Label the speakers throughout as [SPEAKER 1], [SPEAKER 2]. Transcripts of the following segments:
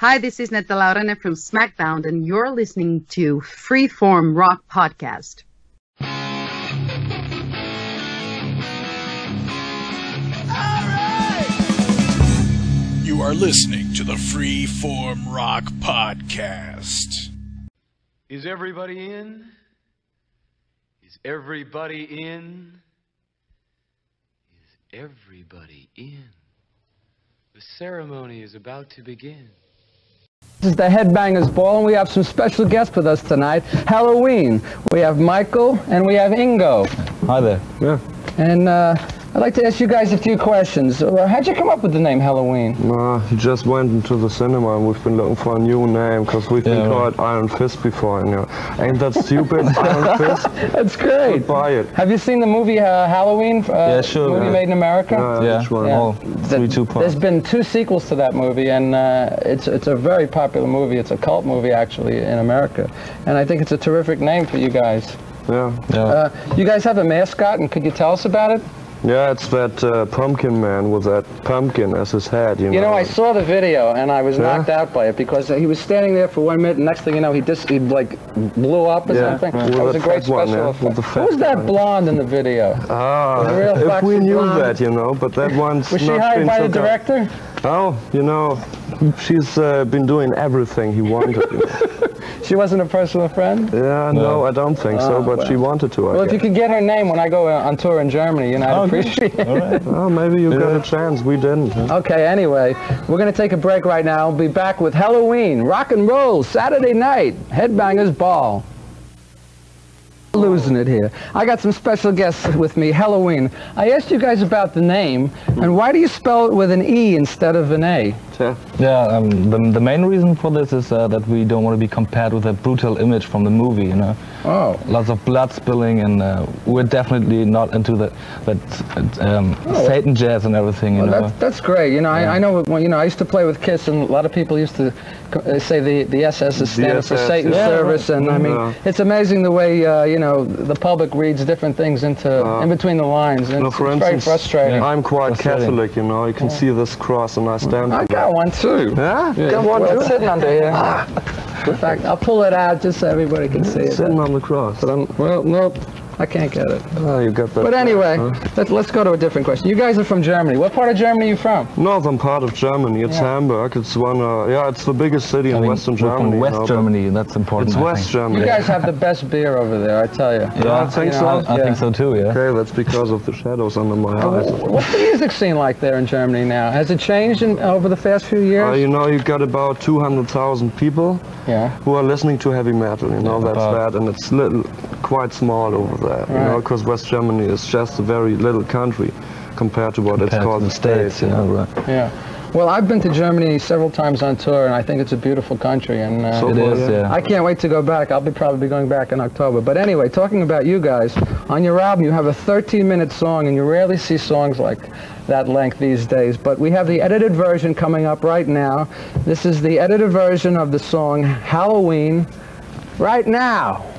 [SPEAKER 1] Hi, this is Netta Laurene from SmackDown, and you're listening to Freeform Rock Podcast.
[SPEAKER 2] You are listening to the Freeform Rock Podcast.
[SPEAKER 3] Is everybody in? Is everybody in? Is everybody in? The ceremony is about to begin.
[SPEAKER 4] This is the Headbangers Ball, and we have some special guests with us tonight. Helloween. We have Michael and we have Ingo.
[SPEAKER 5] Hi there.
[SPEAKER 4] Yeah. And uh, I'd like to ask you guys a few questions. Uh, How'd you come up with the name Helloween?
[SPEAKER 6] Nah, he just went into the cinema and we've been looking for a new name because we've been
[SPEAKER 5] Yeah, right.
[SPEAKER 6] called Iron Fist before. And, you know, ain't that stupid? Iron Fist?
[SPEAKER 4] That's great.
[SPEAKER 6] Buy it.
[SPEAKER 4] Have you seen the movie uh, Halloween? Uh,
[SPEAKER 5] Yeah, sure,
[SPEAKER 4] Movie
[SPEAKER 5] yeah.
[SPEAKER 4] made in America.
[SPEAKER 6] Yeah,
[SPEAKER 5] Yeah,
[SPEAKER 6] which one?
[SPEAKER 4] Yeah.
[SPEAKER 5] all three, two
[SPEAKER 4] There's
[SPEAKER 5] parts.
[SPEAKER 4] been two sequels to that movie, and uh, it's it's a very popular movie. It's a cult movie actually in America, and I think it's a terrific name for you guys.
[SPEAKER 6] Yeah.
[SPEAKER 5] Yeah.
[SPEAKER 4] Uh, you guys have a mascot, and could you tell us about it?
[SPEAKER 6] Yeah, it's that uh, pumpkin man with that pumpkin as his head, you know.
[SPEAKER 4] You know, I saw the video and I was
[SPEAKER 6] Yeah?
[SPEAKER 4] knocked out by it because he was standing there for one minute. And next thing you know, he just he like blew up or
[SPEAKER 6] Yeah,
[SPEAKER 4] something.
[SPEAKER 6] with
[SPEAKER 4] That was a great
[SPEAKER 6] fat one,
[SPEAKER 4] special
[SPEAKER 6] yeah,
[SPEAKER 4] effect. Who was that blonde in the video?
[SPEAKER 6] Ah,
[SPEAKER 4] The
[SPEAKER 6] if we knew
[SPEAKER 4] blonde.
[SPEAKER 6] that, you know, but that one's
[SPEAKER 4] Was she
[SPEAKER 6] not
[SPEAKER 4] hired
[SPEAKER 6] been
[SPEAKER 4] by the
[SPEAKER 6] took out.
[SPEAKER 4] director?
[SPEAKER 6] Oh, you know, she's uh, been doing everything he wanted. you know.
[SPEAKER 4] She wasn't a personal friend.
[SPEAKER 6] Yeah, no, I don't think so,
[SPEAKER 4] Oh,
[SPEAKER 6] but
[SPEAKER 4] well.
[SPEAKER 6] she wanted to. I
[SPEAKER 4] Well, if you
[SPEAKER 6] guess.
[SPEAKER 4] could get her name when I go uh, on tour in Germany, you know, I'd
[SPEAKER 5] Oh, good.
[SPEAKER 4] appreciate it.
[SPEAKER 5] All right.
[SPEAKER 6] Oh, maybe you got a chance. We didn't.
[SPEAKER 4] Okay, anyway, we're going to take a break right now. We'll be back with Helloween, rock and roll, Saturday night, Headbangers Ball. Losing it here. I got some special guests with me, Helloween. I asked you guys about the name, and why do you spell it with an E instead of an A?
[SPEAKER 6] Yeah.
[SPEAKER 5] Yeah, um, the, the main reason for this is uh, that we don't want to be compared with that brutal image from the movie, you know.
[SPEAKER 4] Oh.
[SPEAKER 5] Lots of blood spilling, and uh, we're definitely not into the, that um,
[SPEAKER 4] Oh.
[SPEAKER 5] Satan jazz and everything, you
[SPEAKER 4] Well,
[SPEAKER 5] know.
[SPEAKER 4] that's, that's great. You know, I, I know, when, you know, I used to play with Kiss, and a lot of people used to uh, say the, the SS is standing for Satan's
[SPEAKER 5] yeah.
[SPEAKER 4] service, and I mean,
[SPEAKER 6] Yeah.
[SPEAKER 4] it's amazing the way, uh, you know, the public reads different things into, in between the lines, and
[SPEAKER 6] No,
[SPEAKER 4] it's,
[SPEAKER 6] for
[SPEAKER 4] it's very
[SPEAKER 6] instance,
[SPEAKER 4] frustrating.
[SPEAKER 6] I'm quite. Catholic, you know. You can see this cross, and I stand
[SPEAKER 4] I got one too.
[SPEAKER 6] Yeah? Got one
[SPEAKER 4] Well, it's sitting under here. Ah. In fact, I'll pull it out just so everybody can see it.
[SPEAKER 6] Sitting on the cross.
[SPEAKER 4] But I'm, well, nope, I can't get it.
[SPEAKER 6] Oh, you got that.
[SPEAKER 4] But anyway,
[SPEAKER 6] Huh?
[SPEAKER 4] let, let's go to a different question. You guys are from Germany. What part of Germany are you from?
[SPEAKER 6] Northern part of Germany. It's
[SPEAKER 4] Yeah.
[SPEAKER 6] Hamburg. It's one. Uh, yeah, it's the biggest city
[SPEAKER 5] I
[SPEAKER 6] in
[SPEAKER 5] mean,
[SPEAKER 6] Western
[SPEAKER 5] we're from
[SPEAKER 6] Germany. you
[SPEAKER 5] West
[SPEAKER 6] know, but
[SPEAKER 5] Germany, that's important.
[SPEAKER 6] It's
[SPEAKER 5] I
[SPEAKER 6] West
[SPEAKER 5] think.
[SPEAKER 6] Germany.
[SPEAKER 4] You guys have the best beer over there, I tell you.
[SPEAKER 5] Yeah,
[SPEAKER 6] I think
[SPEAKER 4] You
[SPEAKER 6] so.
[SPEAKER 4] know,
[SPEAKER 5] I
[SPEAKER 4] yeah.
[SPEAKER 5] think so too, yeah.
[SPEAKER 6] Okay, that's because of the shadows under my eyes.
[SPEAKER 4] What's the music scene like there in Germany now? Has it changed in, over the past few
[SPEAKER 6] Uh,
[SPEAKER 4] years?
[SPEAKER 6] you know, you've got about 200,000 people
[SPEAKER 4] yeah.
[SPEAKER 6] who are listening to heavy metal. You know,
[SPEAKER 5] Yeah,
[SPEAKER 6] that's
[SPEAKER 5] about-
[SPEAKER 6] that, and it's little, quite small over there. You know, because West Germany is just a very little country compared to what
[SPEAKER 5] Compared
[SPEAKER 6] it's
[SPEAKER 5] to
[SPEAKER 6] called
[SPEAKER 5] the States,
[SPEAKER 6] you
[SPEAKER 5] you know,
[SPEAKER 6] know.
[SPEAKER 5] right.
[SPEAKER 4] Yeah. Well, I've been to Germany several times on tour, and I think it's a beautiful country. And uh,
[SPEAKER 6] So
[SPEAKER 5] It
[SPEAKER 6] far,
[SPEAKER 5] is, yeah.
[SPEAKER 4] I can't wait to go back. I'll be probably going back in October. But anyway, talking about you guys, on your album you have a 13-minute song, and you rarely see songs like that length these days. But we have the edited version coming up right now. This is the edited version of the song Halloween, right now.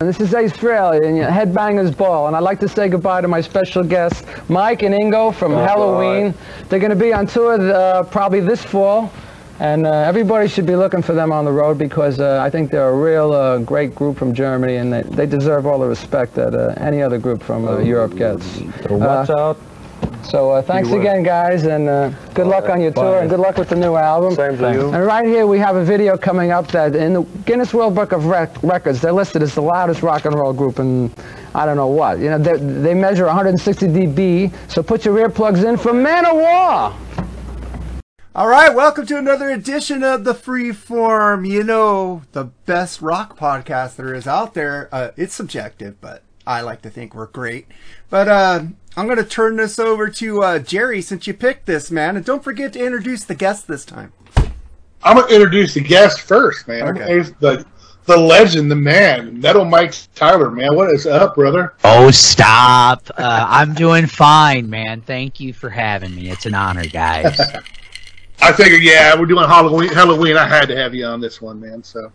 [SPEAKER 4] And this is Ace Frehley and Headbangers Ball. And I'd like to say goodbye to my special guests, Mike and Ingo from Helloween. They're going to be on tour uh, probably this fall. And uh, everybody should be looking for them on the road because uh, I think they're a real uh, great group from Germany and they, they deserve all the respect that uh, any other group from uh, Europe gets.
[SPEAKER 5] So watch out.
[SPEAKER 4] So uh, thanks again, guys, and uh, good luck on your tour
[SPEAKER 5] Bye.
[SPEAKER 4] and good luck with the new album.
[SPEAKER 6] Same to you.
[SPEAKER 4] And right here we have a video coming up that in the Guinness World Book of Rec- Records, they're listed as the loudest rock and roll group in I don't know what. You know, they, they measure 160 dB, so put your earplugs in for Manowar.
[SPEAKER 7] All right, welcome to another edition of the Freeform. You know, the best rock podcast there is out there. Uh, it's subjective, but I like to think we're great. But uh, I'm going to turn this over to uh, Jerry since you picked this, man. And don't forget to introduce the guest this time.
[SPEAKER 8] I'm gonna introduce the guest first, man.
[SPEAKER 7] Okay.
[SPEAKER 8] Here's the the legend, the man, Metal Mike Tyler, man. What is up, brother?
[SPEAKER 9] Oh, stop. Uh, I'm doing fine, man. Thank you for having me. It's an honor, guys.
[SPEAKER 8] I figured, yeah, we're doing Helloween. Helloween. I had to have you on this one, man. So,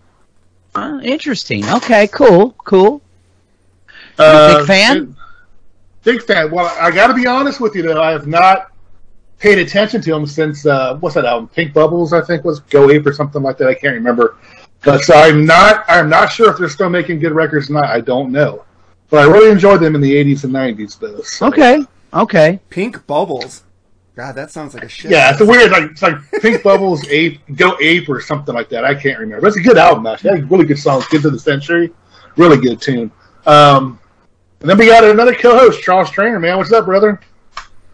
[SPEAKER 9] Uh, interesting. Okay, cool, cool.
[SPEAKER 8] uh,
[SPEAKER 9] big fan?
[SPEAKER 8] Big fan. Well, I got to be honest with you, though. I have not paid attention to them since uh, what's that album? Pink Bubbles, I think was Go Ape or something like that. I can't remember. But so I'm not I'm not sure if they're still making good records or not. I don't know. But I really enjoyed them in the 80s and 90s, though. So.
[SPEAKER 9] Okay. Okay.
[SPEAKER 7] Pink Bubbles. God, that sounds like a shit.
[SPEAKER 8] Yeah, it's a weird like it's like Pink Bubbles, Ape, Go Ape, or something like that. I can't remember. But it's a good album, actually. It really good songs. Kids of the Century, really good tune. Um, and then we got another co-host, Charles Trainer. Man, what's up, brother?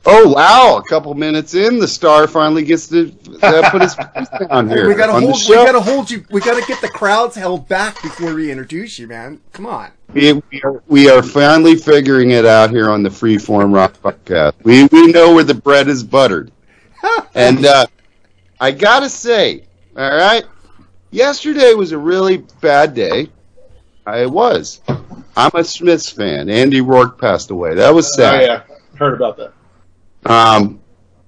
[SPEAKER 10] Oh wow! A couple minutes in, the star finally gets to uh, put his face down here
[SPEAKER 7] we gotta
[SPEAKER 10] on
[SPEAKER 7] hold.
[SPEAKER 10] the
[SPEAKER 7] We gotta hold you. We gotta get the crowds held back before we introduce you, man. Come on.
[SPEAKER 10] We, we, are, we are finally figuring it out here on the Freeform Rock podcast. We we know where the bread is buttered, and uh, I gotta say, all right, yesterday was a really bad day. I was. I'm a Smiths fan. Andy Rourke passed away. That was sad.
[SPEAKER 8] Oh, yeah, heard about that.
[SPEAKER 10] Um,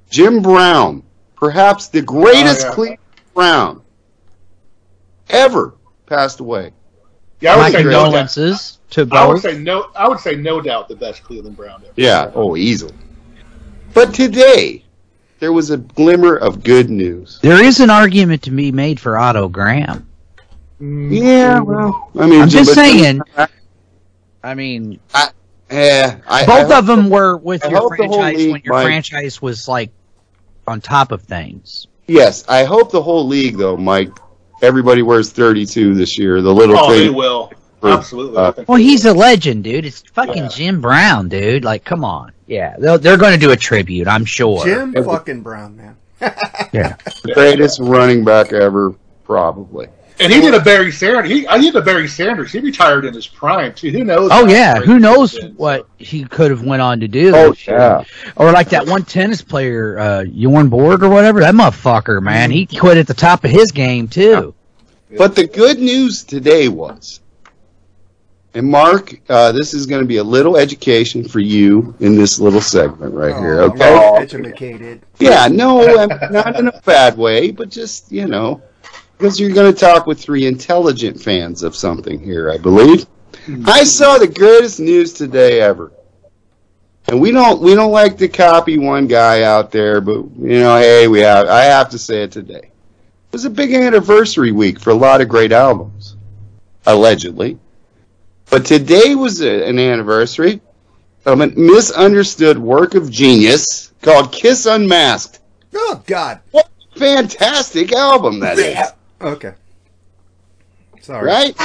[SPEAKER 10] Jim Brown, perhaps the greatest
[SPEAKER 8] Oh, yeah.
[SPEAKER 10] Cleveland Brown ever, passed away.
[SPEAKER 8] Yeah, I
[SPEAKER 9] My
[SPEAKER 8] would say no doubt.
[SPEAKER 9] condolences to
[SPEAKER 8] I would say no. I would say no doubt the best Cleveland Brown ever.
[SPEAKER 10] Yeah, oh, easily. But today, there was a glimmer of good news.
[SPEAKER 9] There is an argument to be made for Otto Graham.
[SPEAKER 10] Yeah, well, I mean,
[SPEAKER 9] I'm just
[SPEAKER 10] but-
[SPEAKER 9] saying. I mean,
[SPEAKER 10] Yeah, I,
[SPEAKER 9] both
[SPEAKER 10] I
[SPEAKER 9] of them were with
[SPEAKER 10] I
[SPEAKER 9] your
[SPEAKER 10] hope the whole
[SPEAKER 9] franchise when your
[SPEAKER 10] might-
[SPEAKER 9] franchise was like on top of things.
[SPEAKER 10] Yes, I hope the whole league, though, Mike. Everybody wears 32 this year. The little
[SPEAKER 8] Oh,
[SPEAKER 10] thing.
[SPEAKER 8] they will. Absolutely.
[SPEAKER 10] Uh,
[SPEAKER 9] Well, he's a legend, dude. It's fucking
[SPEAKER 8] Yeah.
[SPEAKER 9] Jim Brown, dude. Like, come on. Yeah, they're, they're going to do a tribute, I'm sure.
[SPEAKER 7] Jim fucking Brown, man.
[SPEAKER 9] Yeah.
[SPEAKER 10] the greatest running back ever, probably.
[SPEAKER 8] And he did a Barry Sanders. He, I did a Barry Sanders. He retired in his prime too. Who knows?
[SPEAKER 9] Oh yeah, who knows
[SPEAKER 8] been,
[SPEAKER 9] what he could have went on to do?
[SPEAKER 10] Oh, yeah.
[SPEAKER 9] Or like that one tennis player, uh, Jorn Borg or whatever. That motherfucker, man, he quit at the top of his game too.
[SPEAKER 10] But the good news today was, and Mark, uh, this is going to be a little education for you in this little segment right here,
[SPEAKER 7] Oh,
[SPEAKER 10] okay?
[SPEAKER 7] I'm Educated.
[SPEAKER 10] Yeah, no, I'm not in a bad way, but just, you know, because you're going to talk with three intelligent fans of something here, I believe. I saw the greatest news today ever. And we don't we don't like to copy one guy out there, but you know, hey, we have I have to say it today. It was a big anniversary week for a lot of great albums, allegedly. But today was a, an anniversary of a misunderstood work of genius called Kiss Unmasked.
[SPEAKER 7] Oh God.
[SPEAKER 10] What a fantastic album that is.
[SPEAKER 7] Okay. Sorry.
[SPEAKER 10] Right?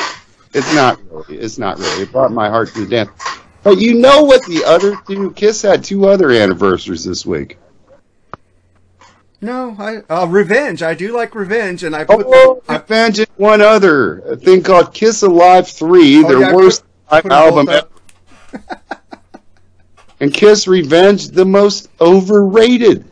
[SPEAKER 10] It's not really. It's not really. It brought my heart to the dance. But you know what the other two Kiss had two other anniversaries this week.
[SPEAKER 7] No, I uh, Revenge. I do like Revenge, and I put.
[SPEAKER 10] Oh,
[SPEAKER 7] I,
[SPEAKER 10] Revenge and one other. A thing called Kiss Alive 3,
[SPEAKER 7] Oh,
[SPEAKER 10] their
[SPEAKER 7] yeah,
[SPEAKER 10] worst
[SPEAKER 7] put- put
[SPEAKER 10] album ever. and Kiss Revenge, the most overrated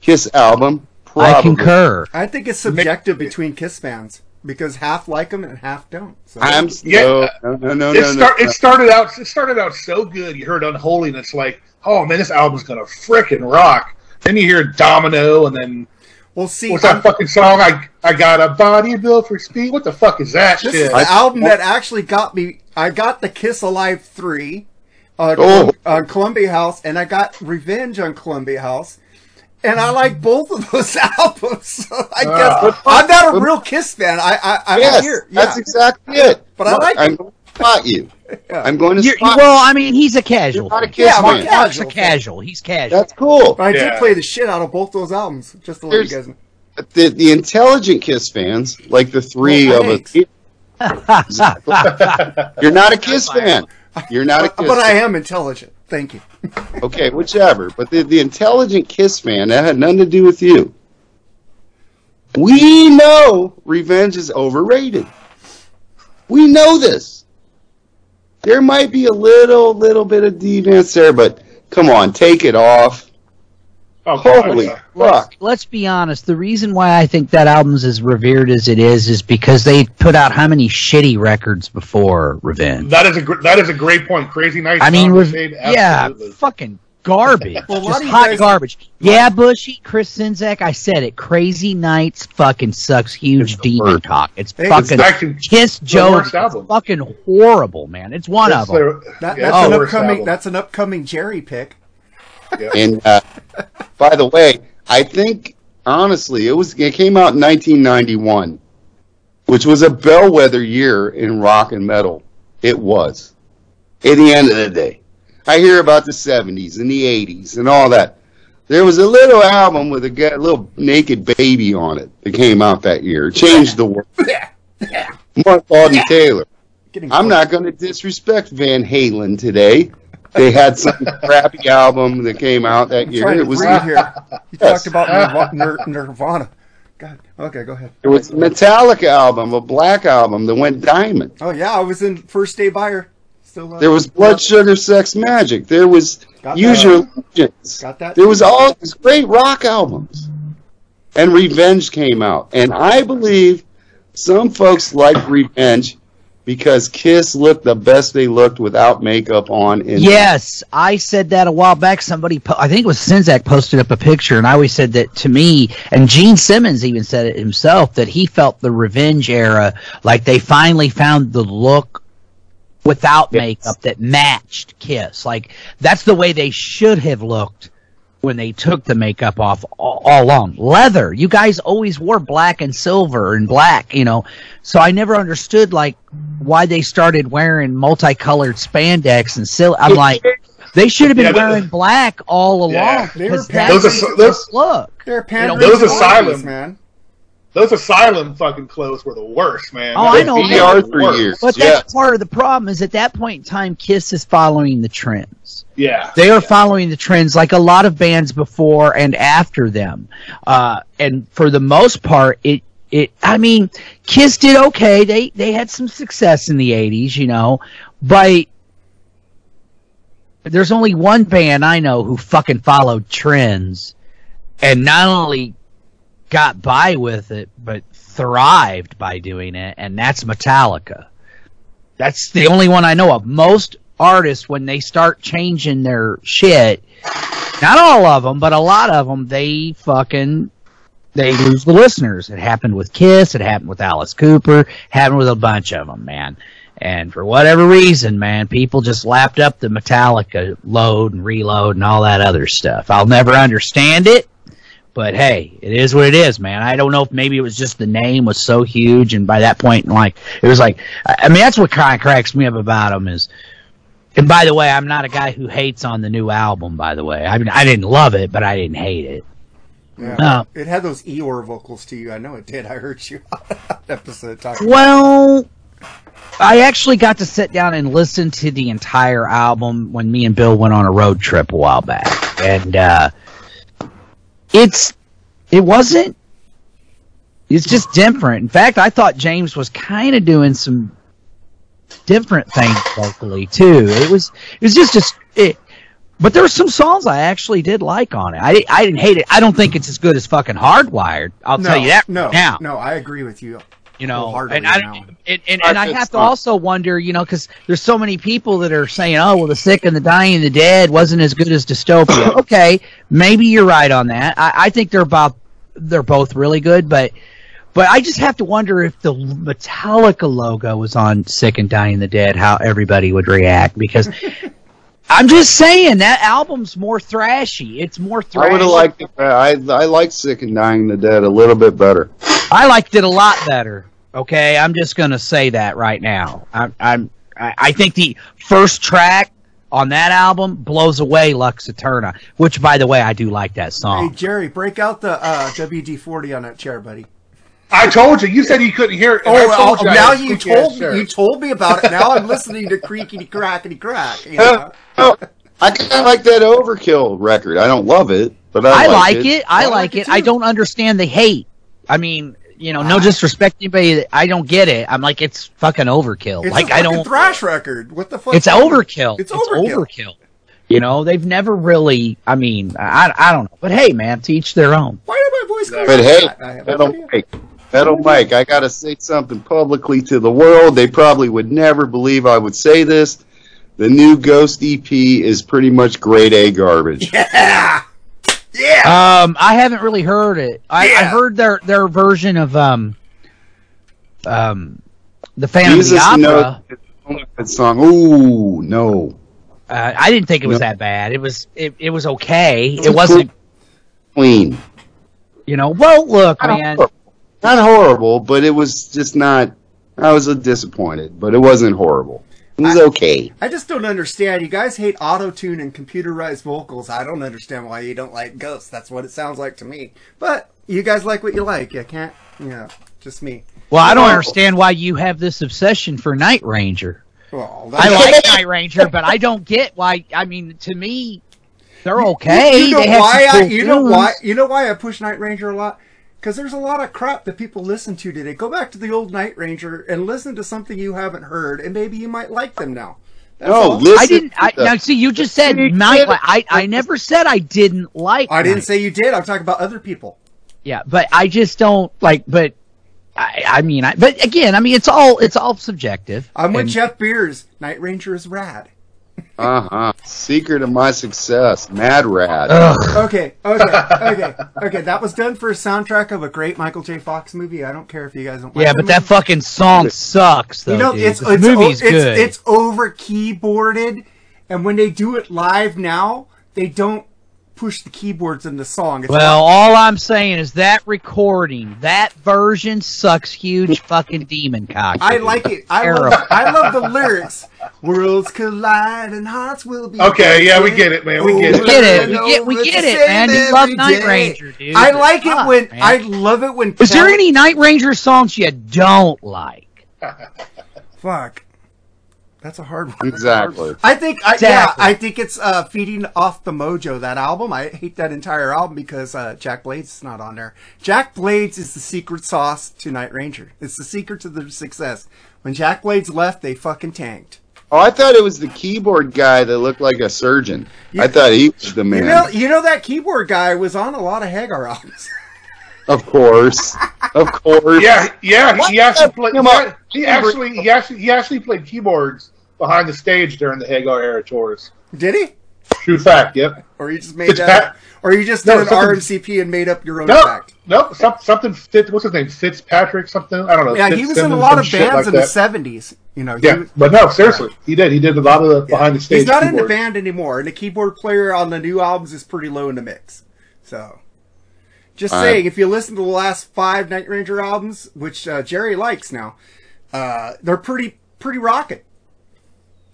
[SPEAKER 10] Kiss album. Probably.
[SPEAKER 9] I concur.
[SPEAKER 7] I think it's subjective between Kiss fans because half like them and half don't. So.
[SPEAKER 10] I'm
[SPEAKER 8] Yeah.
[SPEAKER 10] no, no, no, no,
[SPEAKER 8] It,
[SPEAKER 10] no,
[SPEAKER 8] start,
[SPEAKER 10] no.
[SPEAKER 8] it started out. It started out so good. You heard "Unholy," and it's like, oh man, this album's gonna frickin' rock. Then you hear "Domino," and then
[SPEAKER 7] well, see,
[SPEAKER 8] what's that fucking song? I I got a body built for speed. What the fuck is that
[SPEAKER 7] This
[SPEAKER 8] shit?
[SPEAKER 7] is the album that actually got me. I got the Kiss Alive three on,
[SPEAKER 10] Oh.
[SPEAKER 7] on Columbia House, and I got Revenge on Columbia House, and I like both of those albums. So I
[SPEAKER 8] Ah.
[SPEAKER 7] guess I'm not a real Kiss fan. I I, I
[SPEAKER 10] yes,
[SPEAKER 7] hear, yeah.
[SPEAKER 10] that's exactly it.
[SPEAKER 7] But I like
[SPEAKER 10] I'm
[SPEAKER 7] it.
[SPEAKER 10] going to spot you.
[SPEAKER 7] Yeah.
[SPEAKER 10] I'm going to
[SPEAKER 9] You're, well, I mean, he's a casual.
[SPEAKER 10] You're not a. Kiss
[SPEAKER 7] Yeah,
[SPEAKER 10] fan.
[SPEAKER 7] ca-
[SPEAKER 9] Mark's a
[SPEAKER 7] Casual.
[SPEAKER 9] casual. He's casual.
[SPEAKER 10] That's cool.
[SPEAKER 7] But I did
[SPEAKER 8] Yeah.
[SPEAKER 7] play the shit out of both those albums, just to let you guys know.
[SPEAKER 10] The, the intelligent Kiss fans, like the three
[SPEAKER 7] Well,
[SPEAKER 10] of us, you're not a Kiss fan. You're not a
[SPEAKER 7] But,
[SPEAKER 10] Kiss
[SPEAKER 7] but I am intelligent. Thank you.
[SPEAKER 10] Okay, whichever. But the, the intelligent Kiss fan, that had nothing to do with you. We know Revenge is overrated. We know this. There might be a little, little bit of defense there, but come on, take it off.
[SPEAKER 8] Oh, God,
[SPEAKER 10] Holy fuck.
[SPEAKER 9] Let's be honest. The reason why I think that album's as revered as it is is because they put out how many shitty records before Revenge.
[SPEAKER 8] That is a gr- that is a great point. Crazy Nights.
[SPEAKER 9] I mean,
[SPEAKER 8] Song
[SPEAKER 9] Rev- yeah, fucking garbage.
[SPEAKER 7] Well,
[SPEAKER 9] Just hot
[SPEAKER 7] guys-
[SPEAKER 9] garbage. Yeah, Bushy, Chris Sinzak, I said it. Crazy Nights fucking sucks huge
[SPEAKER 10] It's
[SPEAKER 9] demon
[SPEAKER 10] worst.
[SPEAKER 9] talk. It's
[SPEAKER 7] Hey,
[SPEAKER 9] fucking
[SPEAKER 8] it's actually
[SPEAKER 9] Kiss Joe.
[SPEAKER 8] worst
[SPEAKER 9] It's
[SPEAKER 8] album.
[SPEAKER 9] fucking horrible, man. It's one
[SPEAKER 8] That's
[SPEAKER 9] of them.
[SPEAKER 8] their-
[SPEAKER 7] That,
[SPEAKER 8] yeah,
[SPEAKER 7] that's
[SPEAKER 8] it's
[SPEAKER 7] an
[SPEAKER 8] the
[SPEAKER 7] upcoming. That's an upcoming Jerry pick.
[SPEAKER 10] And uh, by the way, I think honestly, it was it came out in 1991, which was a bellwether year in rock and metal. It was. At the end of the day, I hear about the 70s and the 80s and all that. There was a little album with a guy, little naked baby on it that came out that year. It changed the world. Mark Alden Taylor. I'm not going to disrespect Van Halen today. They had some crappy album that came out that year.
[SPEAKER 7] trying to
[SPEAKER 10] It was
[SPEAKER 7] breathe here. You
[SPEAKER 10] Yes.
[SPEAKER 7] talked about Nirva- Nirvana. God. Okay, go ahead.
[SPEAKER 10] It was a Metallica album, a black album that went diamond.
[SPEAKER 7] Oh yeah, I was in First Day Buyer. Still. Uh,
[SPEAKER 10] There was Blood Sugar Sex Magik. There was
[SPEAKER 7] Got
[SPEAKER 10] Use
[SPEAKER 7] that.
[SPEAKER 10] Your Allegiance.
[SPEAKER 7] Got that.
[SPEAKER 10] There was all these great rock albums. And Revenge came out. And I believe some folks like Revenge because Kiss looked the best they looked without makeup on. In
[SPEAKER 9] Yes, I said that a while back. Somebody, po- I think it was Sinzak, posted up a picture, and I always said that to me. And Gene Simmons even said it himself that he felt the Revenge era like they finally found the look without makeup that matched Kiss. Like that's the way they should have looked when they took the makeup off all, all along. Leather. You guys always wore black and silver and black, you know. So I never understood like why they started wearing multicolored spandex and sil. I'm like, they should have been
[SPEAKER 8] Yeah,
[SPEAKER 9] wearing black all along
[SPEAKER 8] Yeah.
[SPEAKER 7] They were
[SPEAKER 9] because
[SPEAKER 7] pandering
[SPEAKER 9] that's
[SPEAKER 8] Those are-
[SPEAKER 9] the
[SPEAKER 8] those-
[SPEAKER 9] look.
[SPEAKER 7] They're
[SPEAKER 9] You know,
[SPEAKER 8] those
[SPEAKER 7] to
[SPEAKER 8] asylum-
[SPEAKER 7] man.
[SPEAKER 8] Those asylum fucking clothes were the worst, man.
[SPEAKER 9] Oh, I
[SPEAKER 8] Those
[SPEAKER 9] know,
[SPEAKER 8] were
[SPEAKER 9] man.
[SPEAKER 8] the
[SPEAKER 10] years.
[SPEAKER 9] But
[SPEAKER 10] Yeah.
[SPEAKER 9] that's part of the problem is at that point in time, Kiss is following the trends.
[SPEAKER 8] Yeah.
[SPEAKER 9] They are following the trends like a lot of bands before and after them. Uh, and for the most part, it, it, I mean, Kiss did okay. They, they had some success in the 80s, you know, but there's only one band I know who fucking followed trends and not only got by with it, but thrived by doing it, and that's Metallica. That's the only one I know of. Most artists, when they start changing their shit, not all of them, but a lot of them, they fucking they lose the listeners. It happened with Kiss. It happened with Alice Cooper. Happened with a bunch of them, man. And for whatever reason, man, people just lapped up the Metallica load and reload and all that other stuff. I'll never understand it. But hey, it is what it is, man. I don't know if maybe it was just the name was so huge, and by that point, like it was like, I mean, that's what kind of cracks me up about them is. And by the way, I'm not a guy who hates on the new album. By the way, I mean I didn't love it, but I didn't hate it.
[SPEAKER 7] Yeah.
[SPEAKER 9] No.
[SPEAKER 7] It had those Eeyore vocals to you. I know it did. I heard you on that episode talking.
[SPEAKER 9] Well, I actually got to sit down and listen to the entire album when me and Bill went on a road trip a while back, and uh, it's it wasn't. It's just different. In fact, I thought James was kind of doing some different things vocally too. It was it was just just it. But there were some songs I actually did like on it. I, I didn't hate it. I don't think it's as good as fucking Hardwired. I'll
[SPEAKER 7] no,
[SPEAKER 9] tell you that
[SPEAKER 7] No,
[SPEAKER 9] now
[SPEAKER 7] no, I agree with you.
[SPEAKER 9] You know
[SPEAKER 7] wholeheartedly
[SPEAKER 9] and I,
[SPEAKER 7] now.
[SPEAKER 9] and, and, and I
[SPEAKER 10] It's
[SPEAKER 9] have to also wonder you know because there's so many people that are saying oh well the sick and the dying and the dead wasn't as good as dystopia okay maybe you're right on that I, I think they're about they're both really good but but I just have to wonder if the Metallica logo was on Sick and Dying and the Dead, how everybody would react. Because I'm just saying that album's more thrashy. It's more thrashy.
[SPEAKER 10] I would have liked it. I I like Sick and Dying the Dead a little bit better.
[SPEAKER 9] I liked it a lot better. Okay, I'm just gonna say that right now. I'm, I'm I I think the first track on that album blows away Lux Æterna, which by the way I do like that song. Hey.
[SPEAKER 7] Jerry, break out the uh, WD-40 on that chair, buddy.
[SPEAKER 8] I told you. You said you couldn't hear it.
[SPEAKER 7] Oh,
[SPEAKER 8] told
[SPEAKER 7] oh,
[SPEAKER 8] you
[SPEAKER 7] now you told me.
[SPEAKER 8] chairs.
[SPEAKER 7] You told me about it. Now I'm listening to creaky crackety crack. You know?
[SPEAKER 10] Oh, I kind of like that Overkill record. I don't love it, but
[SPEAKER 9] I
[SPEAKER 10] I,
[SPEAKER 9] like it. I
[SPEAKER 7] I
[SPEAKER 9] like
[SPEAKER 7] like
[SPEAKER 9] it.
[SPEAKER 7] it
[SPEAKER 9] I don't understand the hate. I mean, you know, no disrespect to anybody. I don't get it. I'm like, it's fucking overkill.
[SPEAKER 7] It's
[SPEAKER 9] like
[SPEAKER 7] a
[SPEAKER 9] I
[SPEAKER 7] fucking
[SPEAKER 9] don't.
[SPEAKER 7] thrash record. What the fuck?
[SPEAKER 9] It's overkill.
[SPEAKER 7] It's overkill.
[SPEAKER 9] You know, they've never really. I mean, I I don't know. But hey, man, to each their own.
[SPEAKER 7] Why did my voice go
[SPEAKER 10] But hey,
[SPEAKER 7] that? I have no
[SPEAKER 10] Metal
[SPEAKER 7] idea.
[SPEAKER 10] Mike, Metal Mike, I gotta say something publicly to the world. They probably would never believe I would say this. The new Ghost EP is pretty much grade A garbage.
[SPEAKER 7] Yeah. Yeah.
[SPEAKER 9] Um, I haven't really heard it. I, I heard their their version of um um the Phantom
[SPEAKER 10] Jesus
[SPEAKER 9] of the Opera.
[SPEAKER 10] knows that song. Ooh, no.
[SPEAKER 9] Uh, I didn't think it was
[SPEAKER 10] No.
[SPEAKER 9] that bad. It was it, it was okay.
[SPEAKER 10] It
[SPEAKER 9] It
[SPEAKER 10] was
[SPEAKER 9] wasn't
[SPEAKER 10] Clean.
[SPEAKER 9] you know. Well, look,
[SPEAKER 10] Not
[SPEAKER 9] man.
[SPEAKER 10] horrible. Not horrible, but it was just not. I was disappointed, but it wasn't horrible. It was okay.
[SPEAKER 7] I just don't understand. You guys hate auto tune and computerized vocals. I don't understand why you don't like Ghost. That's what it sounds like to me. But you guys like what you like. You can't, you know, just me.
[SPEAKER 9] Well, I don't understand why you have this obsession for Night Ranger.
[SPEAKER 7] Well,
[SPEAKER 9] I like Night Ranger, but I don't get why. I mean, to me, they're okay.
[SPEAKER 7] You know
[SPEAKER 9] they
[SPEAKER 7] why? I,
[SPEAKER 9] cool
[SPEAKER 7] you know why? You know why I push Night Ranger a lot? Because there's a lot of crap that people listen to today. Go back to the old Night Ranger and listen to something you haven't heard, and maybe you might like them now. That's
[SPEAKER 10] No,
[SPEAKER 7] all.
[SPEAKER 10] listen
[SPEAKER 9] I didn't. I,
[SPEAKER 10] the-
[SPEAKER 9] now, see, you just said
[SPEAKER 10] You
[SPEAKER 9] night.
[SPEAKER 10] did.
[SPEAKER 9] I I never said I didn't like.
[SPEAKER 7] I didn't
[SPEAKER 9] Night.
[SPEAKER 7] say you did. I'm talking about other people.
[SPEAKER 9] Yeah, but I just don't like. But I, I mean, I. But again, I mean, it's all it's all subjective.
[SPEAKER 7] I'm with Jeff Beers. Night Ranger is rad.
[SPEAKER 10] Uh huh. Secret of my success, Mad Rad.
[SPEAKER 9] Ugh.
[SPEAKER 7] Okay, okay, okay, okay. That was done for a soundtrack of a great Michael J. Fox movie. I don't care if you guys don't. like
[SPEAKER 9] Yeah,
[SPEAKER 7] the
[SPEAKER 9] but that
[SPEAKER 7] movie.
[SPEAKER 9] fuc's song sucks, though.
[SPEAKER 7] you know,
[SPEAKER 9] dude.
[SPEAKER 7] it's
[SPEAKER 9] This
[SPEAKER 7] it's,
[SPEAKER 9] movie's
[SPEAKER 7] o- it's
[SPEAKER 9] good.
[SPEAKER 7] it's over keyboarded, and when they do it live now, they don't push the keyboards in the song. It's
[SPEAKER 9] well, all I'm saying is that recording, that version sucks huge fucking demon cock.
[SPEAKER 7] I like it. I love, I love the lyrics. Worlds collide and hearts will be.
[SPEAKER 8] Okay, yeah, we get it, man, we get it.
[SPEAKER 9] We get it. We get- we get it,
[SPEAKER 7] same
[SPEAKER 9] man. You love Night
[SPEAKER 7] day.
[SPEAKER 9] Ranger, dude.
[SPEAKER 7] I like it
[SPEAKER 9] Fuck,
[SPEAKER 7] when
[SPEAKER 9] man.
[SPEAKER 7] I love it when.
[SPEAKER 9] Is there any Night Ranger songs you don't like?
[SPEAKER 7] Fuck. That's a hard one.
[SPEAKER 10] Exactly.
[SPEAKER 7] I think, I,
[SPEAKER 9] Exactly.
[SPEAKER 7] yeah, I think it's uh, feeding off the mojo that album. I hate that entire album because uh, Jack Blades is not on there. Jack Blades is the secret sauce to Night Ranger. It's the secret to their success. When Jack Blades left, they fucking tanked.
[SPEAKER 10] Oh, I thought it was the keyboard guy that looked like a surgeon. I thought he was the man.
[SPEAKER 7] You know, you know that keyboard guy was on a lot of Hagar albums.
[SPEAKER 10] Of course, of course.
[SPEAKER 8] Yeah, yeah.
[SPEAKER 10] What
[SPEAKER 8] He actually played. yeah. He actually, he actually, he actually played keyboards behind the stage during the Hagar era tours.
[SPEAKER 7] Did he?
[SPEAKER 8] True fact. Yep.
[SPEAKER 7] Or you just made
[SPEAKER 8] It's
[SPEAKER 7] that?
[SPEAKER 8] Pat-
[SPEAKER 7] Or you just
[SPEAKER 8] No,
[SPEAKER 7] did an
[SPEAKER 8] something-
[SPEAKER 7] RMCP and made up your own
[SPEAKER 8] No,
[SPEAKER 7] fact?
[SPEAKER 8] no. Some, something. Fitz, what's his name? Fitzpatrick. Something. I don't know.
[SPEAKER 7] Yeah, he
[SPEAKER 8] Fitz
[SPEAKER 7] was in a lot of bands
[SPEAKER 8] like
[SPEAKER 7] in the seventies. You know,
[SPEAKER 8] Yeah,
[SPEAKER 7] was-
[SPEAKER 8] but no, seriously, he did. He did a lot of the behind the stage.
[SPEAKER 7] He's not in the band anymore, and the keyboard player on the new albums is pretty low in the mix. So, just
[SPEAKER 10] All
[SPEAKER 7] saying,
[SPEAKER 10] right.
[SPEAKER 7] if you listen to the last five Night Ranger albums, which uh, Jerry likes now, uh, they're pretty pretty rocking.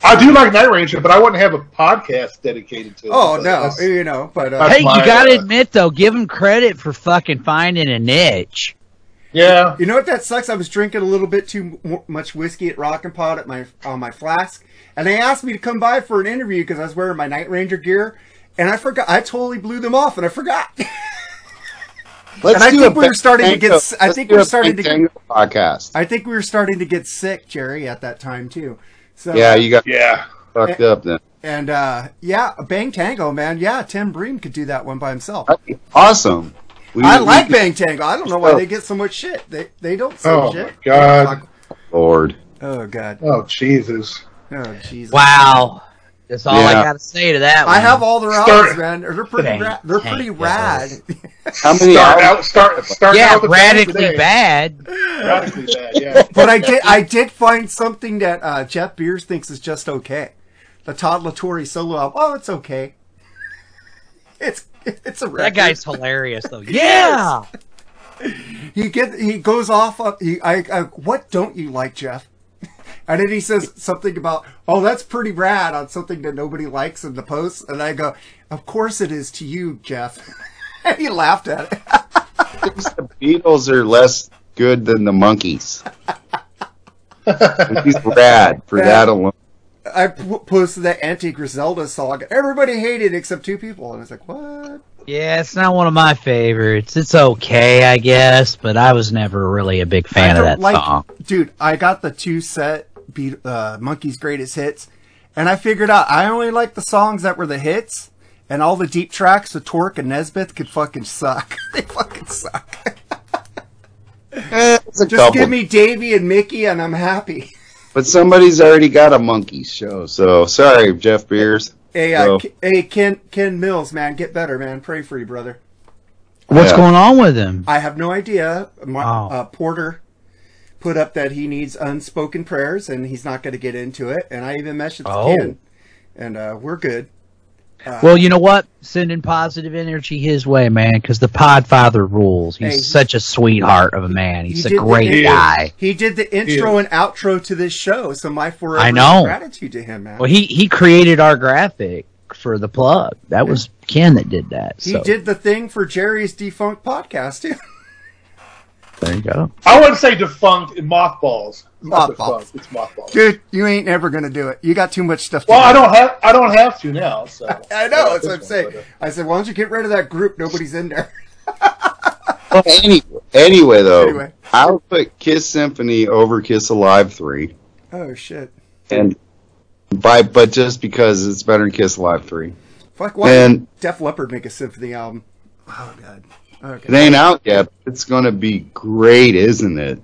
[SPEAKER 8] I do like Night Ranger, but I wouldn't have a podcast dedicated to it.
[SPEAKER 7] Oh
[SPEAKER 8] So
[SPEAKER 7] no, you know, but uh,
[SPEAKER 9] Hey,
[SPEAKER 8] my,
[SPEAKER 9] you gotta
[SPEAKER 8] uh,
[SPEAKER 9] admit though, give him credit for fucking finding a niche.
[SPEAKER 8] Yeah.
[SPEAKER 7] You know what that sucks? I was drinking a little bit too much whiskey at Rockin' Pot at my on my flask, and they asked me to come by for an interview because I was wearing my Night Ranger gear, and I forgot. I totally blew them off, and I forgot.
[SPEAKER 10] Let's
[SPEAKER 7] and I think we were starting to get
[SPEAKER 10] Tango-
[SPEAKER 7] s- I
[SPEAKER 10] let's
[SPEAKER 7] think we're starting to-
[SPEAKER 10] podcast.
[SPEAKER 7] I think we were starting to get sick, Jerry, at that time too. So
[SPEAKER 10] Yeah, you got
[SPEAKER 8] Yeah.
[SPEAKER 10] fucked up then.
[SPEAKER 7] and uh, yeah, Bang Tango, man. Yeah, Tim Bream could do that one by himself.
[SPEAKER 10] Awesome. We-
[SPEAKER 7] I
[SPEAKER 10] we
[SPEAKER 7] like
[SPEAKER 10] could-
[SPEAKER 7] Bang Tango. I don't know why they get so much shit. They they don't say
[SPEAKER 8] Oh
[SPEAKER 7] shit.
[SPEAKER 8] my god.
[SPEAKER 10] Lord.
[SPEAKER 7] Oh god.
[SPEAKER 8] Oh Jesus.
[SPEAKER 7] Oh Jesus.
[SPEAKER 9] Wow. That's all I gotta say to that one.
[SPEAKER 7] I have all their
[SPEAKER 8] Start-
[SPEAKER 7] albums, man. They're pretty
[SPEAKER 9] Bang
[SPEAKER 7] rad. They're pretty
[SPEAKER 9] Tango.
[SPEAKER 7] rad.
[SPEAKER 10] How many
[SPEAKER 8] Start
[SPEAKER 10] albums?
[SPEAKER 8] out. Start. Start
[SPEAKER 9] Yeah,
[SPEAKER 8] out the
[SPEAKER 9] radically
[SPEAKER 8] today.
[SPEAKER 9] bad.
[SPEAKER 8] Radically bad. Yeah.
[SPEAKER 7] but I did I did find something that uh, Jeff Beers thinks is just okay. The Todd La Torre solo album. Oh, it's okay. It's it's a record.
[SPEAKER 9] That guy's hilarious though. Yeah.
[SPEAKER 7] he get he goes off of he I, I what don't you like Jeff and then he says something about oh that's pretty rad on something that nobody likes in the post and I go of course it is to you Jeff and he laughed at it
[SPEAKER 10] the Beatles are less good than the Monkees. He's rad for that alone.
[SPEAKER 7] I p- posted that anti Griselda song everybody hated it except two people and it's like what
[SPEAKER 9] Yeah, it's not one of my favorites. It's okay, I guess, but I was never really a big fan
[SPEAKER 7] I
[SPEAKER 9] of that
[SPEAKER 7] like
[SPEAKER 9] song.
[SPEAKER 7] dude I got the two set beat uh, Monkey's greatest hits and I figured out I only like the songs that were the hits and all the deep tracks with Tork and Nesmith could fucking suck they fucking suck
[SPEAKER 10] Eh,
[SPEAKER 7] Just
[SPEAKER 10] couple.
[SPEAKER 7] give me Davy and Mickey, and I'm happy.
[SPEAKER 10] But somebody's already got a monkey show, so sorry, Jeff Beers.
[SPEAKER 7] Hey, uh,
[SPEAKER 10] So-
[SPEAKER 7] K- hey, Ken, Ken Mills, man, get better, man. Pray for you, brother.
[SPEAKER 9] What's
[SPEAKER 10] Yeah.
[SPEAKER 9] going on with him?
[SPEAKER 7] I have no idea. Ma-
[SPEAKER 9] Oh.
[SPEAKER 7] uh, Porter put up that he needs unspoken prayers, and he's not going to get into it. And I even messaged
[SPEAKER 9] Oh.
[SPEAKER 7] Ken, and uh, we're good. Uh,
[SPEAKER 9] Well, you know what? Sending positive energy his way, man, because the Podfather rules. He's
[SPEAKER 7] Hey,
[SPEAKER 9] such a sweetheart of a man.
[SPEAKER 7] he
[SPEAKER 9] He's a
[SPEAKER 7] did the
[SPEAKER 9] great guy.
[SPEAKER 7] He did the intro and outro to this show, so my forever
[SPEAKER 9] I know.
[SPEAKER 7] gratitude to him, man.
[SPEAKER 9] Well, he he created our graphic for the plug. That was Ken that did that.
[SPEAKER 7] he
[SPEAKER 9] So
[SPEAKER 7] did the thing for Jerry's defunct podcast too.
[SPEAKER 9] there you go.
[SPEAKER 8] I wouldn't say defunct in mothballs.
[SPEAKER 7] Mothballs.
[SPEAKER 8] It's mothballs.
[SPEAKER 7] Dude, you ain't ever gonna do it. You got too much stuff. to
[SPEAKER 8] Well,
[SPEAKER 7] do.
[SPEAKER 8] I don't have I don't have to now. So
[SPEAKER 7] I know. That's what I'm
[SPEAKER 8] one,
[SPEAKER 7] saying.
[SPEAKER 8] but, uh,
[SPEAKER 7] I said, why don't you get rid of that group? Nobody's in there.
[SPEAKER 10] Well, anyway, anyway, though,
[SPEAKER 7] Anyway.
[SPEAKER 10] I would put Kiss Symphony over Kiss Alive three,
[SPEAKER 7] Oh shit!
[SPEAKER 10] and by but just because it's better than Kiss Alive three.
[SPEAKER 7] Fuck! Why
[SPEAKER 10] And-
[SPEAKER 7] did Def Leppard make a symphony album? Oh god. Okay.
[SPEAKER 10] It ain't out yet. But it's gonna be great, isn't it?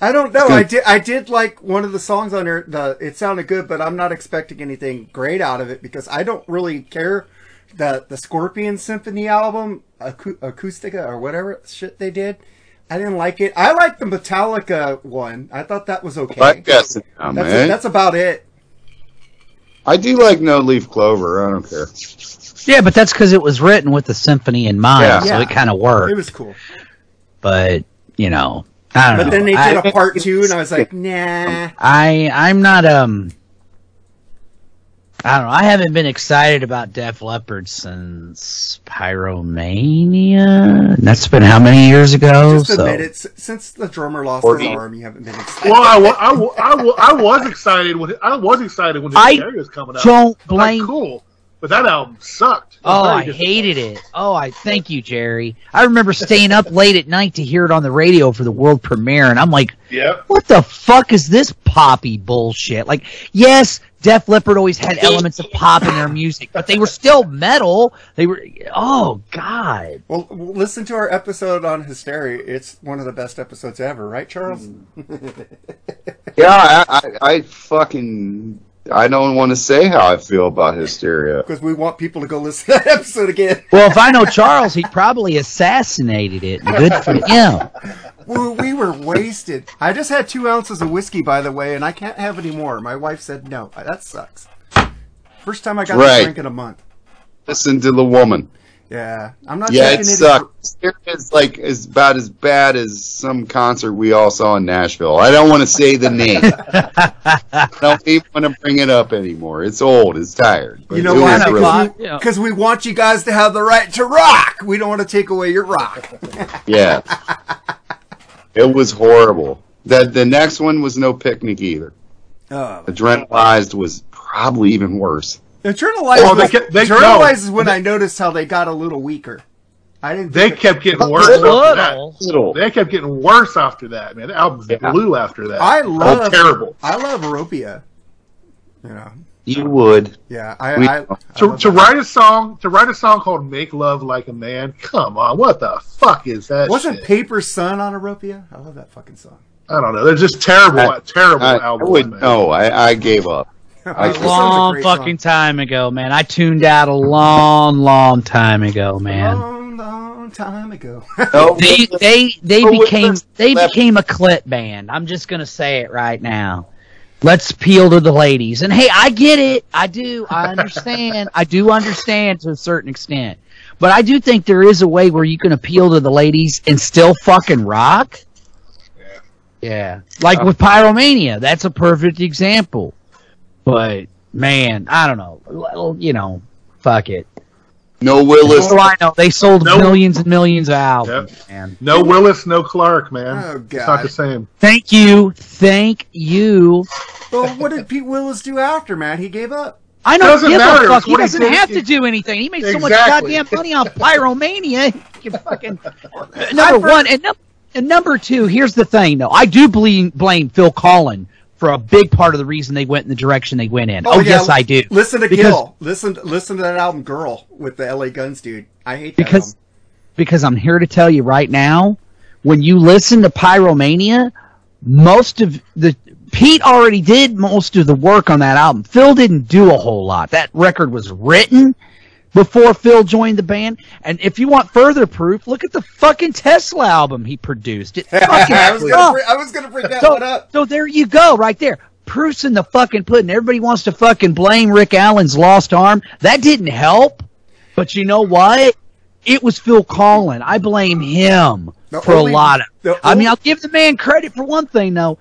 [SPEAKER 7] I don't know.
[SPEAKER 10] It's
[SPEAKER 7] I did. I did like one of the songs on there. The it sounded good, but I'm not expecting anything great out of it because I don't really care. The the Scorpion Symphony album, Acou- Acoustica or whatever shit they did, I didn't like it. I like the Metallica one. I thought that was okay.
[SPEAKER 10] I guess now,
[SPEAKER 7] that's that's about it.
[SPEAKER 10] I do like No Leaf Clover. I don't care.
[SPEAKER 9] Yeah, but that's because it was written with the symphony in mind,
[SPEAKER 10] Yeah.
[SPEAKER 9] so
[SPEAKER 7] Yeah.
[SPEAKER 9] it kind of worked.
[SPEAKER 7] It was cool.
[SPEAKER 9] but you know, I don't know.
[SPEAKER 7] But
[SPEAKER 9] know.
[SPEAKER 7] then they did
[SPEAKER 9] I,
[SPEAKER 7] a part two, and I was like, nah.
[SPEAKER 9] I I'm not um. I don't know. I haven't been excited about Def Leppard since Pyromania. And that's been how many years ago?
[SPEAKER 7] Just
[SPEAKER 9] so
[SPEAKER 7] admit it. Since the drummer lost
[SPEAKER 10] Forty.
[SPEAKER 7] his arm, you haven't been excited.
[SPEAKER 8] Well, I, I, I, I was excited when I was excited when the
[SPEAKER 9] I
[SPEAKER 8] was coming out.
[SPEAKER 9] don't
[SPEAKER 8] I'm like,
[SPEAKER 9] blame-
[SPEAKER 8] cool, but that album sucked. It
[SPEAKER 9] Oh, I hated it. Oh, I thank you, Jerry. I remember staying up late at night to hear it on the radio for the world premiere, and I'm like,
[SPEAKER 8] Yep.
[SPEAKER 9] what the fuck is this poppy bullshit? Like, yes, Def Leppard always had elements of pop in their music, but they were still metal. They were, oh god.
[SPEAKER 7] Well, listen to our episode on hysteria. It's one of the best episodes ever, right, Charles? Mm.
[SPEAKER 10] Yeah, I, I, I fucking. I don't want to say how I feel about Hysteria.
[SPEAKER 7] Because we want people to go listen to that episode again.
[SPEAKER 9] Well, if I know Charles, he probably assassinated it. Good for him.
[SPEAKER 7] we, we were wasted. I just had two ounces of whiskey, by the way, and I can't have any more. My wife said no. That sucks. First time I got
[SPEAKER 10] Right.
[SPEAKER 7] to drink in a month.
[SPEAKER 10] Listen to the woman.
[SPEAKER 7] Yeah, I'm not.
[SPEAKER 10] Yeah,
[SPEAKER 7] taking
[SPEAKER 10] it
[SPEAKER 7] any-
[SPEAKER 10] sucks. Hysteria like is about as bad as some concert we all saw in Nashville. I don't want to say the name. I don't even want to bring it up anymore. It's old. It's tired.
[SPEAKER 7] You know why?
[SPEAKER 10] was really-
[SPEAKER 9] Why?
[SPEAKER 7] Because we want you guys to have the right to rock. We don't want to take away your rock.
[SPEAKER 10] Yeah. It was horrible. The the next one was no picnic either.
[SPEAKER 7] Oh.
[SPEAKER 10] Adrenalized was probably even worse.
[SPEAKER 7] Internalized,
[SPEAKER 8] Well, they
[SPEAKER 7] was,
[SPEAKER 8] kept- they-
[SPEAKER 7] Internalized
[SPEAKER 8] no.
[SPEAKER 7] is when I noticed how they got a little weaker. I didn't.
[SPEAKER 8] They
[SPEAKER 7] think
[SPEAKER 8] kept getting
[SPEAKER 10] A
[SPEAKER 8] worse
[SPEAKER 10] little.
[SPEAKER 8] after that.
[SPEAKER 10] Little.
[SPEAKER 8] They kept getting worse after that, man. The albums
[SPEAKER 10] Yeah.
[SPEAKER 8] blew after that.
[SPEAKER 7] I
[SPEAKER 8] Oh,
[SPEAKER 7] love.
[SPEAKER 8] terrible.
[SPEAKER 7] I love Euphoria. You know.
[SPEAKER 10] You would.
[SPEAKER 7] Yeah. I.
[SPEAKER 10] We-
[SPEAKER 7] I, I
[SPEAKER 8] To,
[SPEAKER 7] love
[SPEAKER 8] to write a song, to write a song called "Make Love Like a Man." Come on, what the fuck is that?
[SPEAKER 7] Wasn't
[SPEAKER 8] shit?
[SPEAKER 7] Paper Sun on Euphoria? I love that fucking song.
[SPEAKER 8] I don't know. They're just terrible,
[SPEAKER 10] I-
[SPEAKER 8] terrible
[SPEAKER 10] I, I would
[SPEAKER 8] man.
[SPEAKER 10] no. I, I gave up. I-
[SPEAKER 7] Paper a
[SPEAKER 9] long
[SPEAKER 7] great
[SPEAKER 9] fucking
[SPEAKER 7] song.
[SPEAKER 9] time ago, man. I tuned out a long, long time ago, man.
[SPEAKER 7] Long, long time ago.
[SPEAKER 10] No, oh,
[SPEAKER 9] They they they
[SPEAKER 10] Oh,
[SPEAKER 9] became they
[SPEAKER 10] left-
[SPEAKER 9] became a clit band. I'm just gonna say it right now. Let's appeal to the ladies. And hey, I get it. I do. I understand. I do understand to a certain extent. But I do think there is a way where you can appeal to the ladies and still fucking rock. Yeah. Like with Pyromania, that's a perfect example. But man, I don't know. Well, You know, fuck it.
[SPEAKER 10] no Willis.
[SPEAKER 9] What do I know? They sold
[SPEAKER 8] No.
[SPEAKER 9] millions and millions of albums, man.
[SPEAKER 8] No Willis, no Clark, man.
[SPEAKER 7] Oh, God.
[SPEAKER 8] It's not the same.
[SPEAKER 9] Thank you. Thank you.
[SPEAKER 7] well, what did Pete Willis do after, man? He gave up.
[SPEAKER 9] I don't
[SPEAKER 8] Doesn't
[SPEAKER 9] give
[SPEAKER 8] matter.
[SPEAKER 9] a fuck. He doesn't
[SPEAKER 8] did.
[SPEAKER 9] have to do anything. He made so much goddamn money on Pyromania. He can fucking number one and, num- and number two. Here's the thing, though. I do blame blame Phil Collen for a big part of the reason they went in the direction they went in. Oh, oh,
[SPEAKER 7] yeah,
[SPEAKER 9] yes, I do.
[SPEAKER 7] Listen to
[SPEAKER 9] Because-
[SPEAKER 7] Gil. Listen, listen to that album, "Girl" with the L.A. Guns dude. I hate that
[SPEAKER 9] because
[SPEAKER 7] album.
[SPEAKER 9] because I'm here to tell you right now, when you listen to Pyromania, most of the Pete already did most of the work on that album. Phil didn't do a whole lot. That record was written before Phil joined the band. And if you want further proof, look at the fucking Tesla album he produced. It fucking
[SPEAKER 7] I was gonna, bring, I was gonna bring that
[SPEAKER 9] so,
[SPEAKER 7] one up.
[SPEAKER 9] so there you go, right there. proof's in the fucking pudding. Everybody wants to fucking blame Rick Allen's lost arm. That didn't help. But you know what? It was Phil Collen. I blame him
[SPEAKER 7] The
[SPEAKER 9] for
[SPEAKER 7] only-
[SPEAKER 9] a lot of. I mean, I'll give the man credit for one thing though.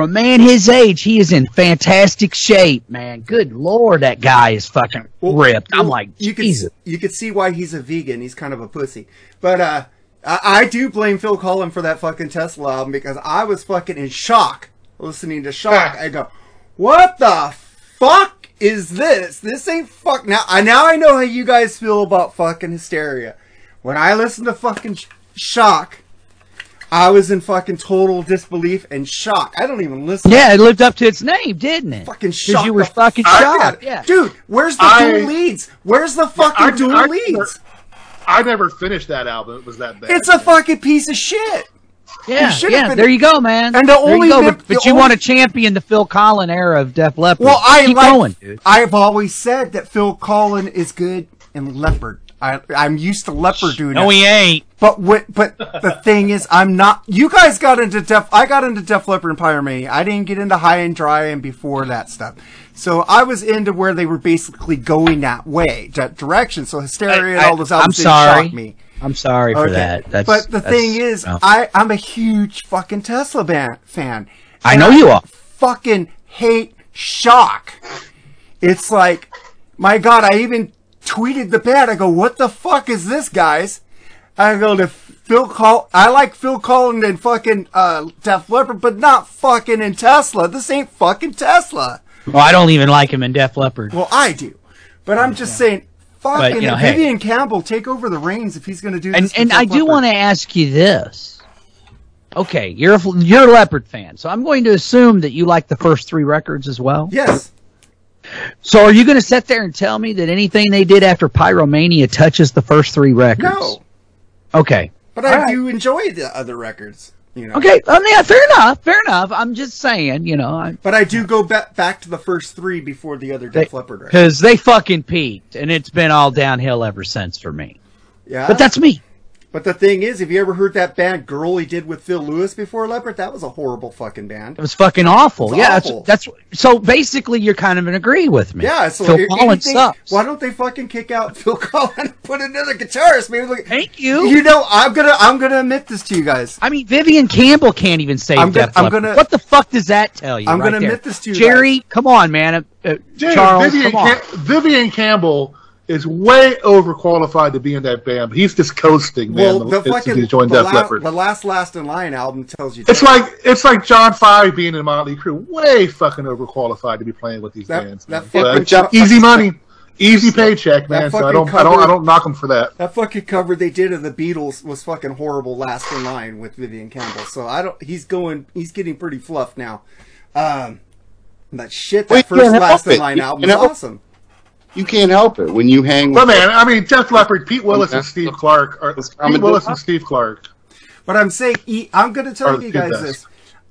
[SPEAKER 9] For a man his age, he is in fantastic shape, man. Good lord, that guy is fucking
[SPEAKER 7] Well,
[SPEAKER 9] ripped. I'm like,
[SPEAKER 7] you could
[SPEAKER 9] Jesus.
[SPEAKER 7] you could see why he's a vegan. He's kind of a pussy. But uh, I, I do blame Phil Collen for that fucking Tesla album because I was fucking in shock listening to Shock. I go, what the fuck is this? This ain't fuck. Now I now I know how you guys feel about fucking hysteria. When I listen to fucking Shock. I was in fucking total disbelief and shock. I don't even listen.
[SPEAKER 9] Yeah, it lived up to its name, didn't it?
[SPEAKER 7] Fucking
[SPEAKER 9] 'Cause
[SPEAKER 7] shocked.
[SPEAKER 9] you were
[SPEAKER 7] the
[SPEAKER 9] fucking shocked. Yeah.
[SPEAKER 7] Dude, where's the
[SPEAKER 8] I-
[SPEAKER 7] dual leads? Where's the fucking
[SPEAKER 8] I-
[SPEAKER 7] dual
[SPEAKER 8] I-
[SPEAKER 7] leads?
[SPEAKER 8] I never finished that album. It was that bad.
[SPEAKER 7] It's a fucking piece of shit.
[SPEAKER 9] Yeah, yeah.
[SPEAKER 7] been-
[SPEAKER 9] There you go, man.
[SPEAKER 7] And the
[SPEAKER 9] There you
[SPEAKER 7] only
[SPEAKER 9] go,
[SPEAKER 7] mem-
[SPEAKER 9] but, but you
[SPEAKER 7] only-
[SPEAKER 9] want to champion the Phil Collen era of Def Leppard.
[SPEAKER 7] Well, I
[SPEAKER 9] Keep
[SPEAKER 7] like.
[SPEAKER 9] going.
[SPEAKER 7] I've always said that Phil Collen is good in Leppard. I, I'm used to Leppard doing
[SPEAKER 9] No,
[SPEAKER 7] that.
[SPEAKER 9] he ain't.
[SPEAKER 7] But what? But the thing is, I'm not. You guys got into Def. I got into Def Leppard and Pyromania. I didn't get into High and Dry and before that stuff. So I was into where they were basically going that way, that direction. So Hysteria and
[SPEAKER 9] I-
[SPEAKER 7] all those
[SPEAKER 9] I'm
[SPEAKER 7] albums didn't
[SPEAKER 9] sorry.
[SPEAKER 7] shock me.
[SPEAKER 9] I'm sorry for
[SPEAKER 7] Okay.
[SPEAKER 9] that. That's,
[SPEAKER 7] but the
[SPEAKER 9] that's-
[SPEAKER 7] thing is,
[SPEAKER 9] no.
[SPEAKER 7] I I'm a huge fucking Tesla ban- fan.
[SPEAKER 9] I
[SPEAKER 7] And
[SPEAKER 9] know you are.
[SPEAKER 7] Fucking hate shock. It's like, my God, I even tweeted the band. I go, what the fuck is this, guys? I go to Phil Col. I like Phil Collins and fucking uh, Def Leppard, but not fucking in Tesla. This ain't fucking Tesla.
[SPEAKER 9] Well, I don't even like him in Def Leppard.
[SPEAKER 7] Well, I do, but I'm just saying. Fucking
[SPEAKER 9] But, you know, hey.
[SPEAKER 7] Vivian Campbell take over the reins if he's going to do
[SPEAKER 9] and
[SPEAKER 7] this.
[SPEAKER 9] and
[SPEAKER 7] with
[SPEAKER 9] I do want to ask you this. Okay, you're a, you're a Leppard fan, so I'm going to assume that you like the first three records as well.
[SPEAKER 7] Yes.
[SPEAKER 9] So are you going to sit there and tell me that anything they did after Pyromania touches the first three records?
[SPEAKER 7] No,
[SPEAKER 9] Okay.
[SPEAKER 7] but I do enjoy the other records. You know.
[SPEAKER 9] Okay. Um, yeah. Fair enough. Fair enough. I'm just saying. You know. I,
[SPEAKER 7] But I do go back back to the first three before the other Def Leppard records.
[SPEAKER 9] because they fucking peaked, and it's been all downhill ever since for me.
[SPEAKER 7] Yeah.
[SPEAKER 9] But that's me.
[SPEAKER 7] But the thing is, have you ever heard that band Girl he did with Phil Lewis before Leppard? That was a horrible fucking band.
[SPEAKER 9] It was fucking awful.
[SPEAKER 7] Was
[SPEAKER 9] yeah,
[SPEAKER 7] awful.
[SPEAKER 9] That's, that's so basically you're kind of in agree with me.
[SPEAKER 7] Yeah, so
[SPEAKER 9] Phil
[SPEAKER 7] a-
[SPEAKER 9] Collins
[SPEAKER 7] anything-
[SPEAKER 9] sucks.
[SPEAKER 7] Why don't they fucking kick out Phil Collins and put another guitarist? Maybe look.
[SPEAKER 9] Thank you.
[SPEAKER 7] You know, I'm gonna I'm gonna admit this to you guys.
[SPEAKER 9] I mean, Vivian Campbell can't even save
[SPEAKER 7] I'm gonna-
[SPEAKER 9] Def
[SPEAKER 7] I'm gonna-
[SPEAKER 9] What the fuck does that tell you?
[SPEAKER 7] I'm
[SPEAKER 9] right
[SPEAKER 7] gonna
[SPEAKER 9] there?
[SPEAKER 7] admit this to you
[SPEAKER 9] Jerry. Come on, man. Uh, uh,
[SPEAKER 8] Dude,
[SPEAKER 9] Charles,
[SPEAKER 8] Vivian,
[SPEAKER 9] come on.
[SPEAKER 8] Cam- Vivian Campbell is way overqualified to be in that band. He's just coasting, man.
[SPEAKER 7] Well, the
[SPEAKER 8] since
[SPEAKER 7] fucking
[SPEAKER 8] he joined
[SPEAKER 7] the,
[SPEAKER 8] Def
[SPEAKER 7] la-
[SPEAKER 8] Leppard.
[SPEAKER 7] the last Last in Line album tells you.
[SPEAKER 8] It's
[SPEAKER 7] that.
[SPEAKER 8] like it's like John Five being in Motley Crue. Way fucking overqualified to be playing with these
[SPEAKER 7] That-
[SPEAKER 8] bands.
[SPEAKER 7] that fucking
[SPEAKER 8] But
[SPEAKER 7] John-
[SPEAKER 8] easy money, easy paycheck, man. So I don't, I don't, I don't knock him for that.
[SPEAKER 7] That fucking cover they did of the Beatles was fucking horrible. Last in line with Vivian Campbell. So I don't. He's going. He's getting pretty fluffed now. Um, that shit. That
[SPEAKER 10] Well,
[SPEAKER 7] first Last in. Line
[SPEAKER 10] You
[SPEAKER 7] album was
[SPEAKER 10] help-
[SPEAKER 7] awesome.
[SPEAKER 10] You can't help it when you hang.
[SPEAKER 8] But
[SPEAKER 10] with
[SPEAKER 8] man, I mean, Def Leppard, Pete Willis, and Steve Clark are
[SPEAKER 10] Let's
[SPEAKER 8] Pete Willis and Steve Clark.
[SPEAKER 7] But I'm saying, I'm going to tell
[SPEAKER 8] Are
[SPEAKER 7] you
[SPEAKER 8] the
[SPEAKER 7] guys
[SPEAKER 8] best.
[SPEAKER 7] this.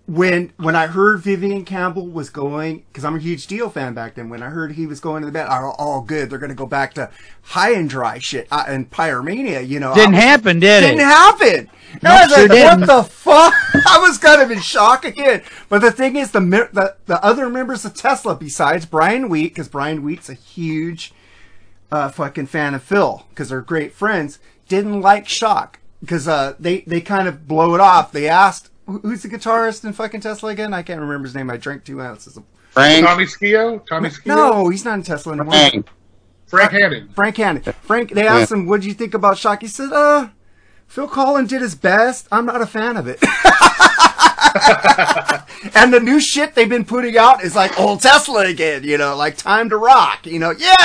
[SPEAKER 7] When when I heard Vivian Campbell was going, because I'm a huge Dio fan back then. When I heard he was going to the band, oh, oh good, they're going to go back to high and dry shit uh, and Pyromania. You know,
[SPEAKER 9] Didn't
[SPEAKER 7] I
[SPEAKER 9] happen, did it?
[SPEAKER 7] Didn't
[SPEAKER 9] it?
[SPEAKER 7] happen.
[SPEAKER 9] Nope,
[SPEAKER 7] I was
[SPEAKER 9] sure
[SPEAKER 7] like,
[SPEAKER 9] didn't.
[SPEAKER 7] what the fuck? I was kind of in shock again. But the thing is, the the, the other members of Tesla, besides Brian Wheat, because Brian Wheat's a huge uh, fucking fan of Phil, because they're great friends, didn't like Shock because uh, they they kind of blow it off. They asked, "Who- "Who's the guitarist in fucking Tesla again?" I can't remember his name. I drank two ounces. of
[SPEAKER 10] Frank.
[SPEAKER 8] Tommy Skeoch, Tommy Skeoch,
[SPEAKER 7] No, he's not in Tesla anymore.
[SPEAKER 10] Frank.
[SPEAKER 8] Frank Hannon.
[SPEAKER 7] Frank Hannon. Frank, they asked him, "What do you think about Shock?" He said, "Uh, Phil Collins did his best. I'm not a fan of it." and the new shit they've been putting out is like old Tesla again. You know, like Time to Rock. You know, yeah,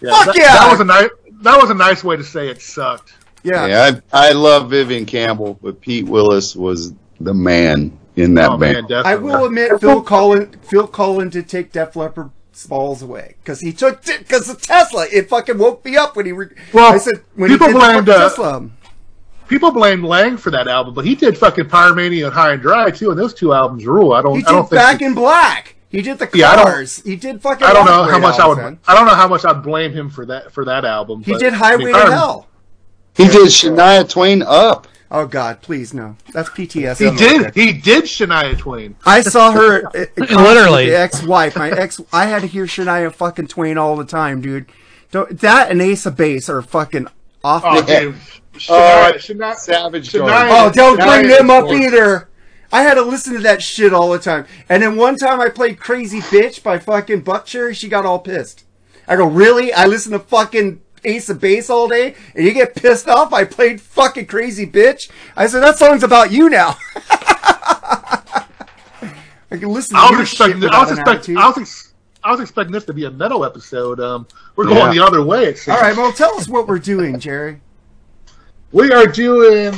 [SPEAKER 7] fuck
[SPEAKER 8] that,
[SPEAKER 7] yeah,
[SPEAKER 8] That was a nice. That was a nice way to say it sucked.
[SPEAKER 7] yeah.
[SPEAKER 10] Yeah, I, I love Vivian Campbell, but Pete Willis was the man in that
[SPEAKER 8] Oh
[SPEAKER 10] band.
[SPEAKER 8] definitely.
[SPEAKER 7] I will admit, Phil Collins, Phil Collins did take Def Leppard's balls away because he took it because the Tesla. It fucking woke me up when he. Re-
[SPEAKER 8] Well,
[SPEAKER 7] I said when he
[SPEAKER 8] people
[SPEAKER 7] did
[SPEAKER 8] blamed,
[SPEAKER 7] fucking
[SPEAKER 8] uh,
[SPEAKER 7] Tesla.
[SPEAKER 8] People blame Lange for that album, but he did fucking Pyromania and High and Dry too, and those two albums rule. I don't.
[SPEAKER 7] He
[SPEAKER 8] I don't
[SPEAKER 7] did
[SPEAKER 8] think.
[SPEAKER 7] Back in Black. He did the
[SPEAKER 8] Yeah,
[SPEAKER 7] Cars. he did fucking.
[SPEAKER 8] I don't know how much I would.
[SPEAKER 7] man.
[SPEAKER 8] I don't know how much I'd blame him for that for that album.
[SPEAKER 7] He
[SPEAKER 8] but,
[SPEAKER 7] did
[SPEAKER 8] I
[SPEAKER 7] Highway
[SPEAKER 8] mean,
[SPEAKER 7] to Hell.
[SPEAKER 10] He did Shania Twain up.
[SPEAKER 7] Oh God, please no. That's PTSD.
[SPEAKER 8] He did.
[SPEAKER 7] there.
[SPEAKER 8] He did Shania Twain.
[SPEAKER 7] I saw her uh, uh,
[SPEAKER 9] Literally.
[SPEAKER 7] ex-wife. My ex. I had to hear Shania fucking Twain all the time, dude. Don't, that and Ace of Base are fucking off.
[SPEAKER 8] Oh,
[SPEAKER 7] the
[SPEAKER 8] dude.
[SPEAKER 10] Oh,
[SPEAKER 8] Shania, Shania,
[SPEAKER 10] Savage
[SPEAKER 8] Shania-
[SPEAKER 10] Garden.
[SPEAKER 7] Oh, don't bring them up
[SPEAKER 8] gorgeous.
[SPEAKER 7] either. I had to listen to that shit all the time. And then one time I played Crazy Bitch by fucking Buckcherry. She got all pissed. I go, really? I listen to fucking Ace of Base all day and you get pissed off? I played fucking Crazy Bitch? I said, that song's about you now. I can listen to
[SPEAKER 8] I
[SPEAKER 7] your
[SPEAKER 8] was
[SPEAKER 7] shit
[SPEAKER 8] expecting. I was
[SPEAKER 7] an
[SPEAKER 8] expecting.
[SPEAKER 7] attitude.
[SPEAKER 8] I was, ex- I was expecting this to be a metal episode. Um, we're going
[SPEAKER 10] Yeah.
[SPEAKER 8] the other way.
[SPEAKER 7] All right, well, tell us what we're doing, Jerry.
[SPEAKER 8] We are doing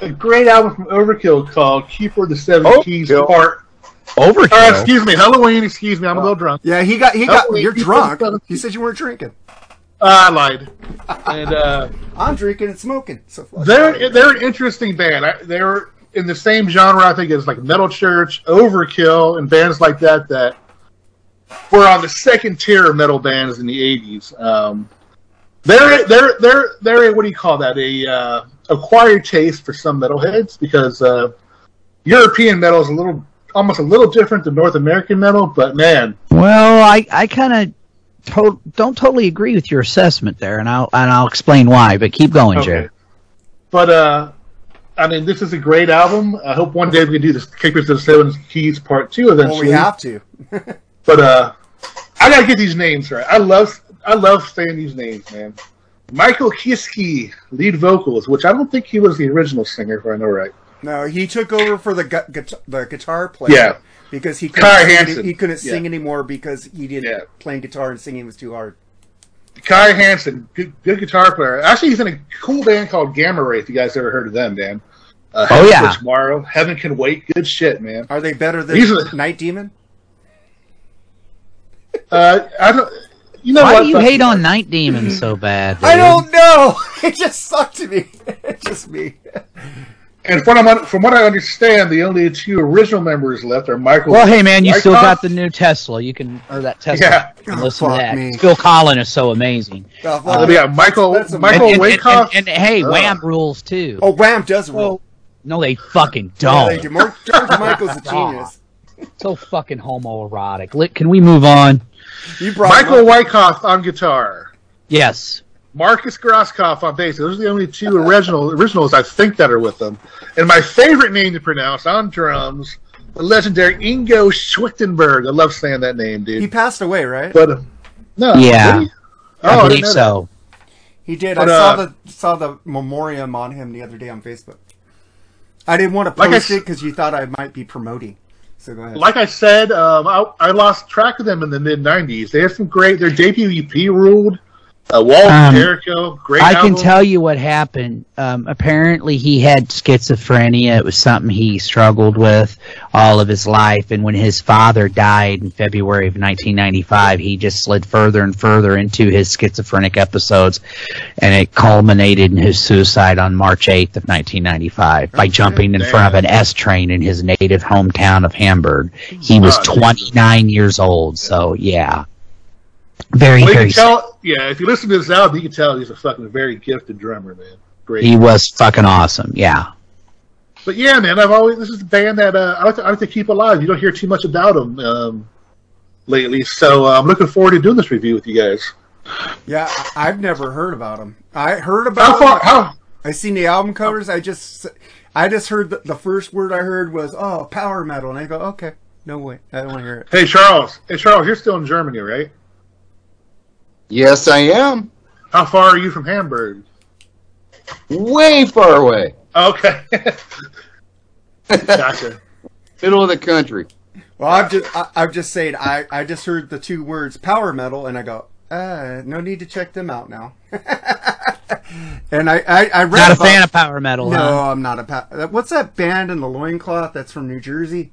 [SPEAKER 8] a great album from Overkill called "Keeper of the Seven Keys"
[SPEAKER 10] Overkill.
[SPEAKER 8] Part.
[SPEAKER 9] Overkill.
[SPEAKER 8] Uh, excuse me, Helloween. Excuse me, I'm a little drunk.
[SPEAKER 7] Yeah, he got, he got, you're
[SPEAKER 8] you
[SPEAKER 7] drunk.
[SPEAKER 8] put-
[SPEAKER 7] You said you weren't drinking.
[SPEAKER 8] Uh, I lied. And uh,
[SPEAKER 7] I'm drinking and smoking. So fuck
[SPEAKER 8] they're they're an interesting band. I, they're in the same genre, I think, as like Metal Church, Overkill, and bands like that that were on the second tier of metal bands in the '80s. Um, they're they're they're they're a, what do you call that? A uh, acquired taste for some metalheads because uh, European metal is a little almost a little different than North American metal, but man,
[SPEAKER 9] Well, I, I kind of to- don't totally agree with your assessment there, and I'll and I'll explain why. But keep going, Jerry.
[SPEAKER 8] But uh, I mean, this is a great album. I hope one day we can do this Kickers to the Seven Keys Part Two eventually.
[SPEAKER 7] Well, we have to.
[SPEAKER 8] But uh, I gotta get these names right. I love I love saying these names, man. Michael Kiske, lead vocals, which I don't think he was the original singer, if I know right.
[SPEAKER 7] No, he took over for the gu- guitar, the guitar player.
[SPEAKER 8] Yeah.
[SPEAKER 7] Because he
[SPEAKER 8] Kai
[SPEAKER 7] couldn't, sing,
[SPEAKER 8] Hansen.
[SPEAKER 7] he couldn't
[SPEAKER 8] Yeah.
[SPEAKER 7] sing anymore because he didn't
[SPEAKER 8] Yeah.
[SPEAKER 7] playing guitar and singing was too hard.
[SPEAKER 8] Kai Hansen, good, good guitar player. Actually, he's in a cool band called Gamma Ray. If you guys ever heard of them, man. Uh,
[SPEAKER 9] Oh, yeah.
[SPEAKER 8] for Tomorrow, Heaven Can Wait. Good shit, man.
[SPEAKER 7] Are they better than
[SPEAKER 8] These are-
[SPEAKER 7] Night Demon?
[SPEAKER 8] Uh, I don't. You know
[SPEAKER 9] Why
[SPEAKER 8] what?
[SPEAKER 9] do you hate on Night Demon so bad?
[SPEAKER 7] I don't know. It just sucked to me. It's just me.
[SPEAKER 8] And from what, I'm, from what I understand, the only two original members left are Michael.
[SPEAKER 9] Well, hey man, you still got the new Tesla. You can or that Tesla.
[SPEAKER 8] Yeah.
[SPEAKER 9] You can
[SPEAKER 7] Oh,
[SPEAKER 9] listen to that.
[SPEAKER 7] me.
[SPEAKER 9] Phil Collins is so amazing.
[SPEAKER 7] Oh,
[SPEAKER 8] Uh,
[SPEAKER 7] fuck.
[SPEAKER 8] we got Michael
[SPEAKER 7] That's a-
[SPEAKER 8] Michael
[SPEAKER 9] and, and,
[SPEAKER 8] Weikath.
[SPEAKER 9] and, and, hey,
[SPEAKER 8] Ugh.
[SPEAKER 9] Wham rules too.
[SPEAKER 7] oh, Wham does rule.
[SPEAKER 9] no, they fucking don't.
[SPEAKER 7] they do. Mark, George Michael's a genius.
[SPEAKER 9] so fucking homoerotic. Li- Can we move on?
[SPEAKER 7] You brought
[SPEAKER 8] Michael
[SPEAKER 7] him.
[SPEAKER 8] Weikath on guitar.
[SPEAKER 9] Yes.
[SPEAKER 8] Marcus Grosskopf on bass. Those are the only two original originals I think that are with them. And my favorite name to pronounce on drums, the legendary Ingo Schwichtenberg. I love saying that name, dude.
[SPEAKER 7] He passed away, right?
[SPEAKER 8] But uh, no,
[SPEAKER 9] Yeah.
[SPEAKER 8] did he?
[SPEAKER 9] I
[SPEAKER 8] Oh, I
[SPEAKER 9] believe
[SPEAKER 8] didn't know
[SPEAKER 9] so.
[SPEAKER 7] He did.
[SPEAKER 8] But,
[SPEAKER 7] I saw
[SPEAKER 8] uh,
[SPEAKER 7] the saw the memoriam on him the other day on Facebook. I didn't want to
[SPEAKER 8] Like I
[SPEAKER 7] post it because you thought I might be promoting. So go ahead.
[SPEAKER 8] Like I said, um, I, I lost track of them in the mid '90s. They had some great. Their debut EP ruled. Uh, Walt
[SPEAKER 9] Um,
[SPEAKER 8] Jericho, great.
[SPEAKER 9] I can tell you what happened. Um, apparently, he had schizophrenia. It was something he struggled with all of his life. And when his father died in February of 1995, he just slid further and further into his schizophrenic episodes. And it culminated in his suicide on March 8th of 1995 by jumping in front of an S train in his native hometown of Hamburg. He was
[SPEAKER 8] Oh, Jesus.
[SPEAKER 9] 29 years old. So, yeah. Very,
[SPEAKER 8] Well,
[SPEAKER 9] very
[SPEAKER 8] yeah, if you listen to this album, you can tell he's a fucking very gifted drummer, man. Great.
[SPEAKER 9] He was fucking awesome. Yeah.
[SPEAKER 8] But yeah, man, I've always this is a band that uh, I like to I like to keep alive. You don't hear too much about them um, lately, so uh, I'm looking forward to doing this review with you guys.
[SPEAKER 7] Yeah, I- I've never heard about him. I heard
[SPEAKER 8] How
[SPEAKER 7] about
[SPEAKER 8] far?
[SPEAKER 7] him.
[SPEAKER 8] How?
[SPEAKER 7] I seen the album covers. I just, I just heard the, the first word I heard was "oh, power metal," and I go, "Okay, no way, I don't want to hear it."
[SPEAKER 8] Hey, Charles. Hey, Charles, you're still in Germany, right?
[SPEAKER 10] Yes, I am.
[SPEAKER 8] How far are you from Hamburg?
[SPEAKER 10] Way far away.
[SPEAKER 8] Okay. gotcha.
[SPEAKER 10] Middle of the country.
[SPEAKER 7] Well, I'm just, I, I'm just saying, I, I just heard the two words "power metal," and I go, uh, no need to check them out now. and I, I, I read
[SPEAKER 9] Not a fan of power metal,
[SPEAKER 7] No,
[SPEAKER 9] huh?
[SPEAKER 7] I'm not a. Pa- What's that band in the loincloth that's from New Jersey?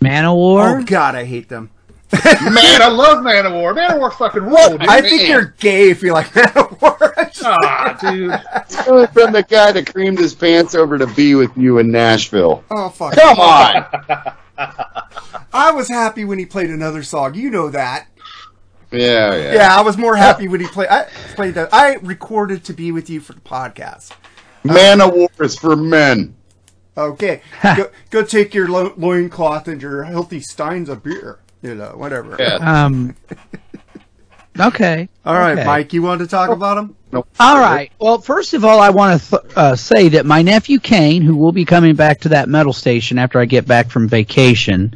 [SPEAKER 9] Manowar?
[SPEAKER 7] Oh God, I hate them.
[SPEAKER 8] Man, I love Manowar. Manowar fucking rule, dude.
[SPEAKER 7] I think you're gay if you like Manowar.
[SPEAKER 8] Ah, dude.
[SPEAKER 10] Coming from the guy that creamed his pants over to be with you in Nashville.
[SPEAKER 7] oh fuck!
[SPEAKER 10] Come on.
[SPEAKER 7] I was happy when he played another song. You know that.
[SPEAKER 10] Yeah, yeah.
[SPEAKER 7] Yeah, I was more happy when he played. I played that. I recorded to be with you for the podcast.
[SPEAKER 10] Man of War is for men.
[SPEAKER 7] Okay, go, go take your lo- loincloth and your healthy steins of beer. You know, whatever.
[SPEAKER 10] Yeah.
[SPEAKER 9] Um. Okay.
[SPEAKER 7] All right,
[SPEAKER 9] okay.
[SPEAKER 7] Mike, you wanted to talk about him?
[SPEAKER 9] All right. Well, first of all, I want to th- uh, say that my nephew Kane, who will be coming back to that metal station after I get back from vacation,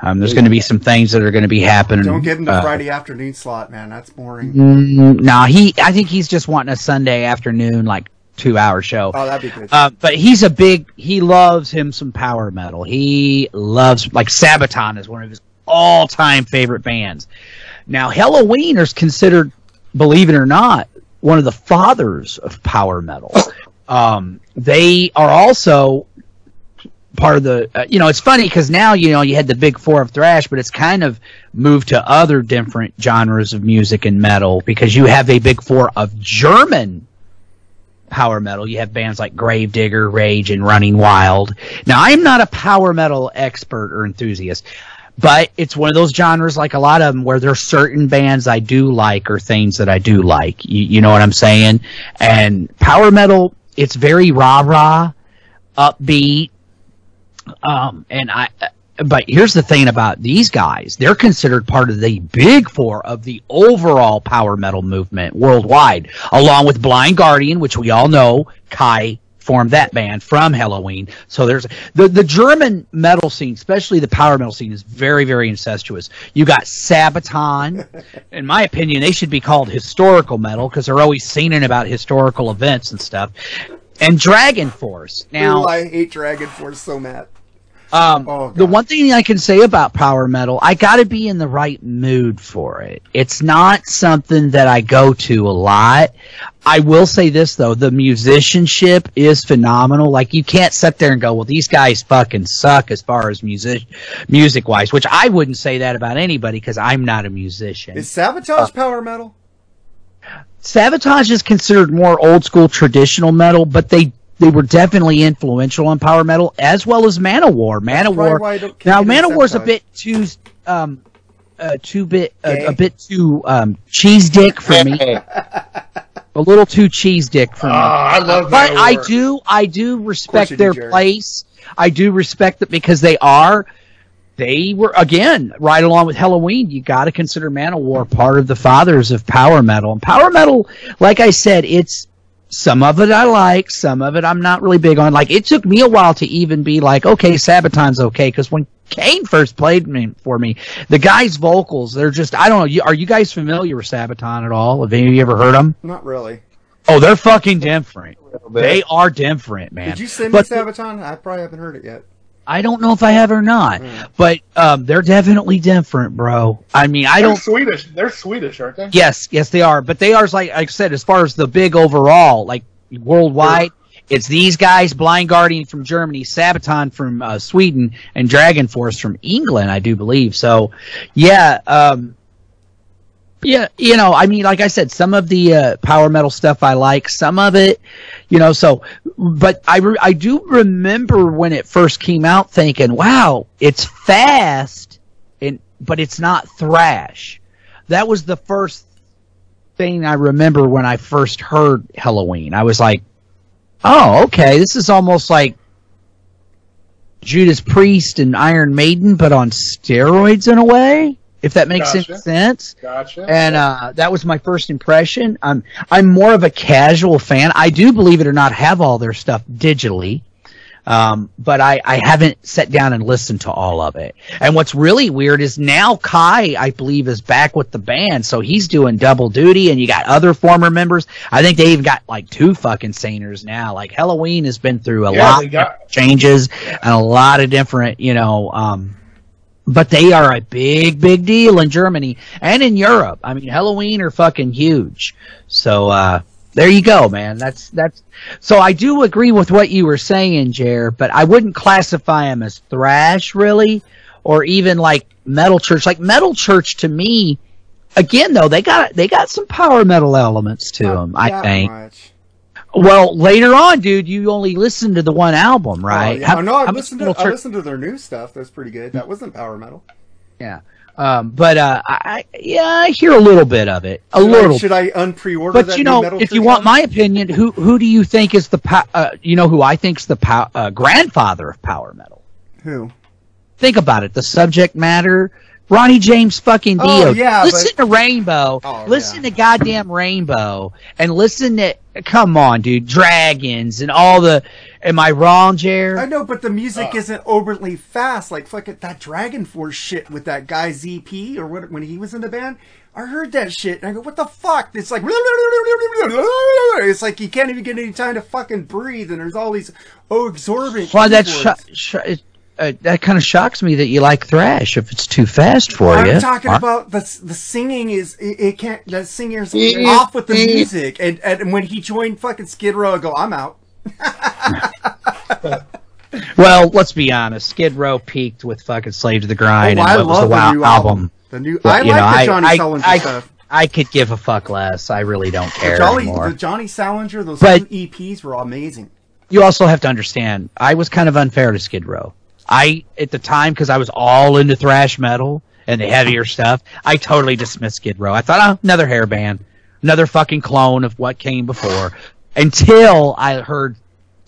[SPEAKER 9] um, there's going to be some things that are going to be happening.
[SPEAKER 7] Don't give him the
[SPEAKER 9] uh,
[SPEAKER 7] Friday afternoon slot, man. That's boring.
[SPEAKER 9] Mm, nah, he. I think he's just wanting a Sunday afternoon, like two hour show.
[SPEAKER 7] Oh, that'd be good.
[SPEAKER 9] Uh, but he's a big. He loves him some power metal. He loves like Sabaton is one of his all time favorite bands. Now, Helloween is considered, believe it or not, one of the fathers of power metal. Um, they are also part of the uh, you know it's funny because now you know you had the big four of thrash but it's kind of moved to other different genres of music and metal because you have a big four of german power metal you have bands like gravedigger rage and running wild now i'm not a power metal expert or enthusiast but it's one of those genres like a lot of them where there's certain bands i do like or things that i do like. You, you know what i'm saying? And power metal it's very rah rah upbeat. Um, and I, but here's the thing about these guys: they're considered part of the big four of the overall power metal movement worldwide, along with Blind Guardian, which we all know Kai formed that band from Helloween. So there's the the German metal scene, especially the power metal scene, is very very incestuous. You got Sabaton. In my opinion, they should be called historical metal because they're always singing about historical events and stuff. And Dragon Force. Now
[SPEAKER 7] Ooh, I hate Dragon Force so mad.
[SPEAKER 9] Um,
[SPEAKER 7] Oh,
[SPEAKER 9] the one thing I can say about power metal, I got to be in the right mood for it. It's not something that I go to a lot. I will say this though, the musicianship is phenomenal. Like you can't sit there and go, "Well, these guys fucking suck" as far as music music wise, which I wouldn't say that about anybody because I'm not a musician.
[SPEAKER 7] Is Savatage power metal?
[SPEAKER 9] Savatage is considered more old school traditional metal, but they they were definitely influential on power metal as well as Manowar. Manowar.
[SPEAKER 7] why I don't
[SPEAKER 9] Now
[SPEAKER 7] consider
[SPEAKER 9] Manowar's a bit too um uh, too bit
[SPEAKER 7] Gay?
[SPEAKER 9] a, a bit too um cheese dick for me. a little too cheese dick for me.
[SPEAKER 8] Ah, I love
[SPEAKER 9] but I do I do respect their
[SPEAKER 7] Jared.
[SPEAKER 9] place. I do respect it because they are they were again right along with Helloween. You got to consider Manowar part of the fathers of power metal. And power metal, like I said, it's some of it I like, some of it I'm not really big on. Like it took me a while to even be like, okay, Sabaton's okay, because when Kane first played me for me, the guy's vocals, they're just I don't know. You, are you guys familiar with Sabaton at all? Have any of you ever heard them?
[SPEAKER 7] Not really.
[SPEAKER 9] Oh, they're fucking different. They are different, man.
[SPEAKER 7] Did you send
[SPEAKER 9] But
[SPEAKER 7] me Sabaton? I probably haven't heard it yet.
[SPEAKER 9] I don't know if I have or not, but um, they're definitely different, bro. I mean, I
[SPEAKER 8] They're
[SPEAKER 9] don't.
[SPEAKER 8] Swedish. They're Swedish, aren't they?
[SPEAKER 9] Yes, yes, they are. But they are like I said, as far as the big overall, like worldwide, it's these guys: Blind Guardian from Germany, Sabaton from uh, Sweden, and Dragon Force from England, I do believe. So, yeah, um, yeah, you know, I mean, like I said, some of the uh, power metal stuff I like, some of it, you know. So, but I re- I do remember when it first came out, thinking, "Wow, it's fast." and but it's not thrash. That was the first thing I remember when I first heard Helloween. I was like, "Oh, okay, this is almost like Judas Priest and Iron Maiden, but on steroids in a way." If that makes
[SPEAKER 8] Gotcha.
[SPEAKER 9] any sense.
[SPEAKER 8] Gotcha.
[SPEAKER 9] And uh, that was my first impression. I'm I'm more of a casual fan. I do believe it or not have all their stuff digitally. Um, but I, I haven't sat down and listened to all of it. And what's really weird is now Kai, I believe, is back with the band, so he's doing double duty, and you got other former members. I think they even got like two fucking singers now. Like Helloween has been through a
[SPEAKER 8] Yeah,
[SPEAKER 9] lot
[SPEAKER 8] they
[SPEAKER 9] of
[SPEAKER 8] got-
[SPEAKER 9] changes and a lot of different, you know, um, but they are a big, big deal in Germany and in Europe. I mean, Helloween are fucking huge. So, uh, there you go, man. That's, that's, so I do agree with what you were saying, Jer, but I wouldn't classify them as thrash really, or even like metal church. Like metal church to me, again though, they got, they got some power metal elements to them, I think.
[SPEAKER 7] much.
[SPEAKER 9] Well, later on, dude, you only listened to the one album, right?
[SPEAKER 7] Oh, yeah.
[SPEAKER 9] How-
[SPEAKER 7] no, I listened to I listened to their new stuff. That's pretty good. That wasn't power metal.
[SPEAKER 9] Yeah. Um, but uh, I, I- yeah, I hear a little bit of it, a
[SPEAKER 7] Should I-
[SPEAKER 9] little.
[SPEAKER 7] should I unpre-order
[SPEAKER 9] But
[SPEAKER 7] that
[SPEAKER 9] you
[SPEAKER 7] new
[SPEAKER 9] know, if you want my opinion, who who do you think is the uh, you know who I think's the uh, grandfather of power metal?
[SPEAKER 7] Who?
[SPEAKER 9] Think about it. The subject matter. Ronnie James fucking oh, Dio.
[SPEAKER 7] Oh, yeah,
[SPEAKER 9] listen
[SPEAKER 7] but-
[SPEAKER 9] to Rainbow.
[SPEAKER 7] Oh,
[SPEAKER 9] listen to goddamn Rainbow. And listen to come on, dude, Dragons and all the am I wrong, Jer?
[SPEAKER 7] I know, but the music uh, isn't overly fast. Like fuck fucking that Dragon Force shit with that guy ZP or what when he was in the band. I heard that shit and I go, what the fuck? It's like it's like you can't even get any time to fucking breathe, and there's all these oh exorbitant.
[SPEAKER 9] Why that
[SPEAKER 7] keyboards.
[SPEAKER 9] sh- sh- it, uh, that kind of shocks me that you like thrash if it's too fast for
[SPEAKER 7] I'm
[SPEAKER 9] you.
[SPEAKER 7] talking
[SPEAKER 9] Mark.
[SPEAKER 7] about the the singing is it, it can't the singer's
[SPEAKER 10] Yeah.
[SPEAKER 7] off with the music and and when he joined fucking Skid Row I go I'm out.
[SPEAKER 9] Well, let's be honest. Skid Row peaked with fucking "Slave to the Grind"
[SPEAKER 7] Oh,
[SPEAKER 9] and
[SPEAKER 7] I
[SPEAKER 9] what was
[SPEAKER 7] love
[SPEAKER 9] the
[SPEAKER 7] the
[SPEAKER 9] WoW
[SPEAKER 7] new
[SPEAKER 9] album.
[SPEAKER 7] album. The new
[SPEAKER 9] Well,
[SPEAKER 7] I like
[SPEAKER 9] know,
[SPEAKER 7] the Johnny
[SPEAKER 9] I-
[SPEAKER 7] Solinger
[SPEAKER 9] I-
[SPEAKER 7] stuff.
[SPEAKER 9] I could give a fuck less. I really don't
[SPEAKER 7] The
[SPEAKER 9] care
[SPEAKER 7] Jolly,
[SPEAKER 9] anymore.
[SPEAKER 7] the Johnny Solinger, those
[SPEAKER 9] But-
[SPEAKER 7] two EPs were amazing.
[SPEAKER 9] you also have to understand, I was kind of unfair to Skid Row. I, at the time, because I was all into thrash metal and the heavier stuff, I totally dismissed Skid Row. I thought, oh, another hair band, another fucking clone of what came before. Until I heard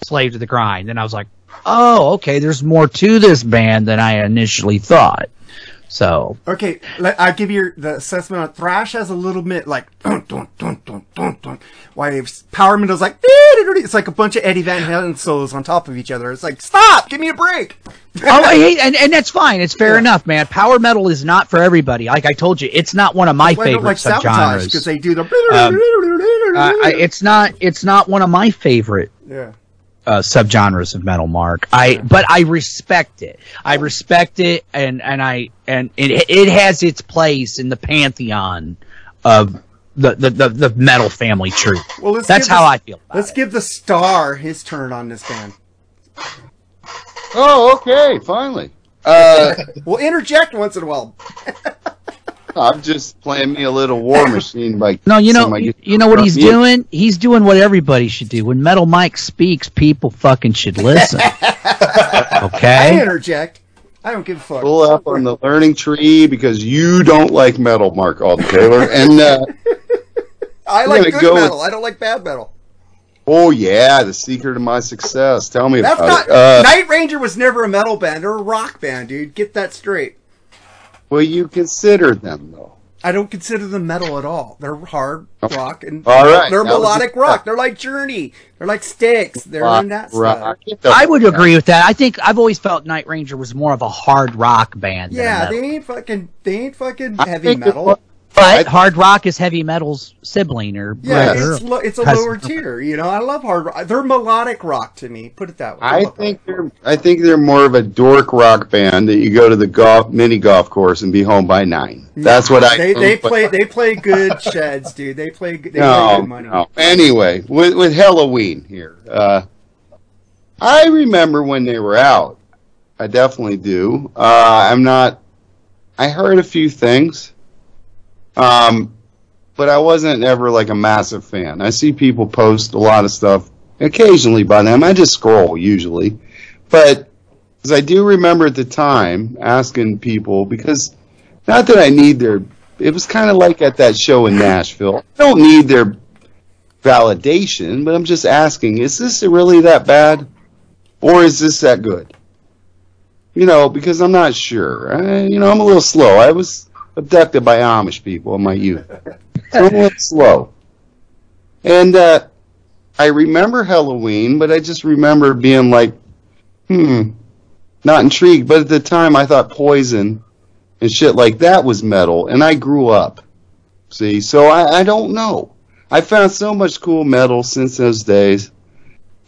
[SPEAKER 9] Slave to the Grind, and I was like, oh, okay, there's more to this band than I initially thought. So,
[SPEAKER 7] Okay, let, I'll give you the assessment on Thrash has a little bit like dun dun dun dun dun dun. Why Power Metal's like it's like a bunch of Eddie Van Halen solos on top of each other. It's like stop, give me a break.
[SPEAKER 9] oh, I hate, and, and that's fine. It's fair enough, man. Power metal is not for everybody. Like I told you, it's not one of my
[SPEAKER 7] Why
[SPEAKER 9] favorite
[SPEAKER 7] like
[SPEAKER 9] subgenres.
[SPEAKER 7] because they do the.
[SPEAKER 9] Um, uh, I, it's not it's not one of my favorite
[SPEAKER 7] yeah.
[SPEAKER 9] Uh, subgenres of metal mark i but i respect it i respect it and and i and it it has its place in the pantheon of the the, the, the metal family tree
[SPEAKER 7] Well, let's
[SPEAKER 9] that's
[SPEAKER 7] give
[SPEAKER 9] how
[SPEAKER 7] the-
[SPEAKER 9] i feel
[SPEAKER 7] Let's give the star his turn on this band.
[SPEAKER 10] Oh, okay, finally. Uh,
[SPEAKER 7] We'll interject once in a while.
[SPEAKER 10] I'm just playing me a little War Machine by.
[SPEAKER 9] no you know you, you know what he's
[SPEAKER 10] Yeah.
[SPEAKER 9] doing he's doing what everybody should do when metal mike speaks people fucking should listen okay.
[SPEAKER 7] I interject. I don't give a fuck.
[SPEAKER 10] Pull up on the learning tree because you don't like metal, Mark Alden Taylor. And uh,
[SPEAKER 7] I like good
[SPEAKER 10] go with-
[SPEAKER 7] metal. I don't like bad metal.
[SPEAKER 10] oh yeah, the secret of my success. Tell me
[SPEAKER 7] That's
[SPEAKER 10] about
[SPEAKER 7] not.
[SPEAKER 10] it. Uh,
[SPEAKER 7] Night Ranger was never a metal band. They're a rock band, dude. Get that straight.
[SPEAKER 10] Well, you consider them though.
[SPEAKER 7] I don't consider them metal at all. They're hard rock and
[SPEAKER 10] All right,
[SPEAKER 7] they're
[SPEAKER 10] that
[SPEAKER 7] melodic
[SPEAKER 10] it.
[SPEAKER 7] rock. They're like Journey. They're like Styx. They're in that
[SPEAKER 10] Rock.
[SPEAKER 7] stuff.
[SPEAKER 9] I would agree with that. I think I've always felt Night Ranger was more of a hard rock band. than a
[SPEAKER 7] Yeah,
[SPEAKER 9] metal.
[SPEAKER 7] they ain't fucking. They ain't fucking
[SPEAKER 10] I
[SPEAKER 7] heavy metal.
[SPEAKER 10] Was-
[SPEAKER 9] But hard rock is heavy metal's sibling or
[SPEAKER 7] Yeah,
[SPEAKER 9] brother.
[SPEAKER 7] it's, lo- it's a
[SPEAKER 9] Cousin.
[SPEAKER 7] lower tier. You know, I love hard rock. They're melodic rock to me. Put it that way.
[SPEAKER 10] I think they're I think they're more of a dork rock band that you go to the golf mini golf course and be home by nine. That's what I.
[SPEAKER 7] They they play they play good sheds, dude. They play good- they play
[SPEAKER 10] No,
[SPEAKER 7] good money.
[SPEAKER 10] no. Anyway, with with Helloween here, uh, I remember when they were out. I definitely do. Uh, I'm not. I heard a few things, um, but I wasn't ever like a massive fan. I see people post a lot of stuff occasionally by them. I just scroll usually, but I do remember at the time asking people because not that I need their. It was kind of like at that show in Nashville. I don't need their validation, but I'm just asking: Is this really that bad, or is this that good? You know, because I'm not sure. I, you know, I'm a little slow. I was abducted by Amish people in my youth, so I'm slow. And uh, I remember Helloween, but I just remember being like, hmm, not intrigued. But at the time, I thought Poison and shit like that was metal, and I grew up. See, so I, I don't know. I found so much cool metal since those days.